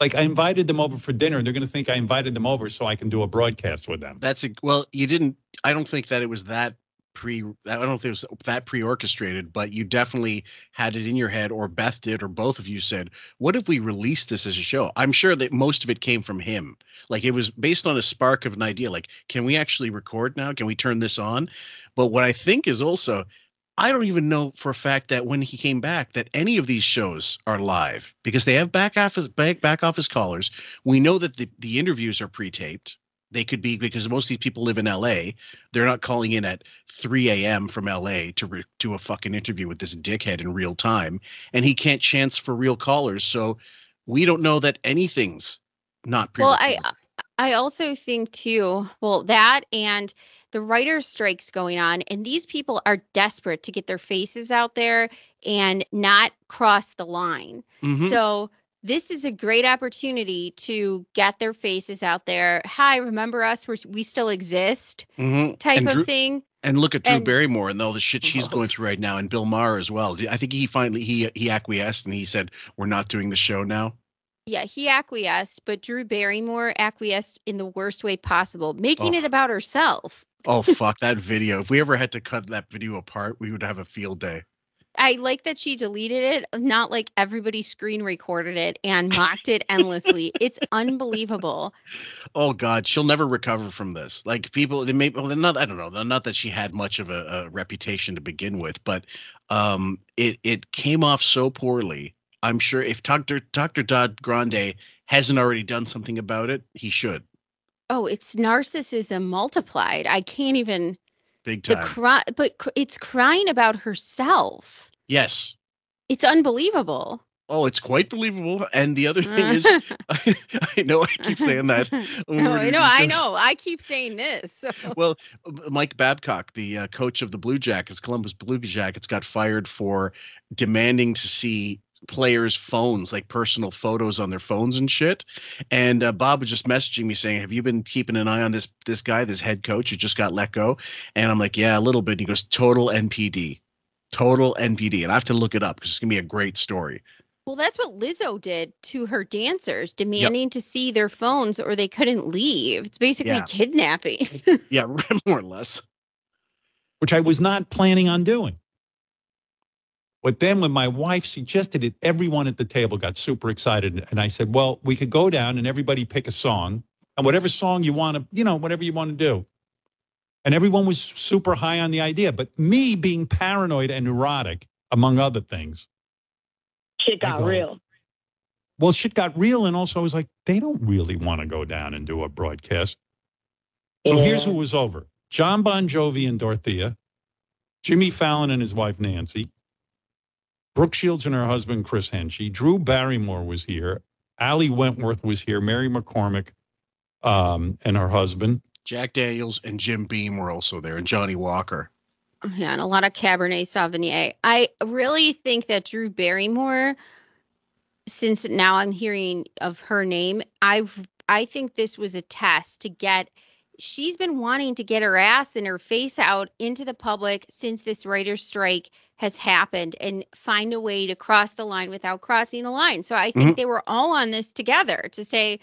Speaker 3: Like I invited them over for dinner, they're going to think I invited them over so I can do a broadcast with them.
Speaker 1: That's a well, you didn't I don't think that it was that pre I don't think it was that pre-orchestrated, but you definitely had it in your head or Beth did or both of you said, "What if we release this as a show?" I'm sure that most of it came from him. Like it was based on a spark of an idea like, "Can we actually record now? Can we turn this on?" But what I think is also I don't even know for a fact that when he came back that any of these shows are live because they have back office back, back office callers. We know that the, the interviews are pre-taped. They could be because most of these people live in LA. They're not calling in at 3 a.m. from LA to re- do a fucking interview with this dickhead in real time. And he can't chance for real callers. So we don't know that anything's not pre
Speaker 12: Well, I I also think too, well, that and the writers' strikes going on, and these people are desperate to get their faces out there and not cross the line.
Speaker 19: Mhm.
Speaker 12: So this is a great opportunity to get their faces out there. Hi, remember us? We're, we still exist,
Speaker 1: Mhm.
Speaker 12: type
Speaker 1: And
Speaker 12: of
Speaker 1: Drew-
Speaker 12: thing.
Speaker 1: And look at Drew
Speaker 12: And-
Speaker 1: Barrymore and all the shit she's going through right now, and Bill Maher as well. I think he finally he he acquiesced and he said, "We're not doing the show now."
Speaker 12: Yeah, he acquiesced, but Drew Barrymore acquiesced in the worst way possible, making
Speaker 1: Oh.
Speaker 12: it about herself.
Speaker 1: Oh fuck that video! If we ever had to cut that video apart, we would have a field day.
Speaker 12: I like that she deleted it, not like everybody screen recorded it and mocked it endlessly. It's unbelievable.
Speaker 1: Oh God, she'll never recover from this. Like people, they may, well, not. I don't know. Not that she had much of a, a reputation to begin with, but um, it it came off so poorly. I'm sure if Doctor Doctor Todd Grande hasn't already done something about it, he should.
Speaker 12: Oh, it's narcissism multiplied. I can't even
Speaker 1: Big time.
Speaker 12: cry, but cr- it's crying about herself.
Speaker 1: yes.
Speaker 12: It's unbelievable.
Speaker 1: Oh, it's quite believable. And the other thing is, I, I know I keep saying that.
Speaker 12: No, I know, I know. I keep saying this. so-
Speaker 1: well, Mike Babcock, the uh, coach of the Blue Jackets, Columbus Blue Jackets, got fired for demanding to see players' phones, like personal photos on their phones and shit. And uh, Bob was just messaging me saying, "Have you been keeping an eye on this this guy, this head coach who just got let go?" And I'm like, "Yeah, a little bit." And he goes, "Total NPD." Total NPD, and I have to look it up because it's gonna be a great story.
Speaker 12: Well, that's what Lizzo did to her dancers, demanding to see their phones or they couldn't leave. It's basically
Speaker 1: Yeah.
Speaker 12: kidnapping.
Speaker 1: Yeah, more or less.
Speaker 3: which I was not planning on doing. But then when my wife suggested it, everyone at the table got super excited. And I said, well, we could go down and everybody pick a song and whatever song you want to, you know, whatever you want to do. And everyone was super high on the idea. But me being paranoid and neurotic, among other things,
Speaker 18: Shit got
Speaker 3: go.
Speaker 18: real.
Speaker 3: well, shit got real. And also, I was like, they don't really want to go down and do a broadcast. So here's who was over Jon Bon Jovi and Dorothea, Jimmy Fallon and his wife Nancy, Brooke Shields and her husband Chris Henchy, Drew Barrymore was here, Ali Wentworth was here, Mary McCormack um, and her husband.
Speaker 1: Jack Daniels and Jim Beam were also there, and Johnnie Walker.
Speaker 12: Yeah, and a lot of Cabernet Sauvignon. I really think that Drew Barrymore, since now I'm hearing of her name, I I think this was a test to get. She's been wanting to get her ass and her face out into the public since this writer's strike has happened and find a way to cross the line without crossing the line. So I think
Speaker 1: Mhm.
Speaker 12: they were all on this together to say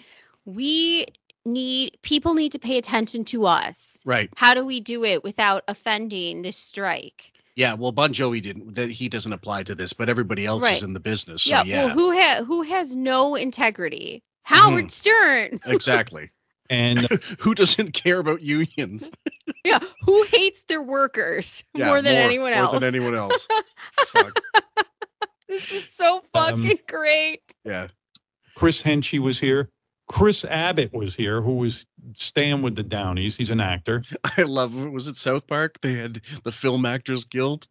Speaker 12: we need people need to pay attention to us.
Speaker 1: Right.
Speaker 12: How do we do it without offending this strike?
Speaker 1: Yeah. Well, Bon Jovi didn't. That he doesn't apply to this, but everybody else
Speaker 12: Right.
Speaker 1: is in the business. So
Speaker 12: yeah,
Speaker 1: yeah.
Speaker 12: Well, who has who has no integrity? Howard Stern.
Speaker 1: exactly.
Speaker 3: And
Speaker 1: who doesn't care about unions?
Speaker 12: yeah, who hates their workers
Speaker 1: Yeah,
Speaker 12: more than anyone else?
Speaker 1: more than anyone else.
Speaker 12: this is so
Speaker 3: Um,
Speaker 12: fucking great.
Speaker 1: Yeah.
Speaker 3: Chris Henchy was here. Chris Abbott was here, who was staying with the Downeys. He's an actor.
Speaker 1: I love. Was it South Park? They had the Film Actors Guild.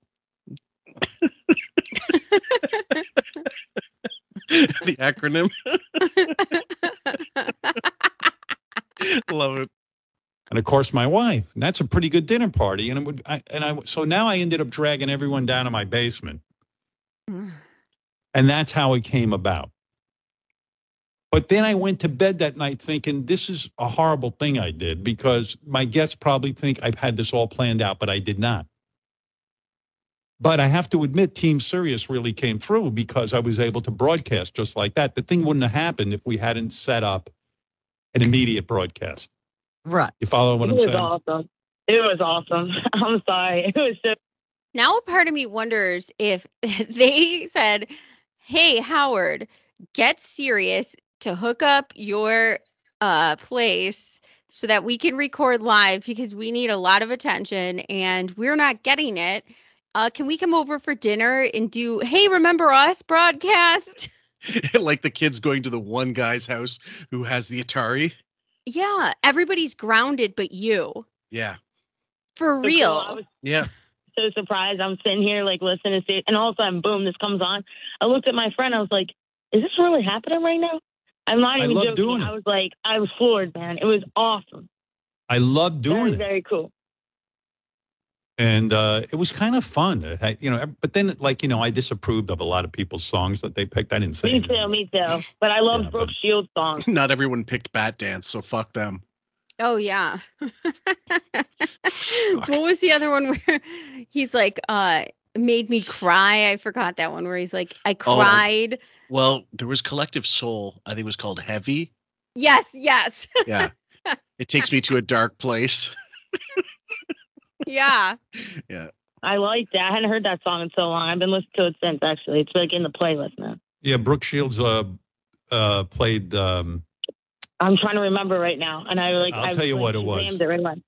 Speaker 1: the acronym. Love it.
Speaker 3: and of course my wife. And that's a pretty good dinner party. And it would, I, and I, so now I ended up dragging everyone down to my basement, and that's how it came about. But then I went to bed that night thinking this is a horrible thing I did because my guests probably think I've had this all planned out, but I did not. But I have to admit, Team Sirius really came through because I was able to broadcast just like that. The thing wouldn't have happened if we hadn't set up an immediate broadcast.
Speaker 14: Right.
Speaker 3: You follow what
Speaker 18: it
Speaker 3: I'm
Speaker 18: was
Speaker 3: saying?
Speaker 18: awesome. It was awesome. I'm sorry. It was so
Speaker 12: Now a part of me wonders if they said, "Hey Howard, get Sirius to hook up your uh place so that we can record live because we need a lot of attention and we're not getting it. Uh can we come over for dinner and do Hey, remember us broadcast?"
Speaker 1: like the kids going to the one guy's house who has the Atari.
Speaker 12: Yeah, everybody's grounded but you.
Speaker 1: Yeah.
Speaker 12: For
Speaker 18: so
Speaker 12: real.
Speaker 18: cool. Was
Speaker 1: Yeah.
Speaker 18: so surprised. I'm sitting here like listening to it, and all of a sudden, boom, this comes on. I looked at my friend. I was like, "Is this really happening right now?" I'm not
Speaker 3: I
Speaker 18: even
Speaker 3: love
Speaker 18: joking.
Speaker 3: doing
Speaker 18: I was like, I was floored, man. It was awesome.
Speaker 3: I love doing
Speaker 18: very,
Speaker 3: it.
Speaker 18: very cool.
Speaker 3: And uh, it was kind of fun. It had- you know, but then like you know, I disapproved of a lot of people's songs that they picked. I didn't say
Speaker 18: Me too, me too. But I love
Speaker 3: Yeah,
Speaker 18: Brooke Shields songs.
Speaker 1: Not everyone picked Batdance, so fuck them.
Speaker 12: Oh yeah. what was the other one where he's like uh made me cry? I forgot that one where he's like I
Speaker 1: Oh.
Speaker 12: cried.
Speaker 1: Well, there was Collective Soul. I think it was called Heavy.
Speaker 12: Yes, yes.
Speaker 1: Yeah. it takes me to a dark place.
Speaker 12: Yeah.
Speaker 1: Yeah.
Speaker 18: I liked it. I hadn't heard that song in so long. I've been listening to it since. Actually, it's like in the playlist now.
Speaker 3: Yeah, Brooke Shields uh, uh, played. Um,
Speaker 18: I'm trying to remember right now, and I like.
Speaker 3: I'll
Speaker 18: I
Speaker 3: tell you what it was.
Speaker 18: It right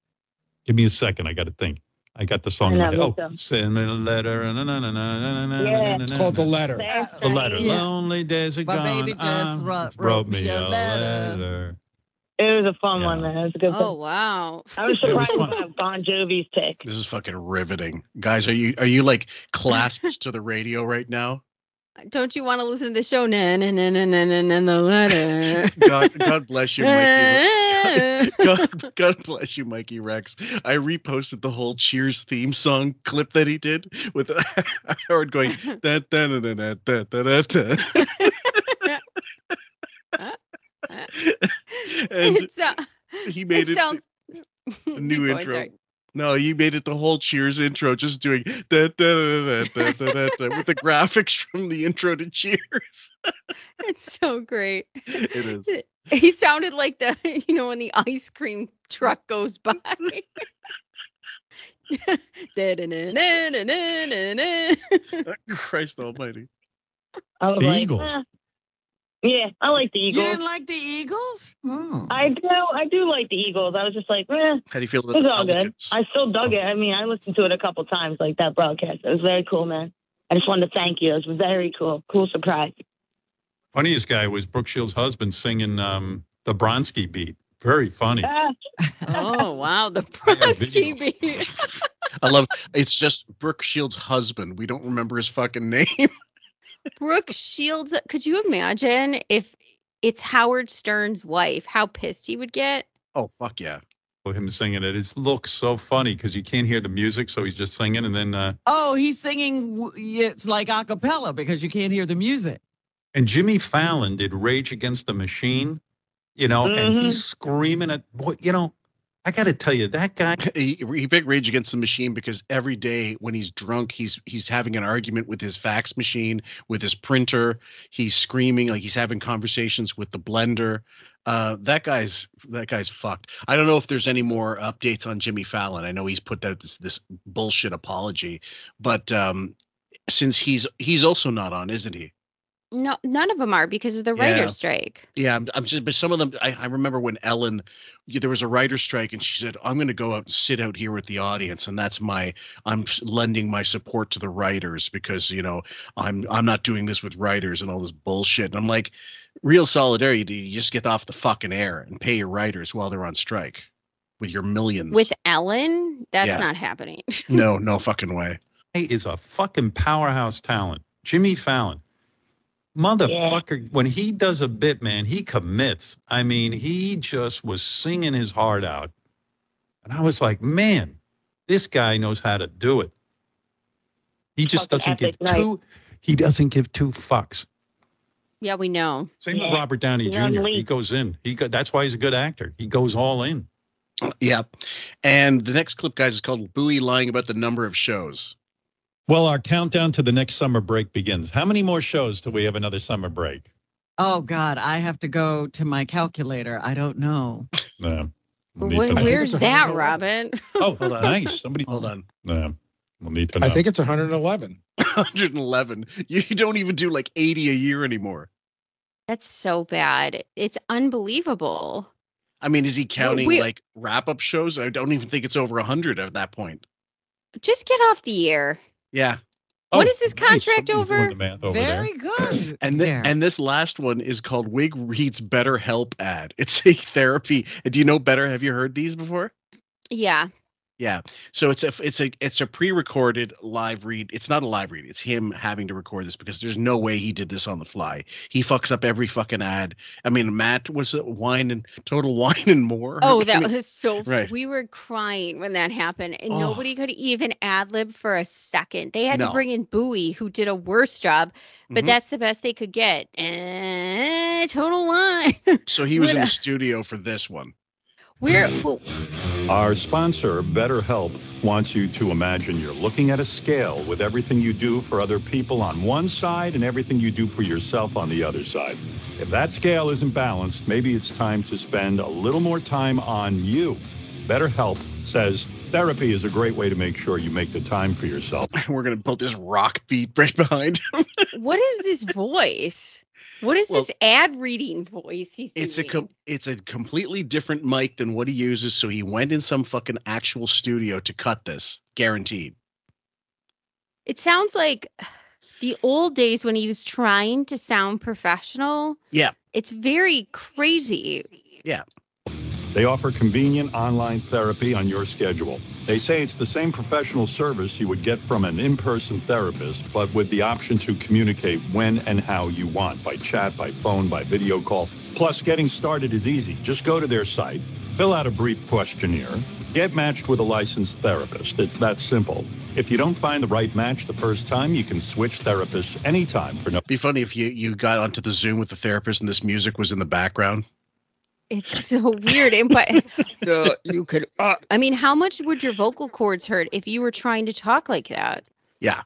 Speaker 3: give me a second. I got to think. I got the song.
Speaker 18: I
Speaker 3: in my
Speaker 18: know,
Speaker 3: Oh,
Speaker 18: too.
Speaker 3: send me a letter. na, na, na, na, na, na,
Speaker 18: Yeah.
Speaker 3: na, na,
Speaker 13: It's called. The Letter.
Speaker 3: The letter.
Speaker 18: Yeah.
Speaker 3: Lonely days are
Speaker 14: My
Speaker 3: gone.
Speaker 14: baby just
Speaker 3: I
Speaker 14: wrote-
Speaker 3: wrote me a letter.
Speaker 18: It was a fun yeah. one, man. It was a good.
Speaker 12: Oh
Speaker 18: one.
Speaker 12: wow!
Speaker 18: I was surprised
Speaker 1: to
Speaker 18: have Bon Jovi's pick.
Speaker 1: This is fucking riveting, guys. Are you are you like clasped to the radio right now?
Speaker 12: Don't you want to listen to the show? Na na na na na na the letter.
Speaker 1: God, God bless you, Mikey. God, God, God bless you, Mikey Rex. I reposted the whole Cheers theme song clip that he did with Howard going da da da da da da da. and
Speaker 12: It sou-
Speaker 1: he made it,
Speaker 12: sounds
Speaker 1: the new
Speaker 12: Go on,
Speaker 1: intro.
Speaker 12: sorry.
Speaker 1: No, you made it the whole Cheers intro, just doing da da da da da da da, da with the graphics from the intro to Cheers.
Speaker 12: It's so great.
Speaker 1: It is.
Speaker 12: He sounded like the you know when the ice cream truck goes by.
Speaker 1: Christ Almighty.
Speaker 18: I was
Speaker 3: The
Speaker 18: like,
Speaker 3: Eagles.
Speaker 18: eh. Yeah, I like the Eagles.
Speaker 14: You
Speaker 18: Eagles.
Speaker 14: didn't like the Eagles? Oh.
Speaker 18: I do. I do like the Eagles. I was just like, eh,
Speaker 1: How do you feel about
Speaker 18: it's
Speaker 1: the
Speaker 18: all good.
Speaker 1: Pelicans?
Speaker 18: I still dug it. I mean, I listened to it a couple times, like that broadcast. It was very cool, man. I just wanted to thank you. It was very cool. Cool surprise.
Speaker 3: Funniest guy was Brooke Shields' husband singing um, the Bronski beat. Very funny.
Speaker 18: Ah,
Speaker 12: Oh wow, the
Speaker 3: have
Speaker 12: Brodsky beat.
Speaker 1: I love it's just Brooke Shields' husband. We don't remember his fucking name.
Speaker 12: Brooke Shields. Could you imagine if it's Howard Stern's wife? How pissed he would get.
Speaker 1: Oh fuck yeah.
Speaker 3: With him singing it. It looks so funny because you can't hear the music, so he's just singing, and then uh,
Speaker 14: Oh, he's singing. It's like a cappella because you can't hear the music.
Speaker 3: and Jimmy Fallon did Rage Against the Machine, you know, and he's screaming at boy, you know. I got to tell you, that guy.
Speaker 1: He, he picked Rage Against the Machine because every day when he's drunk, he's he's having an argument with his fax machine, with his printer. He's screaming like he's having conversations with the blender. Uh, that guy's that guy's fucked. I don't know if there's any more updates on Jimmy Fallon. I know he's put out this this bullshit apology, but um, since he's he's also not on, isn't he?
Speaker 12: No, none of them are because of the
Speaker 1: Yeah.
Speaker 12: writer's strike.
Speaker 1: Yeah, I'm, I'm just, but some of them, I, I remember when Ellen, there was a writer's strike, and she said, "I'm going to go out and sit out here with the audience, and that's my, I'm lending my support to the writers because you know I'm, I'm not doing this with writers and all this bullshit." And I'm like, real solidarity, you just get off the fucking air and pay your writers while they're on strike with your millions.
Speaker 12: With Ellen, that's
Speaker 1: Yeah.
Speaker 12: not happening.
Speaker 1: no, no fucking way.
Speaker 3: He is a fucking powerhouse talent. Jimmy Fallon. Motherfucker, when he does a bit, man, he commits. I mean, he just was singing his heart out. And I was like, man, this guy knows how to do it. He just
Speaker 18: Fucking
Speaker 3: doesn't give
Speaker 18: night.
Speaker 3: two he doesn't give two fucks.
Speaker 12: yeah, we know.
Speaker 3: Same with Robert Downey
Speaker 18: He's
Speaker 3: Jr.
Speaker 18: on
Speaker 3: He goes in. He go, that's why he's a good actor. He goes all in.
Speaker 1: Yeah, and the next clip, guys, is called "Booey lying about the number of shows."
Speaker 3: Well, our countdown to the next summer break begins. How many more shows do we have another summer break?
Speaker 14: Oh God, I have to go to my calculator. I don't know.
Speaker 3: No. we'll need
Speaker 12: Wh-
Speaker 3: to know.
Speaker 12: where's that, Robin?
Speaker 3: Oh,
Speaker 1: Hold on.
Speaker 3: nice. Somebody.
Speaker 1: Hold on.
Speaker 3: No, we'll need to know.
Speaker 13: I think it's 111.
Speaker 1: 111. You don't even do like 80 a year anymore.
Speaker 12: That's so bad. It's unbelievable.
Speaker 1: I mean, is he counting
Speaker 12: we-
Speaker 1: like wrap up shows? I don't even think it's over 100 at that point.
Speaker 12: Just get off the air.
Speaker 1: Yeah.
Speaker 12: What oh, is this
Speaker 3: nice.
Speaker 12: contract
Speaker 3: Somebody's
Speaker 12: over?
Speaker 3: the math over
Speaker 14: Very good.
Speaker 1: And th-
Speaker 14: there.
Speaker 1: and this last one is called Wig Reads Better Help ad. It's a therapy. Do you know better? Have you heard these before?
Speaker 12: Yeah.
Speaker 1: Yeah. So it's a it's a it's a pre-recorded live read. It's not a live read. It's him having to record this because there's no way he did this on the fly. He fucks up every fucking ad. I mean, Matt was it wine and total wine and more.
Speaker 12: Oh,
Speaker 1: I
Speaker 12: that
Speaker 1: mean,
Speaker 12: was so.
Speaker 1: right.
Speaker 12: We were crying when that happened, and
Speaker 1: Oh.
Speaker 12: nobody could even ad lib for a second. They had to bring in Booey, who did a worse job, but
Speaker 1: Mhm.
Speaker 12: that's the best they could get. And total wine.
Speaker 1: So he was in the studio for this one.
Speaker 12: We're hmm. well,
Speaker 3: Our sponsor, BetterHelp, wants you to imagine you're looking at a scale with everything you do for other people on one side and everything you do for yourself on the other side. If that scale isn't balanced, maybe it's time to spend a little more time on you. BetterHelp says therapy is a great way to make sure you make the time for yourself.
Speaker 1: We're gonna put this rock beat right behind him.
Speaker 12: what is this voice? What is
Speaker 1: Well,
Speaker 12: this ad reading voice he's
Speaker 1: It's a com- it's a completely different mic than what he uses. So he went in some fucking actual studio to cut this, guaranteed.
Speaker 12: it sounds like the old days when he was trying to sound professional.
Speaker 1: Yeah.
Speaker 12: It's very crazy.
Speaker 1: Yeah.
Speaker 3: They offer convenient online therapy on your schedule. They say it's the same professional service you would get from an in person therapist, but with the option to communicate when and how you want by chat, by phone, by video call. Plus, getting started is easy. Just go to their site, fill out a brief questionnaire, get matched with a licensed therapist. It's that simple. If you don't find the right match the first time, you can switch therapists anytime for no.
Speaker 1: Be funny if you you got onto the Zoom with the therapist and this music was in the background.
Speaker 12: It's so weird. And but the, you could. Uh, I mean, how much would your vocal cords hurt if you were trying to talk like that?
Speaker 1: Yeah.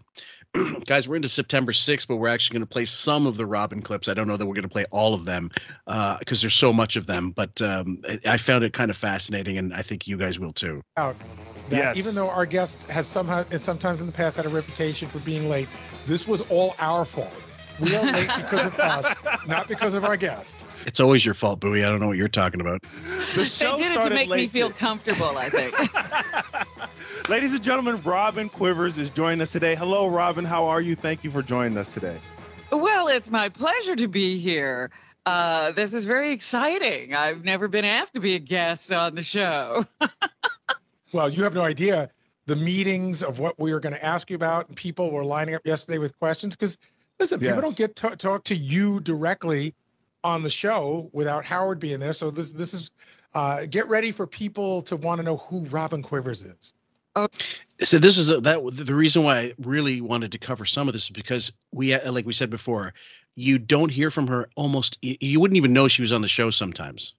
Speaker 1: Guys, we're into September 6th, but we're actually going to play some of the Robin clips. I don't know that we're going to play all of them because there's so much of them, but um, I, I found it kind of fascinating, and I think you guys will too.
Speaker 13: Out that
Speaker 19: Yes.
Speaker 13: even though our guest has somehow and sometimes in the past had a reputation for being late, this was all our fault. We are late because of us, not because of our guest.
Speaker 1: It's always your fault, Booey. I don't know what you're talking about.
Speaker 19: The
Speaker 14: They did it to make me feel
Speaker 19: too.
Speaker 14: comfortable, I think.
Speaker 19: Ladies and gentlemen, Robin Quivers is joining us today. Hello, Robin. How are you? Thank you for joining us today.
Speaker 14: Well, it's my pleasure to be here. Uh, this is very exciting. I've never been asked to be a guest on the show.
Speaker 13: Well, you have no idea the meetings of what we were going to ask you about, and people were lining up yesterday with questions. Because listen, people don't get to talk to you directly on the show without Howard being there. So this this is uh, get ready for people to want to know who Robin Quivers is.
Speaker 1: So this is a, that the reason why I really wanted to cover some of this is because we, uh, like we said before, you don't hear from her almost. You wouldn't even know she was on the show sometimes.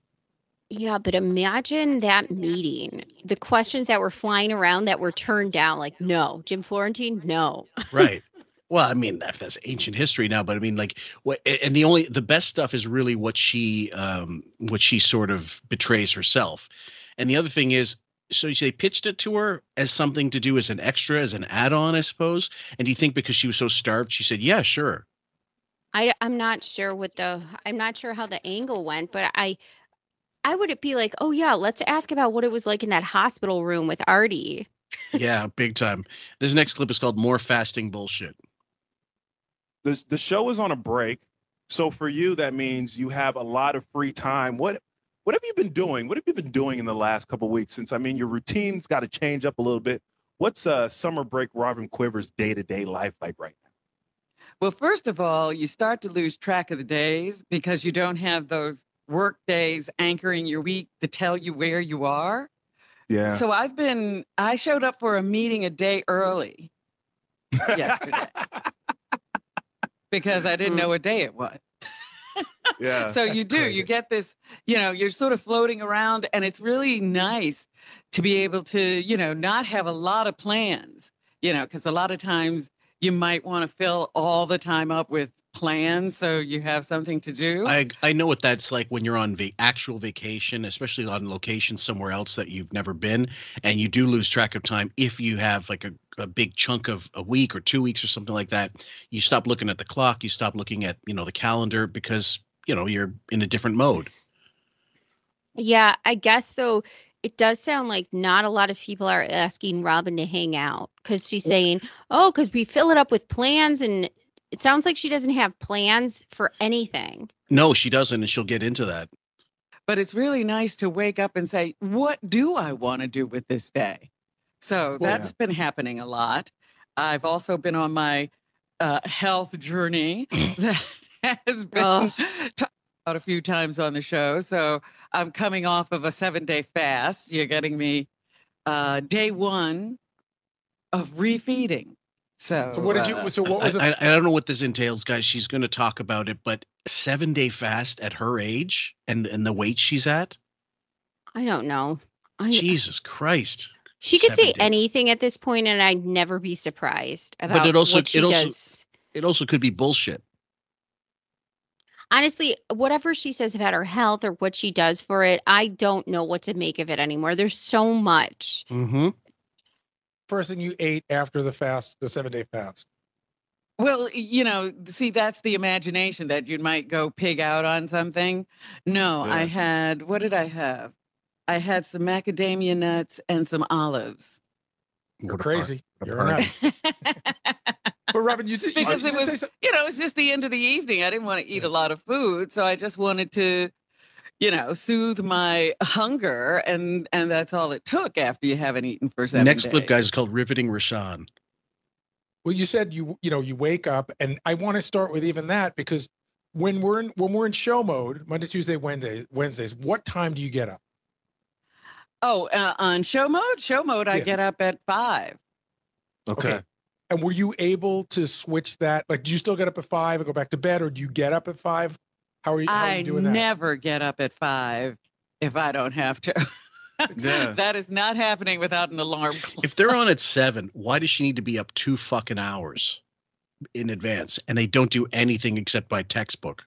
Speaker 12: Yeah, but imagine that meeting. The questions that were flying around that were turned down, like, no, Jim Florentine, no.
Speaker 1: Right. Well, I mean, that- that's ancient history now, but I mean, like, what? And the only the best stuff is really what she, um, what she sort of betrays herself. And the other thing is, so they pitched it to her as something to do as an extra, as an add-on, I suppose. And do you think because she was so starved, she said, "Yeah, sure."
Speaker 12: I, I'm not sure what the, I'm not sure how the angle went, but I, I would be like, oh yeah, let's ask about what it was like in that hospital room with Artie.
Speaker 1: Yeah, big time. This next clip is called "More Fasting Bullshit."
Speaker 19: The, the show is on a break. So for you, that means you have a lot of free time. What what have you been doing? What have you been doing in the last couple weeks? Since I mean, your routine's got to change up a little bit. What's uh, summer break Robin Quivers' day to day life like right now?
Speaker 14: Well, first of all, you start to lose track of the days because you don't have those work days anchoring your week to tell you where you are.
Speaker 19: Yeah.
Speaker 14: So I've been, I showed up for a meeting a day early yesterday because I didn't know what day it was.
Speaker 19: yeah.
Speaker 14: so you do you get this you know you're sort of floating around and it's really nice to be able to you know not have a lot of plans you know because a lot of times you might want to fill all the time up with plans so you have something to do
Speaker 1: I I know what that's like when you're on va- actual vacation, especially on location somewhere else that you've never been, and you do lose track of time. If you have like a, a big chunk of a week or two weeks or something like that, you stop looking at the clock, you stop looking at you know the calendar because you know you're in a different mode.
Speaker 12: Yeah, I guess though it does sound like not a lot of people are asking Robin to hang out because she's saying, "Oh, because we fill it up with plans," and it sounds like she doesn't have plans for anything.
Speaker 1: No, she doesn't, and she'll get into that.
Speaker 14: but it's really nice to wake up and say what do i want to do with this day so
Speaker 19: Well,
Speaker 14: that's been happening a lot i've also been on my uh, health journey that has been
Speaker 12: Ugh.
Speaker 14: talked about a few times on the show so i'm coming off of a seven day fast you're getting me uh, day one of refeeding so,
Speaker 13: So what did you?
Speaker 14: uh,
Speaker 13: So what was
Speaker 1: I,
Speaker 13: it?
Speaker 1: I, I don't know what this entails, guys. She's going to talk about it, but seven day fast at her age and and the weight she's at.
Speaker 12: I don't know. I,
Speaker 1: Jesus Christ.
Speaker 12: she could say
Speaker 1: days.
Speaker 12: anything at this point, and I'd never be surprised about
Speaker 1: But it also
Speaker 12: what she
Speaker 1: it also
Speaker 12: does.
Speaker 1: it also could be bullshit.
Speaker 12: Honestly, whatever she says about her health or what she does for it, I don't know what to make of it anymore. There's so much.
Speaker 1: Mm-hmm.
Speaker 13: First thing you ate after the fast, the seven day fast.
Speaker 14: Well, you know, see, that's the imagination that you might go pig out on something. No, I had, what did I have? I had some macadamia nuts and some olives.
Speaker 13: You're
Speaker 1: What a part-
Speaker 13: crazy. You're
Speaker 1: part.
Speaker 13: not. But Robin, you did.
Speaker 14: because
Speaker 13: you
Speaker 14: it
Speaker 13: did say
Speaker 14: was, you know, it's just the end of the evening. I didn't want to eat a lot of food, so I just wanted to, you know, soothe my hunger, and and that's all it took after you haven't eaten for seven
Speaker 1: Next
Speaker 14: days.
Speaker 1: clip, guys, is called Riveting Rashan."
Speaker 13: Well, you said you you know you wake up, and I want to start with even that because when we're in when we're in show mode, Monday, Tuesday, Wednesday, Wednesdays, what time do you get up?
Speaker 14: Oh, uh, on show mode, show mode, I get up at five.
Speaker 19: Okay.
Speaker 13: And were you able to switch that? Like, do you still get up at five and go back to bed, or do you get up at five? How are you, how are
Speaker 14: I
Speaker 13: you doing that?
Speaker 14: never get up at five if I don't have to.
Speaker 19: Yeah.
Speaker 14: that is not happening without an alarm clock.
Speaker 1: If they're on at seven, why does she need to be up two fucking hours in advance? And they don't do anything except by textbook.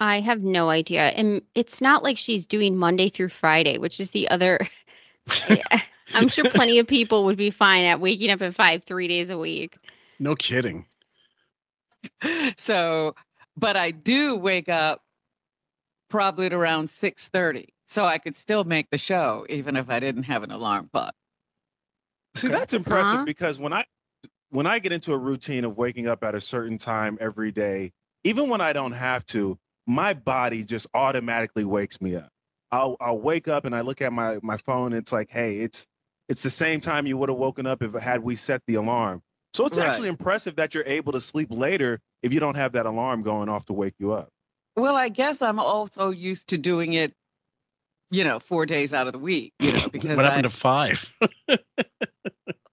Speaker 12: I have no idea. And it's not like she's doing Monday through Friday, which is the other. I'm sure plenty of people would be fine at waking up at five three days a week.
Speaker 1: No kidding.
Speaker 14: So, but I do wake up probably at around 6:30, so I could still make the show even if I didn't have an alarm clock.
Speaker 19: See, that's impressive
Speaker 14: Uh-huh.
Speaker 19: because when I when I get into a routine of waking up at a certain time every day, even when I don't have to, my body just automatically wakes me up. I'll I'll wake up and I look at my my phone. It's like, hey, it's it's the same time you would have woken up if had we set the alarm. So it's
Speaker 14: Right.
Speaker 19: actually impressive that you're able to sleep later if you don't have that alarm going off to wake you up.
Speaker 14: Well, I guess I'm also used to doing it, you know, four days out of the week, you know, because
Speaker 1: what
Speaker 14: I,
Speaker 1: happened to five?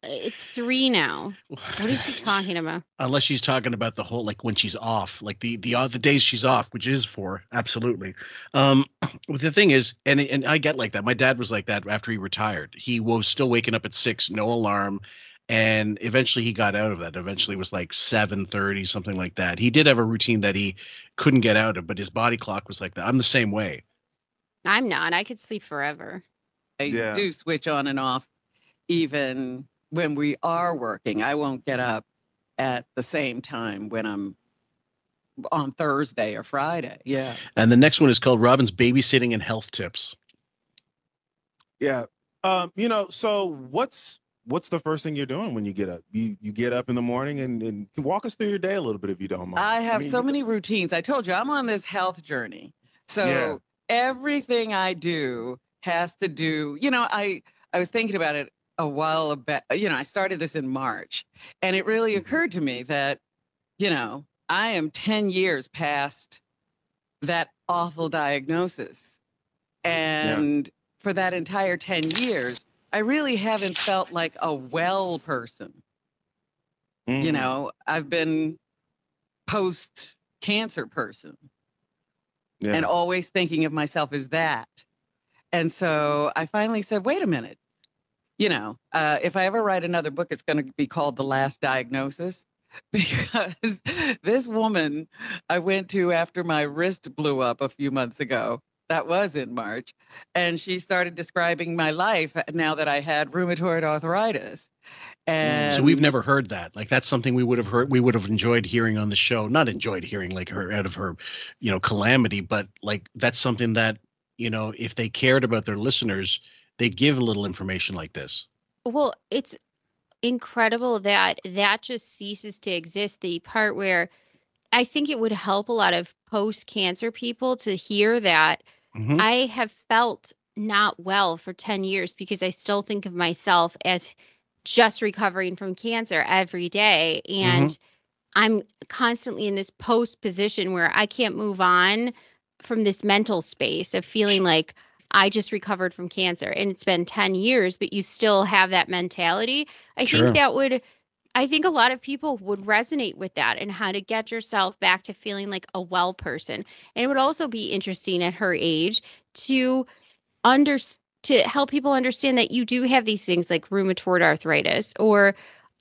Speaker 12: It's three now. What is she talking about?
Speaker 1: Unless she's talking about the whole like when she's off, like the the other days she's off, which is four, absolutely. Um, but the thing is, and and I get like that. My dad was like that after he retired. He was still waking up at six, no alarm, and eventually he got out of that. Eventually it was like seven thirty, something like that. He did have a routine that he couldn't get out of, but his body clock was like that. I'm the same way.
Speaker 12: I'm not. I could sleep forever.
Speaker 14: I
Speaker 1: Yeah.
Speaker 14: do switch on and off even when we are working. I won't get up at the same time when I'm on Thursday or Friday. Yeah.
Speaker 1: And the next one is called Robin's babysitting and health tips.
Speaker 19: Yeah. Um, you know, so what's what's the first thing you're doing when you get up? You you get up in the morning and, and walk us through your day a little bit if you don't mind.
Speaker 14: I have
Speaker 19: mean,
Speaker 14: so many routines. I told you I'm on this health journey. So
Speaker 19: Yeah.
Speaker 14: everything I do has to do, you know, I I was thinking about it a while about, you know, I started this in March and it really mm-hmm. occurred to me that, you know, I am 10 years past that awful diagnosis. And for that entire 10 years, I really haven't felt like a well person. You
Speaker 19: Mhm.
Speaker 14: know, I've been post cancer person
Speaker 19: Yeah.
Speaker 14: and always thinking of myself as that. And so I finally said, wait a minute. You know, uh, if I ever write another book, it's going to be called The Last Diagnosis because this woman I went to after my wrist blew up a few months ago, that was in March, and she started describing my life now that I had rheumatoid arthritis. And
Speaker 1: so we've never heard that. Like that's something we would have heard. We would have enjoyed hearing on the show. Not enjoyed hearing like her out of her, you know, calamity, but like that's something that you know, if they cared about their listeners, they'd give a little information like this.
Speaker 12: Well, it's incredible that that just ceases to exist. The part where I think it would help a lot of post cancer people to hear that
Speaker 1: Mhm.
Speaker 12: I have felt not well for 10 years because I still think of myself as just recovering from cancer every day. And I'm constantly in this post position where I can't move on from this mental space of feeling like I just recovered from cancer and it's been 10 years, but you still have that mentality. I
Speaker 1: Sure.
Speaker 12: think that would, I think a lot of people would resonate with that and how to get yourself back to feeling like a well person. And it would also be interesting at her age to under to help people understand that you do have these things like rheumatoid arthritis or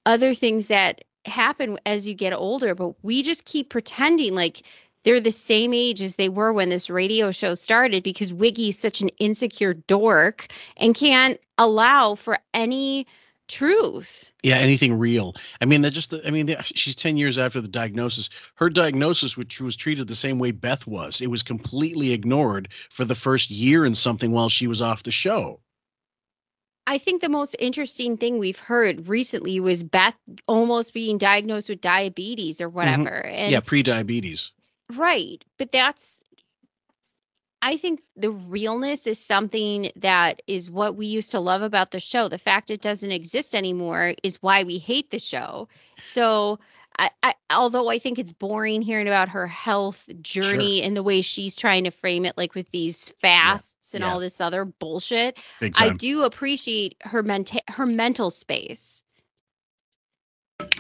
Speaker 12: other things that happen as you get older, but we just keep pretending like they're the same age as they were when this radio show started because Wiggy is such an insecure dork and can't allow for any truth.
Speaker 1: Yeah, anything real. I mean, that just. I mean, she's ten years after the diagnosis. Her diagnosis, which was treated the same way Beth was, it was completely ignored for the first year and something while she was off the show.
Speaker 12: I think the most interesting thing we've heard recently was Beth almost being diagnosed with diabetes or whatever.
Speaker 1: Mm-hmm. yeah, pre-diabetes.
Speaker 12: Right. But that's, I think the realness is something that is what we used to love about the show. The fact it doesn't exist anymore is why we hate the show. So, I, I although I think it's boring hearing about her health journey and the way she's trying to frame it, like with these fasts and
Speaker 1: Yeah.
Speaker 12: all this other bullshit, I do appreciate her mental her mental space.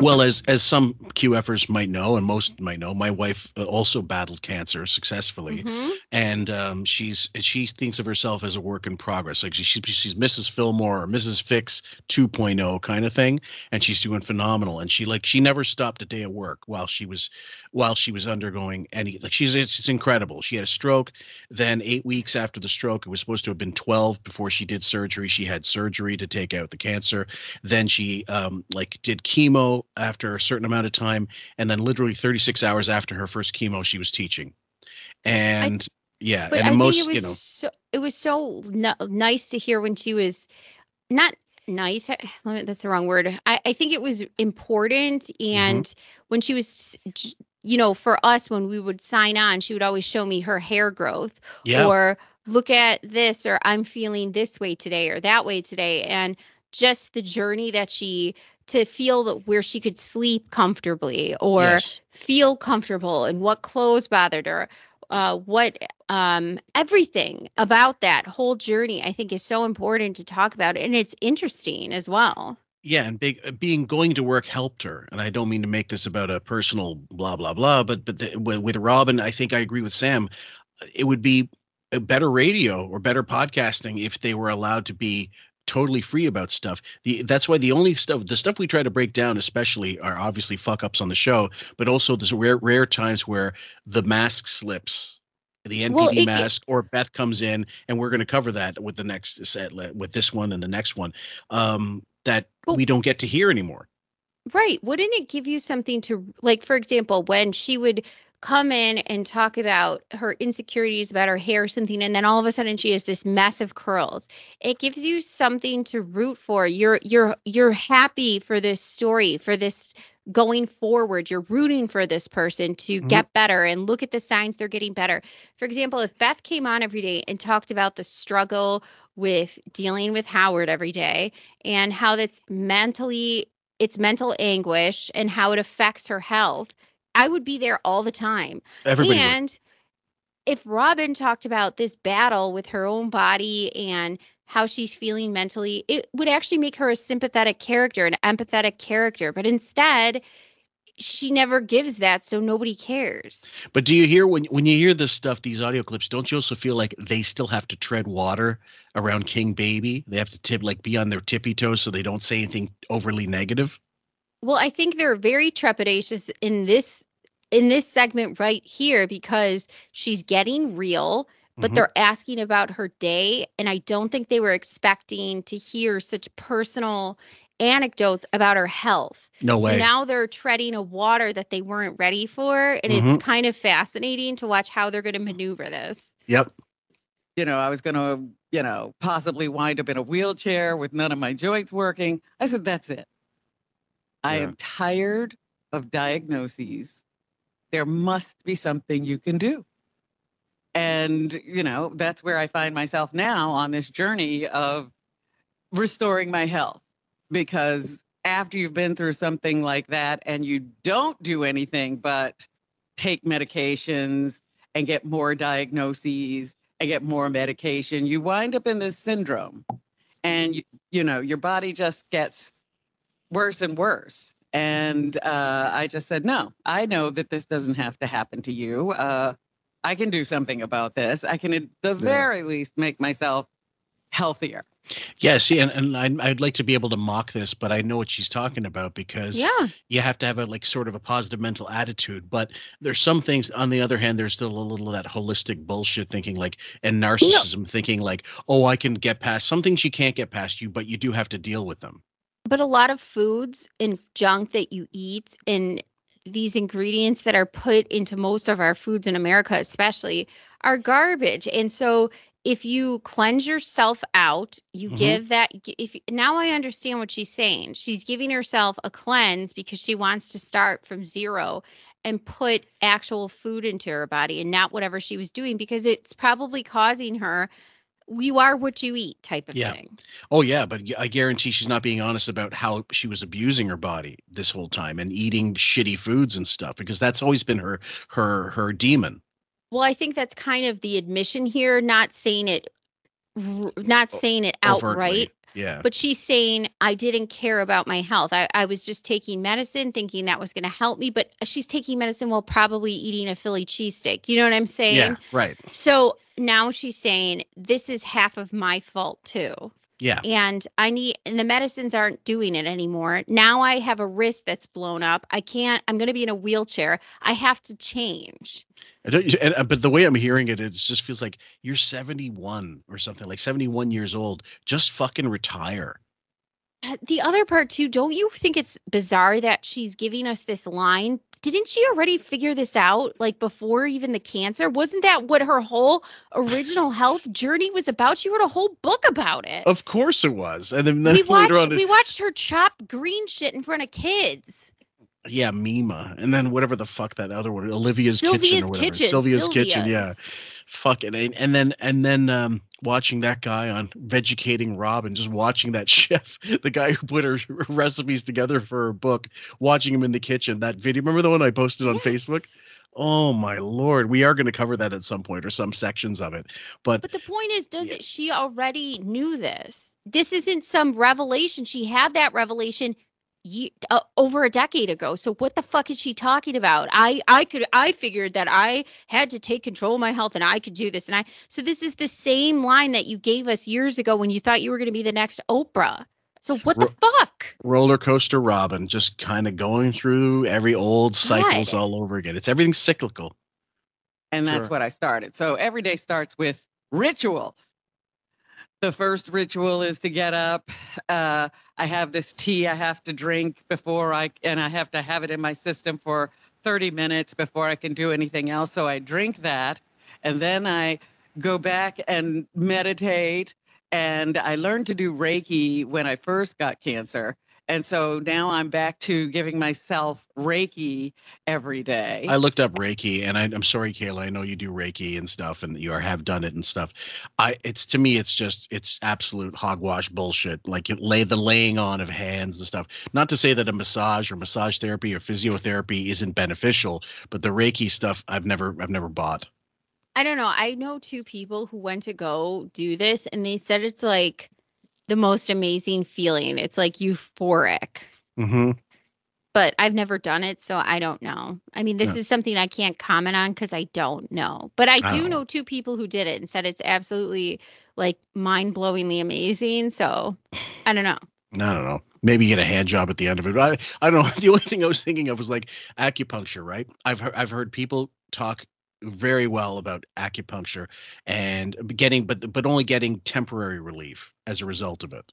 Speaker 1: Well, as as some QFers might know, and most might know, my wife uh, also battled cancer successfully,
Speaker 12: Mhm.
Speaker 1: and um, she's she thinks of herself as a work in progress. Like she, she she's Mrs. Fillmore or Mrs. Fixx 2.0 kind of thing, and she's doing phenomenal. And she like she never stopped a day of work while she was while she was undergoing any like she's it's, it's incredible. She had a stroke, then eight weeks after the stroke, it was supposed to have been 12 before she did surgery. She had surgery to take out the cancer. Then she um like did chemo after a certain amount of time, and then literally 36 hours after her first chemo, she was teaching. And yeah, and
Speaker 12: I
Speaker 1: most
Speaker 12: it was
Speaker 1: you know
Speaker 12: so it was so no, nice to hear when she was not nice. eh, That's the wrong word. I, I think it was important,
Speaker 1: Mm-hmm.
Speaker 12: and when she was, you know, for us when we would sign on, she would always show me her hair growth,
Speaker 1: Yeah.
Speaker 12: or look at this, or I'm feeling this way today, or that way today, and just the journey that she to feel that where she could sleep comfortably or
Speaker 1: Yes.
Speaker 12: feel comfortable and what clothes bothered her uh, what um, everything about that whole journey i think is so important to talk about and it's interesting as well
Speaker 1: yeah and big uh, being going to work helped her and i don't mean to make this about a personal blah blah blah but but the, with, with robin i think i agree with sam it would be a better radio or better podcasting if they were allowed to be totally free about stuff. The that's why the only stuff the stuff we try to break down especially are obviously fuck ups on the show but also there's rare rare times where the mask slips the npd
Speaker 12: Well, it-
Speaker 1: mask or beth comes in and we're going to cover that with the next set with this one and the next one um that we don't get to hear anymore.
Speaker 12: Right. Wouldn't it give you something to like for example when she would come in and talk about her insecurities about her hair or something and then all of a sudden she has this mess of curls. It gives you something to root for. You're you're you're happy for this story for this going forward. You're rooting for this person to
Speaker 1: Mhm.
Speaker 12: get better and look at the signs they're getting better. For example if beth came on every day and talked about the struggle with dealing with howard every day and how that's mentally it's mental anguish and how it affects her health i would be there all the time
Speaker 1: Everybody would.
Speaker 12: and if robin talked about this battle with her own body and how she's feeling mentally it would actually make her a sympathetic character an empathetic character but instead she never gives that so nobody cares
Speaker 1: But do you hear when when you hear this stuff, these audio clips? Don't you also feel like they still have to tread water around King Baby? They have to tip like be on their tippy toes so they don't say anything overly negative.
Speaker 12: Well, I think they're very trepidatious in this in this segment right here because she's getting real, but
Speaker 1: Mhm.
Speaker 12: they're asking about her day and I don't think they were expecting to hear such personal anecdotes about her health.
Speaker 1: No
Speaker 12: so
Speaker 1: way.
Speaker 12: now they're treading a water that they weren't ready for and
Speaker 1: Mhm.
Speaker 12: it's kind of fascinating to watch how they're going to maneuver this.
Speaker 1: Yep.
Speaker 14: you know, I was going to, you know, possibly wind up in a wheelchair with none of my joints working. I said, that's it. I am tired of diagnoses. There must be something you can do. And, you know, that's where I find myself now on this journey of restoring my health. Because after you've been through something like that and you don't do anything but take medications and get more diagnoses and get more medication, you wind up in this syndrome. And, you, you know, your body just gets worse and worse. And uh, I just said, no, I know that this doesn't have to happen to you. Uh, I can do something about this. I can, at the very least, make myself healthier.
Speaker 1: Yeah, see, and, and I'd, I'd like to be able to mock this, but I know what she's talking about because
Speaker 12: Yeah.
Speaker 1: you have to have a like sort of a positive mental attitude. But there's some things on the other hand, there's still a little of that holistic bullshit thinking like and narcissism thinking like, oh, I can get past some things you can't get past you, but you do have to deal with them.
Speaker 12: But a lot of foods and junk that you eat and these ingredients that are put into most of our foods in America, especially, are garbage. And so if you cleanse yourself out, you
Speaker 1: Mhm.
Speaker 12: give that if now I understand what she's saying. She's giving herself a cleanse because she wants to start from zero and put actual food into her body and not whatever she was doing because it's probably causing her you are what you eat type of
Speaker 1: Yeah.
Speaker 12: thing.
Speaker 1: Oh yeah, but I guarantee she's not being honest about how she was abusing her body this whole time and eating shitty foods and stuff because that's always been her her her demon.
Speaker 12: Well, I think that's kind of the admission here, not saying it, not saying it outright,
Speaker 1: overtly. Yeah.
Speaker 12: But she's saying I didn't care about my health. I, I was just taking medicine thinking that was going to help me. But uh, she's taking medicine while probably eating a Philly cheesesteak. You know what I'm saying?
Speaker 1: yeah. Right.
Speaker 12: So now she's saying this is half of my fault too.
Speaker 1: Yeah.
Speaker 12: And I need, and the medicines aren't doing it anymore. Now I have a wrist that's blown up. I can't, I'm going to be in a wheelchair. I have to change.
Speaker 1: I don't, and, uh, but the way I'm hearing it, it just feels like you're 71 or something, like 71 years old. Just fucking retire.
Speaker 12: Uh, The other part too, don't you think it's bizarre that she's giving us this line? Didn't she already figure this out like before even the cancer? Wasn't that what her whole original health journey was about? She wrote a whole book about it.
Speaker 1: Of course it was. And then, then
Speaker 12: we watched
Speaker 1: on,
Speaker 12: we watched her chop green shit in front of kids.
Speaker 1: yeah, Mima, and then whatever the fuck that other one, Olivia's Kitchen
Speaker 12: Sylvia's
Speaker 1: or whatever.
Speaker 12: Kitchen,
Speaker 1: Sylvia's Kitchen, yeah. Fucking and, and then and then um watching that guy on Vegucating Rob and just watching that chef, the guy who put her recipes together for her book, watching him in the kitchen. That video, remember the one I posted on Facebook? Oh my lord, we are going to cover that at some point or some sections of it. But
Speaker 12: But the point is, does it she already knew this? This isn't some revelation. She had that revelation ye- uh, over a decade ago. So what the fuck is she talking about? I I could I figured that I had to take control of my health and I could do this and I so this is the same line that you gave us years ago when you thought you were going to be the next Oprah. So what the fuck?
Speaker 1: roller coaster Robin, just kind of going through every old cycles
Speaker 14: God.
Speaker 1: all over again. It's everything cyclical.
Speaker 14: And that's
Speaker 1: Sure.
Speaker 14: what I started. So every day starts with rituals. The first ritual is to get up. Uh, I have this tea I have to drink before I, and I have to have it in my system for 30 minutes before I can do anything else. So I drink that. And then I go back and meditate. And I learned to do Reiki when I first got cancer. And so now I'm back to giving myself Reiki every day.
Speaker 1: I looked up Reiki, and I, I'm sorry, Kayla. I know you do Reiki and stuff, and you are, have done it and stuff. I, it's to me, it's just, it's absolute hogwash bullshit. Like you lay the laying on of hands and stuff. Not to say that a massage or massage therapy or physiotherapy isn't beneficial, but the Reiki stuff, I've never, I've never bought.
Speaker 12: I don't know. I know two people who went to go do this and they said it's like the most amazing feeling. It's like euphoric.
Speaker 1: Mm-hmm.
Speaker 12: But I've never done it, so I don't know. I mean, this
Speaker 1: Yeah.
Speaker 12: is something I can't comment on because I don't know. But I do
Speaker 1: don't
Speaker 12: know two people who did it and said it's absolutely like mind-blowingly amazing. So I don't know.
Speaker 1: I don't know. Maybe get a hand job at the end of it. I, I don't know. The only thing I was thinking of was like acupuncture, right? I've heard, I've heard people talk very well about acupuncture and getting, but but only getting temporary relief as a result of it.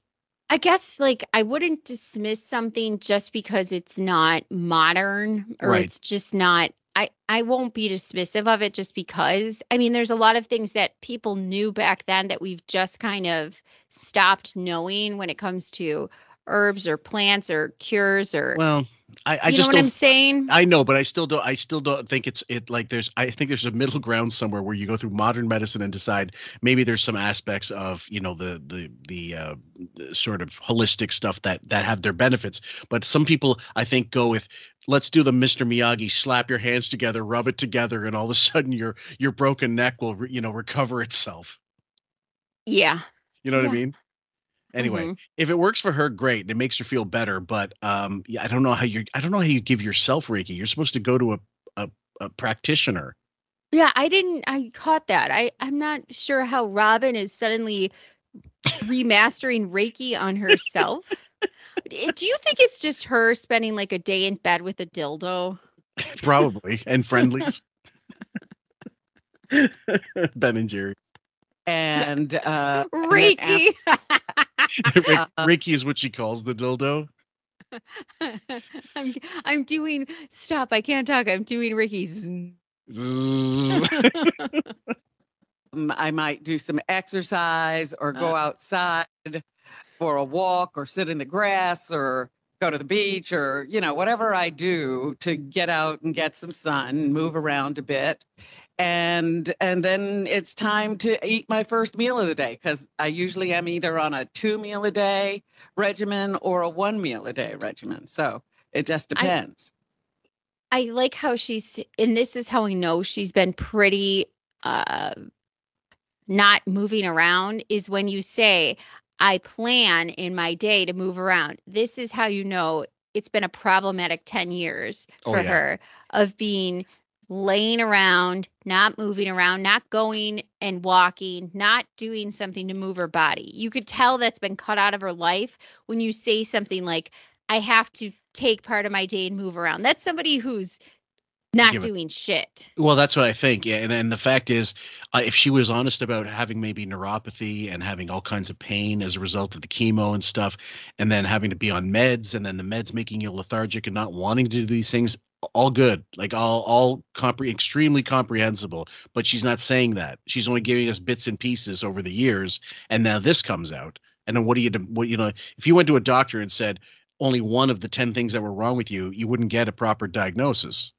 Speaker 12: I guess like I wouldn't dismiss something just because it's not modern or
Speaker 1: Right.
Speaker 12: it's just not I I won't be dismissive of it just because I mean there's a lot of things that people knew back then that we've just kind of stopped knowing when it comes to herbs or plants or cures or
Speaker 1: Well, I, I
Speaker 12: you know what I'm saying?
Speaker 1: I know, but I still don't. I still don't think it's it. Like there's, I think there's a middle ground somewhere where you go through modern medicine and decide maybe there's some aspects of you know the the the, uh, the sort of holistic stuff that that have their benefits. But some people, I think, go with let's do the Mr. Miyagi, slap your hands together, rub it together, and all of a sudden your your broken neck will re, you know recover itself.
Speaker 12: Yeah.
Speaker 1: You know what I mean? Anyway,
Speaker 12: Mhm.
Speaker 1: if it works for her, great. It makes her feel better. But um, yeah, I don't know how you. I don't know how you give yourself Reiki. You're supposed to go to a a, a practitioner.
Speaker 12: Yeah, I didn't I caught that. I I'm not sure how Robin is suddenly remastering Reiki on herself. D- Do you think it's just her spending like a day in bed with a dildo?
Speaker 1: Probably and friendlies. ben and Jerry.
Speaker 14: And uh, and then
Speaker 12: Reiki.
Speaker 1: Re-
Speaker 14: Uh,
Speaker 1: Reiki is what she calls the dildo.
Speaker 12: I'm I'm doing stop, I can't talk. I'm doing Ricky's.
Speaker 14: Um, I might do some exercise or go outside for a walk or sit in the grass or go to the beach or, you know, whatever I do to get out and get some sun, move around a bit. And and then it's time to eat my first meal of the day because I usually am either on a two meal a day regimen or a one meal a day regimen. So it just depends.
Speaker 12: I like how she's and this is how I know she's been pretty uh not moving around is when you say I plan in my day to move around. This is how you know it's been a problematic 10 years
Speaker 1: Oh,
Speaker 12: for
Speaker 1: yeah.
Speaker 12: her of being laying around, not moving around, not going and walking, not doing something to move her body. You could tell that's been cut out of her life when you say something like, I have to take part of my day and move around. That's somebody who's not doing shit.
Speaker 1: Well, that's what I think. Yeah, and and the fact is, uh, if she was honest about having maybe neuropathy and having all kinds of pain as a result of the chemo and stuff, and then having to be on meds, and then the meds making you lethargic and not wanting to do these things, all good, like all all compre- extremely comprehensible. But she's not saying that. She's only giving us bits and pieces over the years, and now this comes out. And then what do you do? What you know? If you went to a doctor and said only one of the ten things that were wrong with you, you wouldn't get a proper diagnosis.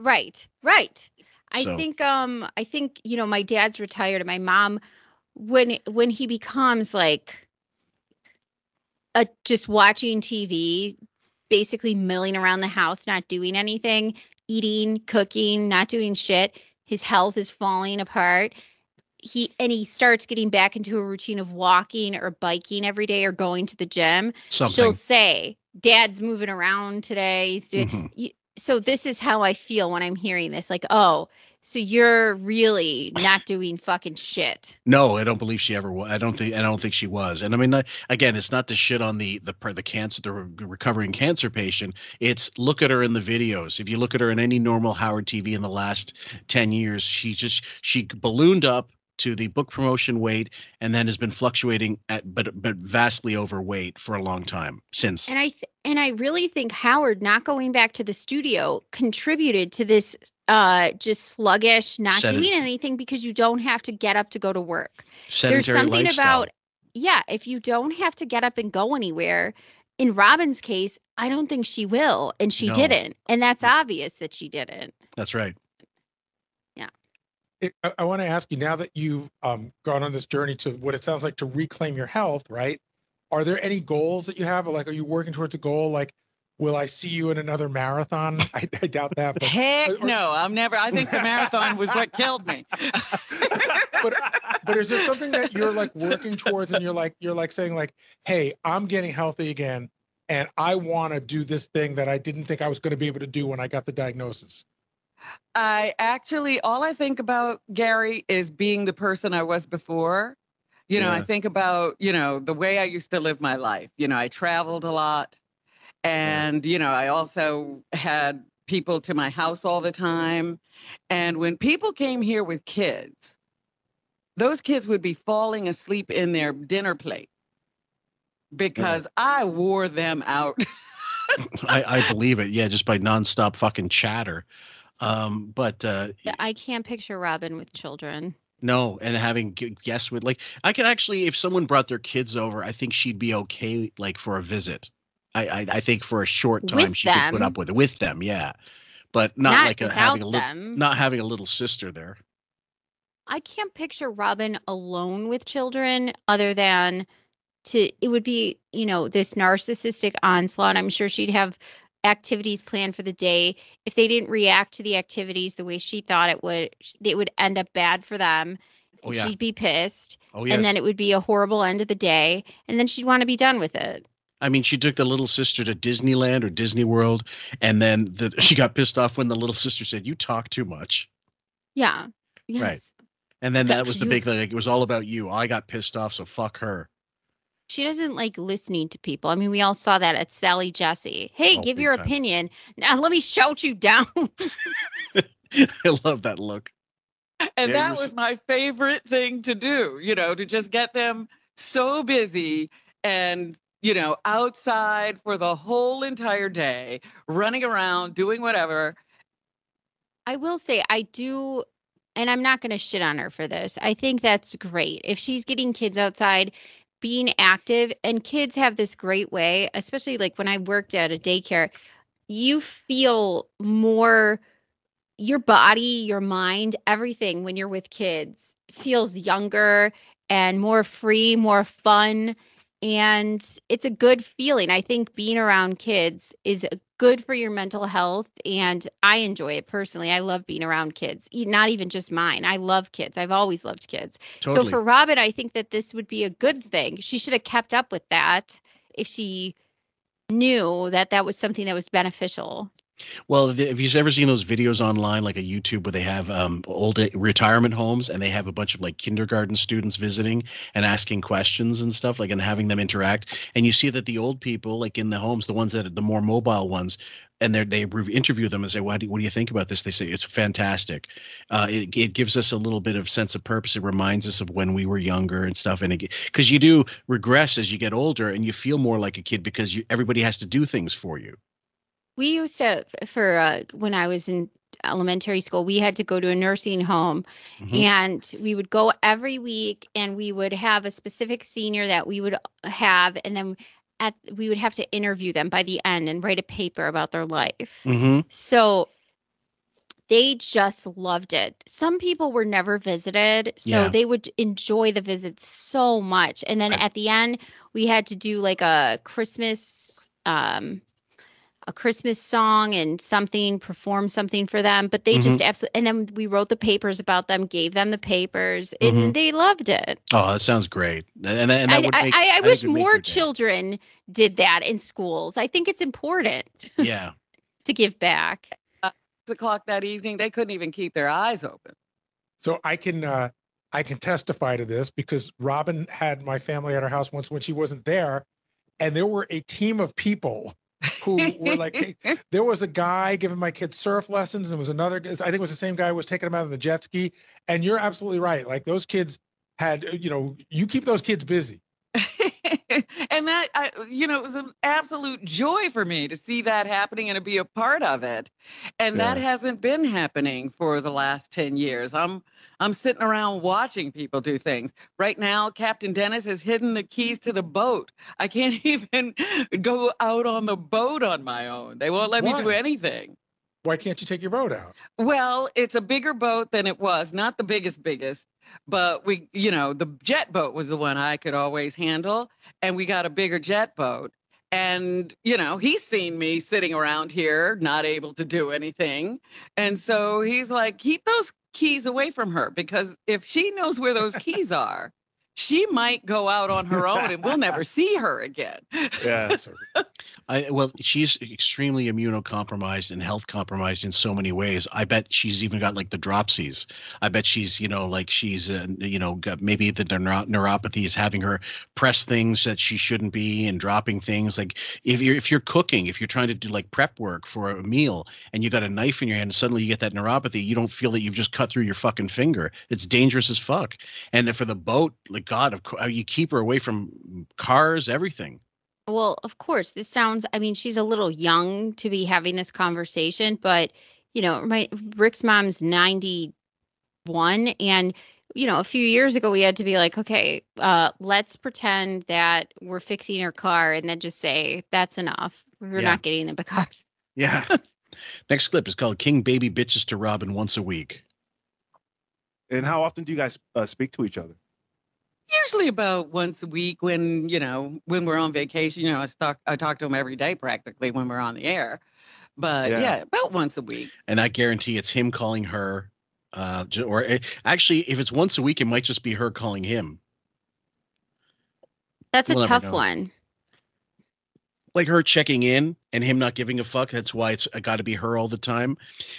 Speaker 12: Right, right. I
Speaker 1: So-
Speaker 12: think um I think you know my dad's retired and my mom when when he becomes like a just watching TV, basically milling around the house, not doing anything, eating, cooking, not doing shit, his health is falling apart. He and he starts getting back into a routine of walking or biking every day or going to the gym.
Speaker 1: Something.
Speaker 12: She'll say, "Dad's moving around today. He's doing."
Speaker 1: Mhm.
Speaker 12: so this is how I feel when I'm hearing this. Like, oh, so you're really not doing fucking shit.
Speaker 1: No, I don't believe she ever was. I don't think. I don't think she was. And I mean, I- again, it's not to shit on the the the cancer, the re- recovering cancer patient. It's look at her in the videos. If you look at her in any normal Howard TV in the last ten years, she just she ballooned up to the book promotion weight, and then has been fluctuating at but but vastly overweight for a long time since.
Speaker 12: And I th- and I really think Howard not going back to the studio contributed to this uh just sluggish, not
Speaker 1: Sedent-
Speaker 12: doing anything because you don't have to get up to go to work. There's something
Speaker 1: lifestyle.
Speaker 12: about yeah, if you don't have to get up and go anywhere, in Robin's case, I don't think she will and she
Speaker 1: No.
Speaker 12: didn't. And that's obvious that she didn't.
Speaker 1: That's right.
Speaker 13: It- I, I want to ask you now that you've um, gone on this journey to what it sounds like to reclaim your health, right? Are there any goals that you have? Like, are you working towards a goal? Like, will I see you in another marathon? I, I doubt that. But,
Speaker 14: Heck no, I'm never. I think the marathon was what killed me.
Speaker 13: but is there something that you're like working towards, and you're like you're like saying like, hey, I'm getting healthy again, and I want to do this thing that I didn't think I was going to be able to do when I got the diagnosis.
Speaker 14: I actually, all I think about, Gary, is being the person I was before. You know, I think about, you know, the way I used to live my life. You know, I traveled a lot. And, you know, I also had people to my house all the time. And when people came here with kids, those kids would be falling asleep in their dinner plate because I wore them out.
Speaker 1: I, I believe it. Yeah, just by nonstop fucking chatter. Um, but uh,
Speaker 12: I can't picture Robin with children.
Speaker 1: No, and having guests with like I could actually, if someone brought their kids over, I think she'd be okay like for a visit. I I, I think for a short time
Speaker 12: With
Speaker 1: she could put up with it with them, yeah, but not,
Speaker 12: Not
Speaker 1: like a, having a
Speaker 12: them.
Speaker 1: not having a little sister there.
Speaker 12: I can't picture Robin alone with children other than to it would be, you know, this narcissistic onslaught. I'm sure she'd have activities planned for the day. If they didn't react to the activities the way she thought it would, it would end up bad for them.
Speaker 1: Oh, yeah.
Speaker 12: She'd be pissed.
Speaker 1: Oh,
Speaker 12: And then it would be a horrible end of the day. And then she'd want to be done with it.
Speaker 1: I mean, she took the little sister to Disneyland or Disney World, and then the, she got pissed off when the little sister said, "You talk too much."
Speaker 12: Yeah. Yes.
Speaker 1: Right. And then
Speaker 12: That
Speaker 1: that was the big thing. Like, it was all about you. I got pissed off, so fuck her.
Speaker 12: She doesn't like listening to people. I mean, we all saw that at Sally Jessy. Hey,
Speaker 1: Oh,
Speaker 12: give your
Speaker 1: time.
Speaker 12: opinion. Now let me shout you down.
Speaker 1: I love that look.
Speaker 14: And
Speaker 1: Yeah,
Speaker 14: that was my favorite thing to do, you know, to just get them so busy and, you know, outside for the whole entire day, running around, doing whatever.
Speaker 12: I will say I do and I'm not going to shit on her for this. I think that's great. If she's getting kids outside being active and kids have this great way, especially like when I worked at a daycare, you feel more your body, your mind, everything when you're with kids feels younger and more free, more fun and it's a good feeling. I think being around kids is good for your mental health, and I enjoy it personally. I love being around kids, not even just mine. I love kids. I've always loved kids.
Speaker 1: Totally.
Speaker 12: So for Robin, I think that this would be a good thing. She should have kept up with that if she knew that that was something that was beneficial.
Speaker 1: Well, the, have you ever seen those videos online, like a YouTube, where they have um, old retirement homes and they have a bunch of like kindergarten students visiting and asking questions and stuff, like and having them interact. And you see that the old people, like in the homes, the ones that are the more mobile ones, and they interview them and say, "What do, what do you think about this?" They say it's fantastic. Uh, it it gives us a little bit of sense of purpose. It reminds us of when we were younger and stuff. And because you do regress as you get older, and you feel more like a kid because you everybody has to do things for you.
Speaker 12: We used to, for uh, when I was in elementary school, we had to go to a nursing home
Speaker 1: Mm-hmm.
Speaker 12: and we would go every week and we would have a specific senior that we would have. And then at, we would have to interview them by the end and write a paper about their life.
Speaker 1: Mm-hmm.
Speaker 12: So they just loved it. Some people were never visited, so
Speaker 1: Yeah.
Speaker 12: they would enjoy the visit so much. And then at the end, we had to do like a Christmas um a Christmas song and something, perform something for them. But they just
Speaker 1: Mhm.
Speaker 12: absolutely, and then we wrote the papers about them, gave them the papers, and
Speaker 1: Mhm.
Speaker 12: they loved it.
Speaker 1: Oh, that sounds great. And, and that
Speaker 12: I,
Speaker 1: would
Speaker 12: I,
Speaker 1: make,
Speaker 12: I, I
Speaker 1: think
Speaker 12: wish
Speaker 1: it'd make
Speaker 12: more
Speaker 1: day.
Speaker 12: children did that in schools. I think it's important
Speaker 1: Yeah.
Speaker 12: to give back.
Speaker 14: Six o'clock that evening, they couldn't even keep their eyes open.
Speaker 13: So I can uh, I can testify to this because Robin had my family at her house once when she wasn't there, and there were a team of people who were like, hey, there was a guy giving my kids surf lessons, and there was another. I think it was the same guy who was taking them out on the jet ski. And you're absolutely right. Like those kids had, uh, you know, you keep those kids busy.
Speaker 14: and that I, you know it was an absolute joy for me to see that happening and to be a part of it and that hasn't been happening for the last 10 years i'm i'm sitting around watching people do things right now captain dennis has hidden the keys to the boat i can't even go out on the boat on my own they won't let me do anything
Speaker 13: Why can't you take your boat out?
Speaker 14: well, it's a bigger boat than it was, not the biggest, biggest, but we, you know, the jet boat was the one I could always handle, and we got a bigger jet boat. And, you know, he's seen me sitting around here, not able to do anything. And so he's like, keep those keys away from her because if she knows where those keys are, she might go out on her own and we'll never see her again.
Speaker 19: Yeah.
Speaker 1: I, well, she's extremely immunocompromised and health compromised in so many ways. I bet she's even got like the dropsies. I bet she's, you know, like she's, uh, you know, got maybe the neuro- neuropathy is having her press things that she shouldn't be and dropping things. Like if you're if you're cooking, if you're trying to do like prep work for a meal and you got a knife in your hand, and suddenly you get that neuropathy, you don't feel that you've just cut through your fucking finger. It's dangerous as fuck. And for the boat, like God, of course, you keep her away from cars, everything.
Speaker 12: Well, of course, this sounds, I mean, she's a little young to be having this conversation, but, you know, my Rick's mom's 91. And, you know, a few years ago, we had to be like, okay, uh, let's pretend that we're fixing her car and then just say, that's enough. We're
Speaker 1: Yeah.
Speaker 12: not getting the car.
Speaker 1: Yeah. Next clip is called King Baby Bitches to Robin Once a Week.
Speaker 19: And how often do you guys uh, speak to each other?
Speaker 14: Usually about once a week when, you know, when we're on vacation, you know, I talk I talk to him every day practically when we're on the air. But
Speaker 1: Yeah.
Speaker 14: yeah, about once a week.
Speaker 1: And I guarantee it's him calling her. Uh, or eh, actually, if it's once a week, it might just be her calling him.
Speaker 12: That's a
Speaker 1: We'll never
Speaker 12: tough
Speaker 1: know.
Speaker 12: one.
Speaker 1: Like her checking in and him not giving a fuck. That's why it's got to be her all the time.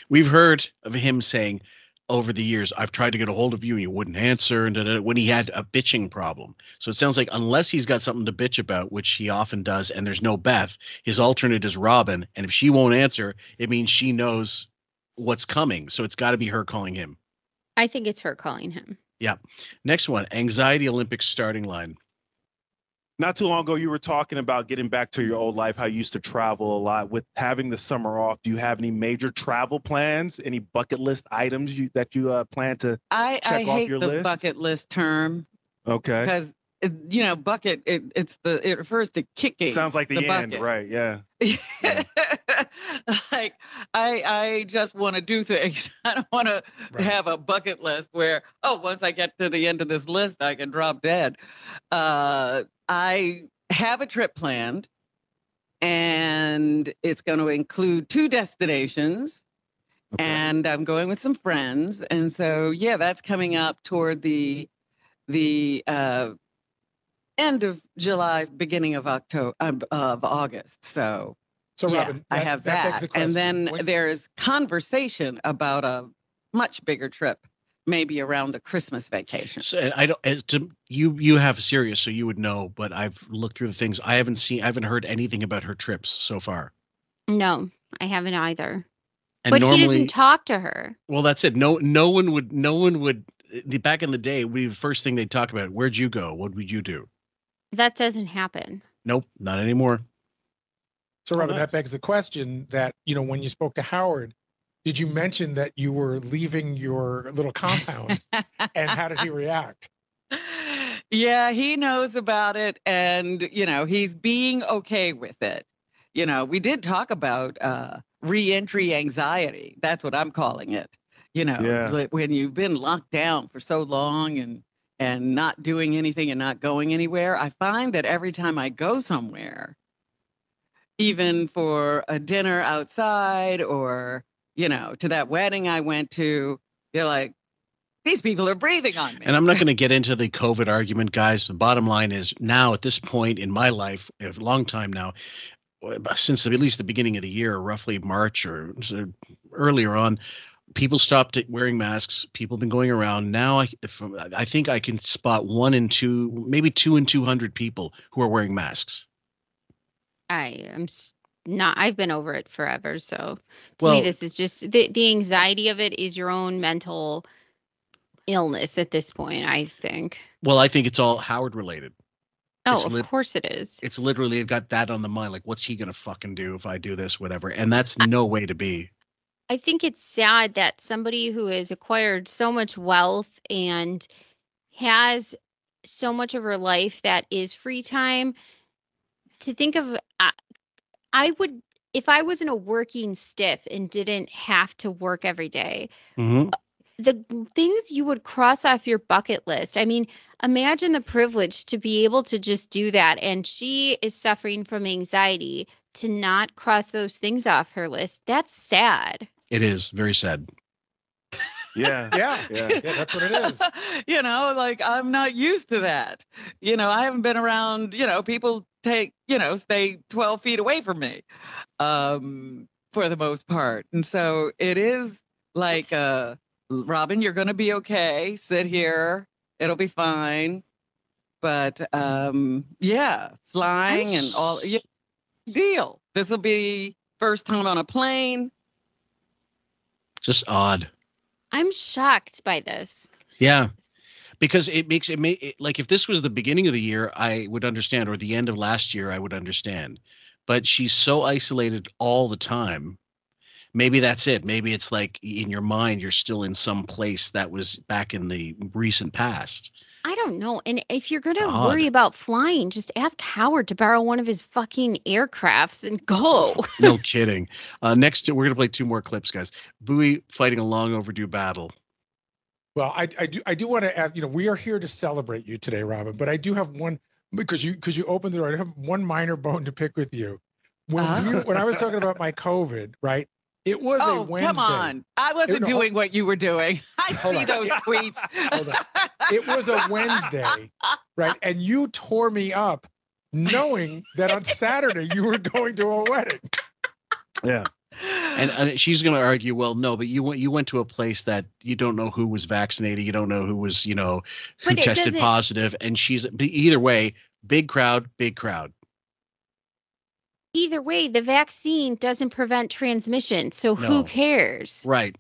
Speaker 1: We've heard of him saying over the years, I've tried to get a hold of you and you wouldn't answer. And da- da- da," when he had a bitching problem. So it sounds like unless he's got something to bitch about, which he often does, and there's no Beth, his alternate is Robin. And if she won't answer, it means she knows what's coming. So it's got to be her calling him.
Speaker 12: I think it's her calling him.
Speaker 1: Yeah. Next one Anxiety Olympics starting line.
Speaker 19: Not too long ago, you were talking about getting back to your old life, how you used to travel a lot. With having the summer off, do you have any major travel plans? Any bucket list items you, that you uh, plan to
Speaker 14: I,
Speaker 19: check
Speaker 14: I
Speaker 19: off
Speaker 14: hate
Speaker 19: your
Speaker 14: the
Speaker 19: list?
Speaker 14: bucket list term
Speaker 19: Okay.
Speaker 14: because you know bucket it, it's the it refers to kicking.
Speaker 19: Sounds like the, end,
Speaker 14: bucket.
Speaker 19: right? Yeah.
Speaker 14: like I I just want to do things. I don't want to have a bucket list where oh once I get to the end of this list I can drop dead. Uh, I have a trip planned, and it's going to include two destinations. And I'm going with some friends, and so yeah, that's coming up toward the the uh, end of July, beginning of October of, of August. So
Speaker 13: So,
Speaker 14: yeah,
Speaker 13: Robin,
Speaker 14: I have
Speaker 13: that
Speaker 14: that,
Speaker 13: the
Speaker 14: and then
Speaker 13: When-
Speaker 14: there's conversation about a much bigger trip, maybe around the Christmas vacation.
Speaker 1: So and I don't. As to you, you have Sirius, so you would know. But I've looked through the things. I haven't seen. I haven't heard anything about her trips so far.
Speaker 12: No, I haven't either.
Speaker 1: And
Speaker 12: but
Speaker 1: normally,
Speaker 12: he doesn't talk to her.
Speaker 1: Well, that's it. No, no one would. No one would. The back in the day, we the first thing they'd talk about. Where'd you go? What would you do?
Speaker 12: That doesn't happen.
Speaker 1: Nope, not anymore.
Speaker 13: So, Robert, that begs the question that, you know, when you spoke to Howard, did you mention that you were leaving your little compound? and how did he react?
Speaker 14: Yeah, he knows about it and, you know, he's being okay with it. You know, we did talk about uh reentry anxiety. That's what I'm calling it. You know,
Speaker 19: Yeah.
Speaker 14: when you've been locked down for so long and and not doing anything and not going anywhere, I find that every time I go somewhere, even for a dinner outside or, you know, to that wedding I went to, you're like, these people are breathing on me.
Speaker 1: And I'm not going to get into the COVID argument, guys. The bottom line is now, at this point in my life, a long time now, uh, since at least the beginning of the year, roughly March or earlier on, people stopped wearing masks. People have been going around. Now, I, if, I think I can spot one in two, maybe two and 200 people who are wearing masks.
Speaker 12: I am not. I've been over it forever. So to
Speaker 1: Well-
Speaker 12: me, this is just the the anxiety of it is your own mental illness at this point. I think.
Speaker 1: Well, I think it's all Howard related.
Speaker 12: Oh,
Speaker 1: It's
Speaker 12: of
Speaker 1: lit-
Speaker 12: course it is.
Speaker 1: It's literally I've got that on the mind. Like, what's he going to fucking do if I do this, whatever? And that's no way to be.
Speaker 12: I think it's sad that somebody who has acquired so much wealth and has so much of her life that is free time to think of I, I would if I wasn't a working stiff and didn't have to work every day
Speaker 1: Mm-hmm.
Speaker 12: the things you would cross off your bucket list. I mean, imagine the privilege to be able to just do that. And she is suffering from anxiety to not cross those things off her list. That's sad.
Speaker 1: It is very sad.
Speaker 19: Yeah.
Speaker 13: Yeah.
Speaker 19: Yeah.
Speaker 13: Yeah, that's what it is.
Speaker 14: you know, like I'm not used to that. You know, I haven't been around, you know, people take, you know, stay 12 feet away from me um, for the most part. And so it is like, uh, Robin, you're going to be okay. Sit here. It'll be fine. But um, yeah, flying and all, yeah, deal. This will be first time on a plane.
Speaker 1: Just odd.
Speaker 12: I'm shocked by this.
Speaker 1: Yeah. Because it makes it, may, it like if this was the beginning of the year, I would understand, or the end of last year, I would understand. But she's so isolated all the time. Maybe that's it. Maybe it's like in your mind, you're still in some place that was back in the recent past.
Speaker 12: I don't know. And if you're going to
Speaker 1: It's odd.
Speaker 12: worry about flying, just ask Howard to borrow one of his fucking aircrafts and go.
Speaker 1: No kidding. Uh, next, we're gonna play two more clips, guys. Booey fighting a long overdue battle.
Speaker 13: Well, I, I do I do want to ask. You know, we are here to celebrate you today, Robin. But I do have one because you because you opened the door. I have one minor bone to pick with you. When
Speaker 14: Uh-huh.
Speaker 13: we, when I was talking about my COVID, right? It was a
Speaker 14: Oh,
Speaker 13: Wednesday.
Speaker 14: come on. I wasn't
Speaker 13: no,
Speaker 14: doing what you were doing. I see
Speaker 13: on.
Speaker 14: those tweets.
Speaker 13: Hold on. It was a Wednesday, right? And you tore me up, knowing that on Saturday you were going to a wedding.
Speaker 19: Yeah.
Speaker 1: And, and she's going to argue, well, no, but you went you went to a place that you don't know who was vaccinated, you don't know who was, you know, who
Speaker 12: But
Speaker 1: tested positive, and she's but either way, big crowd, big crowd.
Speaker 12: Either way, the vaccine doesn't prevent transmission. So
Speaker 1: No.
Speaker 12: who cares?
Speaker 1: Right.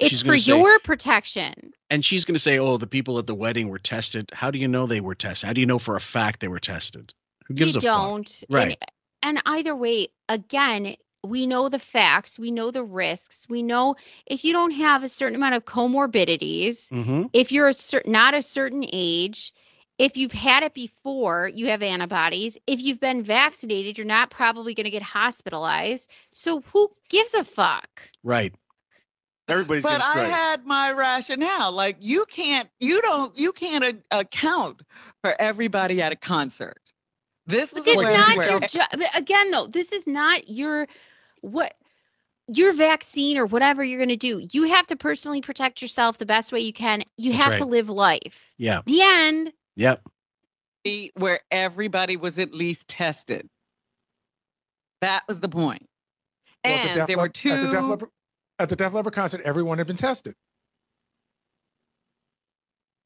Speaker 12: It's for
Speaker 1: say-
Speaker 12: your protection.
Speaker 1: And she's going to say, "Oh, the people at the wedding were tested. How do you know they were tested? How do you know for a fact they were tested? Who gives
Speaker 12: you
Speaker 1: a fuck?"
Speaker 12: don't.
Speaker 1: Right.
Speaker 12: And, and either way, again, we know the facts, we know the risks, we know if you don't have a certain amount of comorbidities,
Speaker 1: Mm-hmm.
Speaker 12: if you're a cer- not a certain age, if you've had it before, you have antibodies. If you've been vaccinated, you're not probably going to get hospitalized. So who gives a fuck?
Speaker 1: Right.
Speaker 19: Everybody's
Speaker 14: but I had my rationale. Like you can't, you don't, you can't a- account for everybody at a concert. This
Speaker 12: But
Speaker 14: was
Speaker 12: it's not
Speaker 14: where-
Speaker 12: your job. Again, though, this is not your what your vaccine or whatever you're going to do. You have to personally protect yourself the best way you can. You
Speaker 1: That's
Speaker 12: have to live life.
Speaker 1: Yeah.
Speaker 12: The end.
Speaker 1: Yep.
Speaker 14: where everybody was at least tested. That was the point.
Speaker 13: Well, at the
Speaker 14: And
Speaker 13: Def
Speaker 14: there were
Speaker 13: Lep- At the Def
Speaker 14: two.
Speaker 13: Leppard, at the Def Leppard concert, everyone had been tested.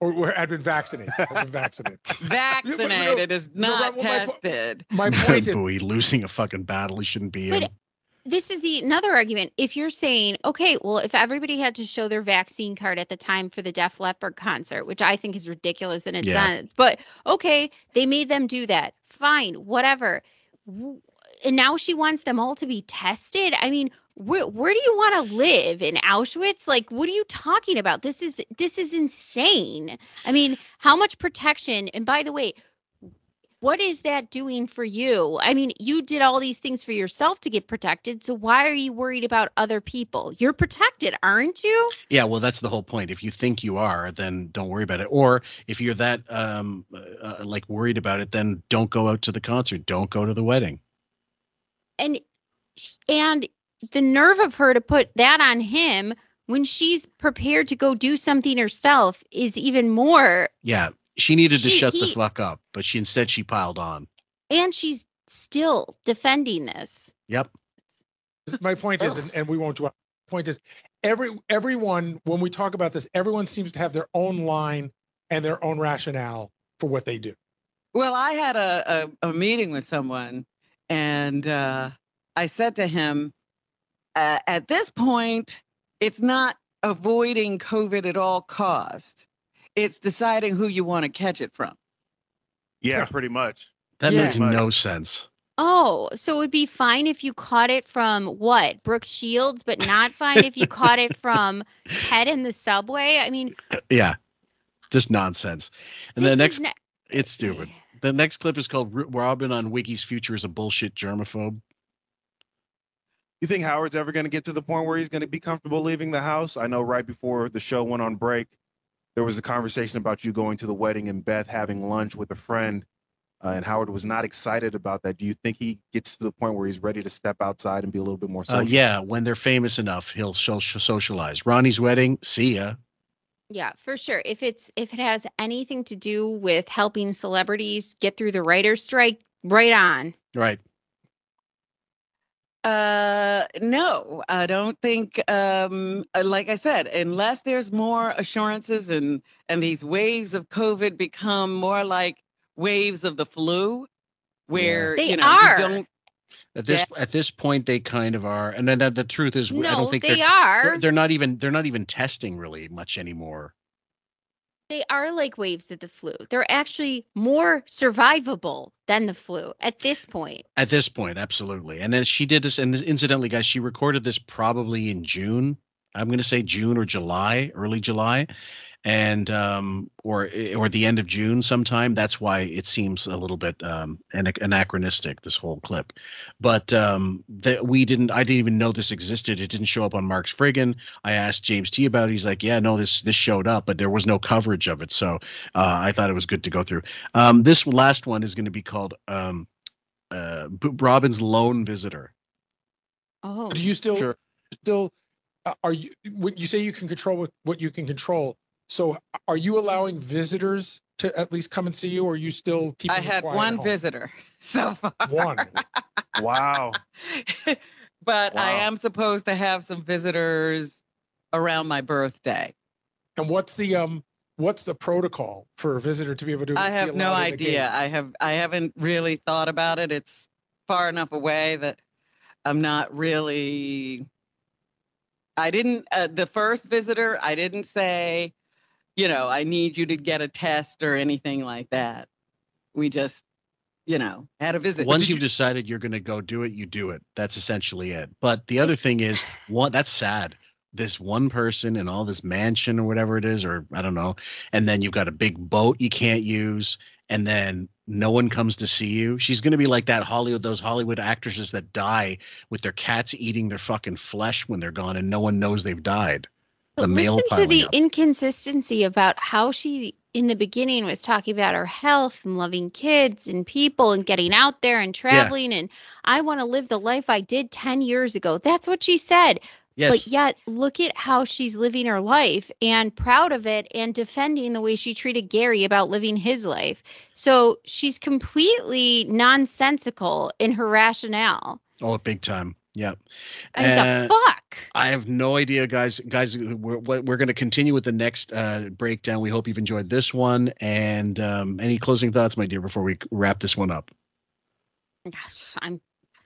Speaker 13: Or, or had been vaccinated. had been vaccinated.
Speaker 14: Vaccinated is not
Speaker 13: well, my po-
Speaker 14: tested.
Speaker 13: My point is,
Speaker 1: Booey losing a fucking battle he shouldn't be in.
Speaker 12: This is the another argument. If you're saying, okay, well, if everybody had to show their vaccine card at the time for the Def Leppard concert, which I think is ridiculous and it's
Speaker 1: Yeah.
Speaker 12: not, but okay, they made them do that. Fine, whatever. And now she wants them all to be tested. I mean, where where do you want to live in Auschwitz? Like, what are you talking about? This is this is insane. I mean, how much protection? And by the way, what is that doing for you? I mean, you did all these things for yourself to get protected. So why are you worried about other people? You're protected, aren't you?
Speaker 1: Yeah, well, that's the whole point. If you think you are, then don't worry about it. Or if you're that um uh, uh, like worried about it, then don't go out to the concert. Don't go to the wedding.
Speaker 12: And and the nerve of her to put that on him when she's prepared to go do something herself is even more
Speaker 1: Yeah, she needed to
Speaker 12: She-
Speaker 1: shut the fuck up, but she instead she piled on.
Speaker 12: and she's still defending this.
Speaker 1: Yep.
Speaker 13: my point is, and, and we won't dwell. Point is, every everyone when we talk about this, everyone seems to have their own line and their own rationale for what they do.
Speaker 14: Well, I had a, a, a meeting with someone, and uh, I said to him, uh, at this point, it's not avoiding COVID at all cost. It's deciding who you want to catch it from.
Speaker 19: Yeah, pretty much.
Speaker 1: That
Speaker 12: Yeah.
Speaker 1: makes no sense.
Speaker 12: Oh, so it would be fine if you caught it from what? Brooke Shields, but not fine if you caught it from Ted in the subway? I mean,
Speaker 1: Yeah, just nonsense. And the next,
Speaker 12: ne-
Speaker 1: it's stupid. The next clip is called "Robin on Wiki's Future is a Bullshit Germaphobe."
Speaker 19: You think Howard's ever going to get to the point where he's going to be comfortable leaving the house? I know right before the show went on break, there was a conversation about you going to the wedding and Beth having lunch with a friend, uh, and Howard was not excited about that. Do you think he gets to the point where he's ready to step outside and be a little bit more
Speaker 1: Uh,
Speaker 19: social?
Speaker 1: yeah, when they're famous enough, he'll so- socialize. Ronnie's wedding, see ya.
Speaker 12: yeah, for sure. If it's if it has anything to do with helping celebrities get through the writer's strike, right on.
Speaker 1: Right.
Speaker 14: Uh, no, I don't think. Um, uh, like I said, unless there's more assurances and and these waves of COVID become more like waves of the flu, where
Speaker 12: They
Speaker 14: you know
Speaker 12: are.
Speaker 14: you don't.
Speaker 1: At this at this point, they kind of are, and then the, the truth is, I
Speaker 12: No,
Speaker 1: don't think
Speaker 12: they
Speaker 1: they're,
Speaker 12: are.
Speaker 1: They're, they're not even they're not even testing really much anymore.
Speaker 12: They are like waves of the flu. They're actually more survivable than the flu at this point.
Speaker 1: At this point, absolutely. And then she did this, and incidentally, guys, she recorded this probably in June. I'm going to say June or July, early July, and um, or or the end of June sometime. That's why it seems a little bit um, anachronistic. This whole clip, but um, that we didn't. I didn't even know this existed. It didn't show up on Mark's friggin. I asked James T about it. He's like, "Yeah, no, this this showed up, but there was no coverage of it." So uh, I thought it was good to go through. Um, this last one is going to be called. Um, uh, B- Robin's lone visitor.
Speaker 12: Oh,
Speaker 13: Do you still still uh, are you when you say you can control what, what you can control? So are you allowing visitors to at least come and see you, or are you still keeping?
Speaker 14: I had
Speaker 13: quiet at
Speaker 14: one
Speaker 13: home?
Speaker 14: visitor so far.
Speaker 13: One.
Speaker 19: wow.
Speaker 14: but I am supposed to have some visitors around my birthday.
Speaker 13: And what's the um what's the protocol for a visitor to be able to?
Speaker 14: I have no
Speaker 13: allowed in the gate?
Speaker 14: idea. I have I haven't really thought about it. It's far enough away that I'm not really I didn't uh, the first visitor, I didn't say, you know, I need you to get a test or anything like that. We just, you know, had a visit.
Speaker 1: Once you've decided you're going to go do it, you do it. That's essentially it. But the other thing is, one that's sad. This one person and all this mansion or whatever it is, or I don't know, and then you've got a big boat you can't use, and then no one comes to see you. She's going to be like that Hollywood, those Hollywood actresses that die with their cats eating their fucking flesh when they're gone, and no one knows they've died. The
Speaker 12: But listen to the
Speaker 1: up.
Speaker 12: inconsistency about how she in the beginning was talking about her health and loving kids and people and getting out there and traveling and I want to live the life I did 10 years ago. That's what she said.
Speaker 1: Yes.
Speaker 12: But yet look at how she's living her life and proud of it and defending the way she treated Gary about living his life. So she's completely nonsensical in her rationale.
Speaker 1: Oh, big time. Yeah.
Speaker 12: Mean,
Speaker 1: Uh,
Speaker 12: the fuck?
Speaker 1: I have no idea, guys. Guys, we're we're going to continue with the next uh, breakdown. We hope you've enjoyed this one. And um, any closing thoughts, my dear, before we wrap this one up?
Speaker 12: I'm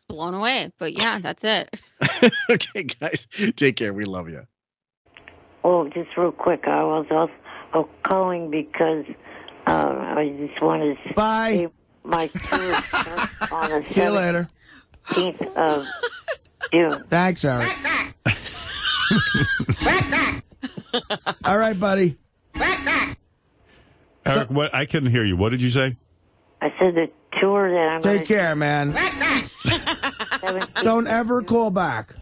Speaker 12: blown away. But yeah, that's it.
Speaker 1: okay, guys, take care. We love you.
Speaker 20: Oh, just real quick, I was also calling because uh, I just wanted to
Speaker 21: Bye.
Speaker 20: say my tour starts on the
Speaker 21: See you later.
Speaker 20: 17th of June.
Speaker 21: Thanks, Eric. All right, buddy.
Speaker 5: Eric, what? I couldn't hear you. What did you say?
Speaker 20: I said the tour that I'm
Speaker 21: Take
Speaker 20: gonna
Speaker 21: care, man.
Speaker 20: 17th
Speaker 21: Don't ever call back.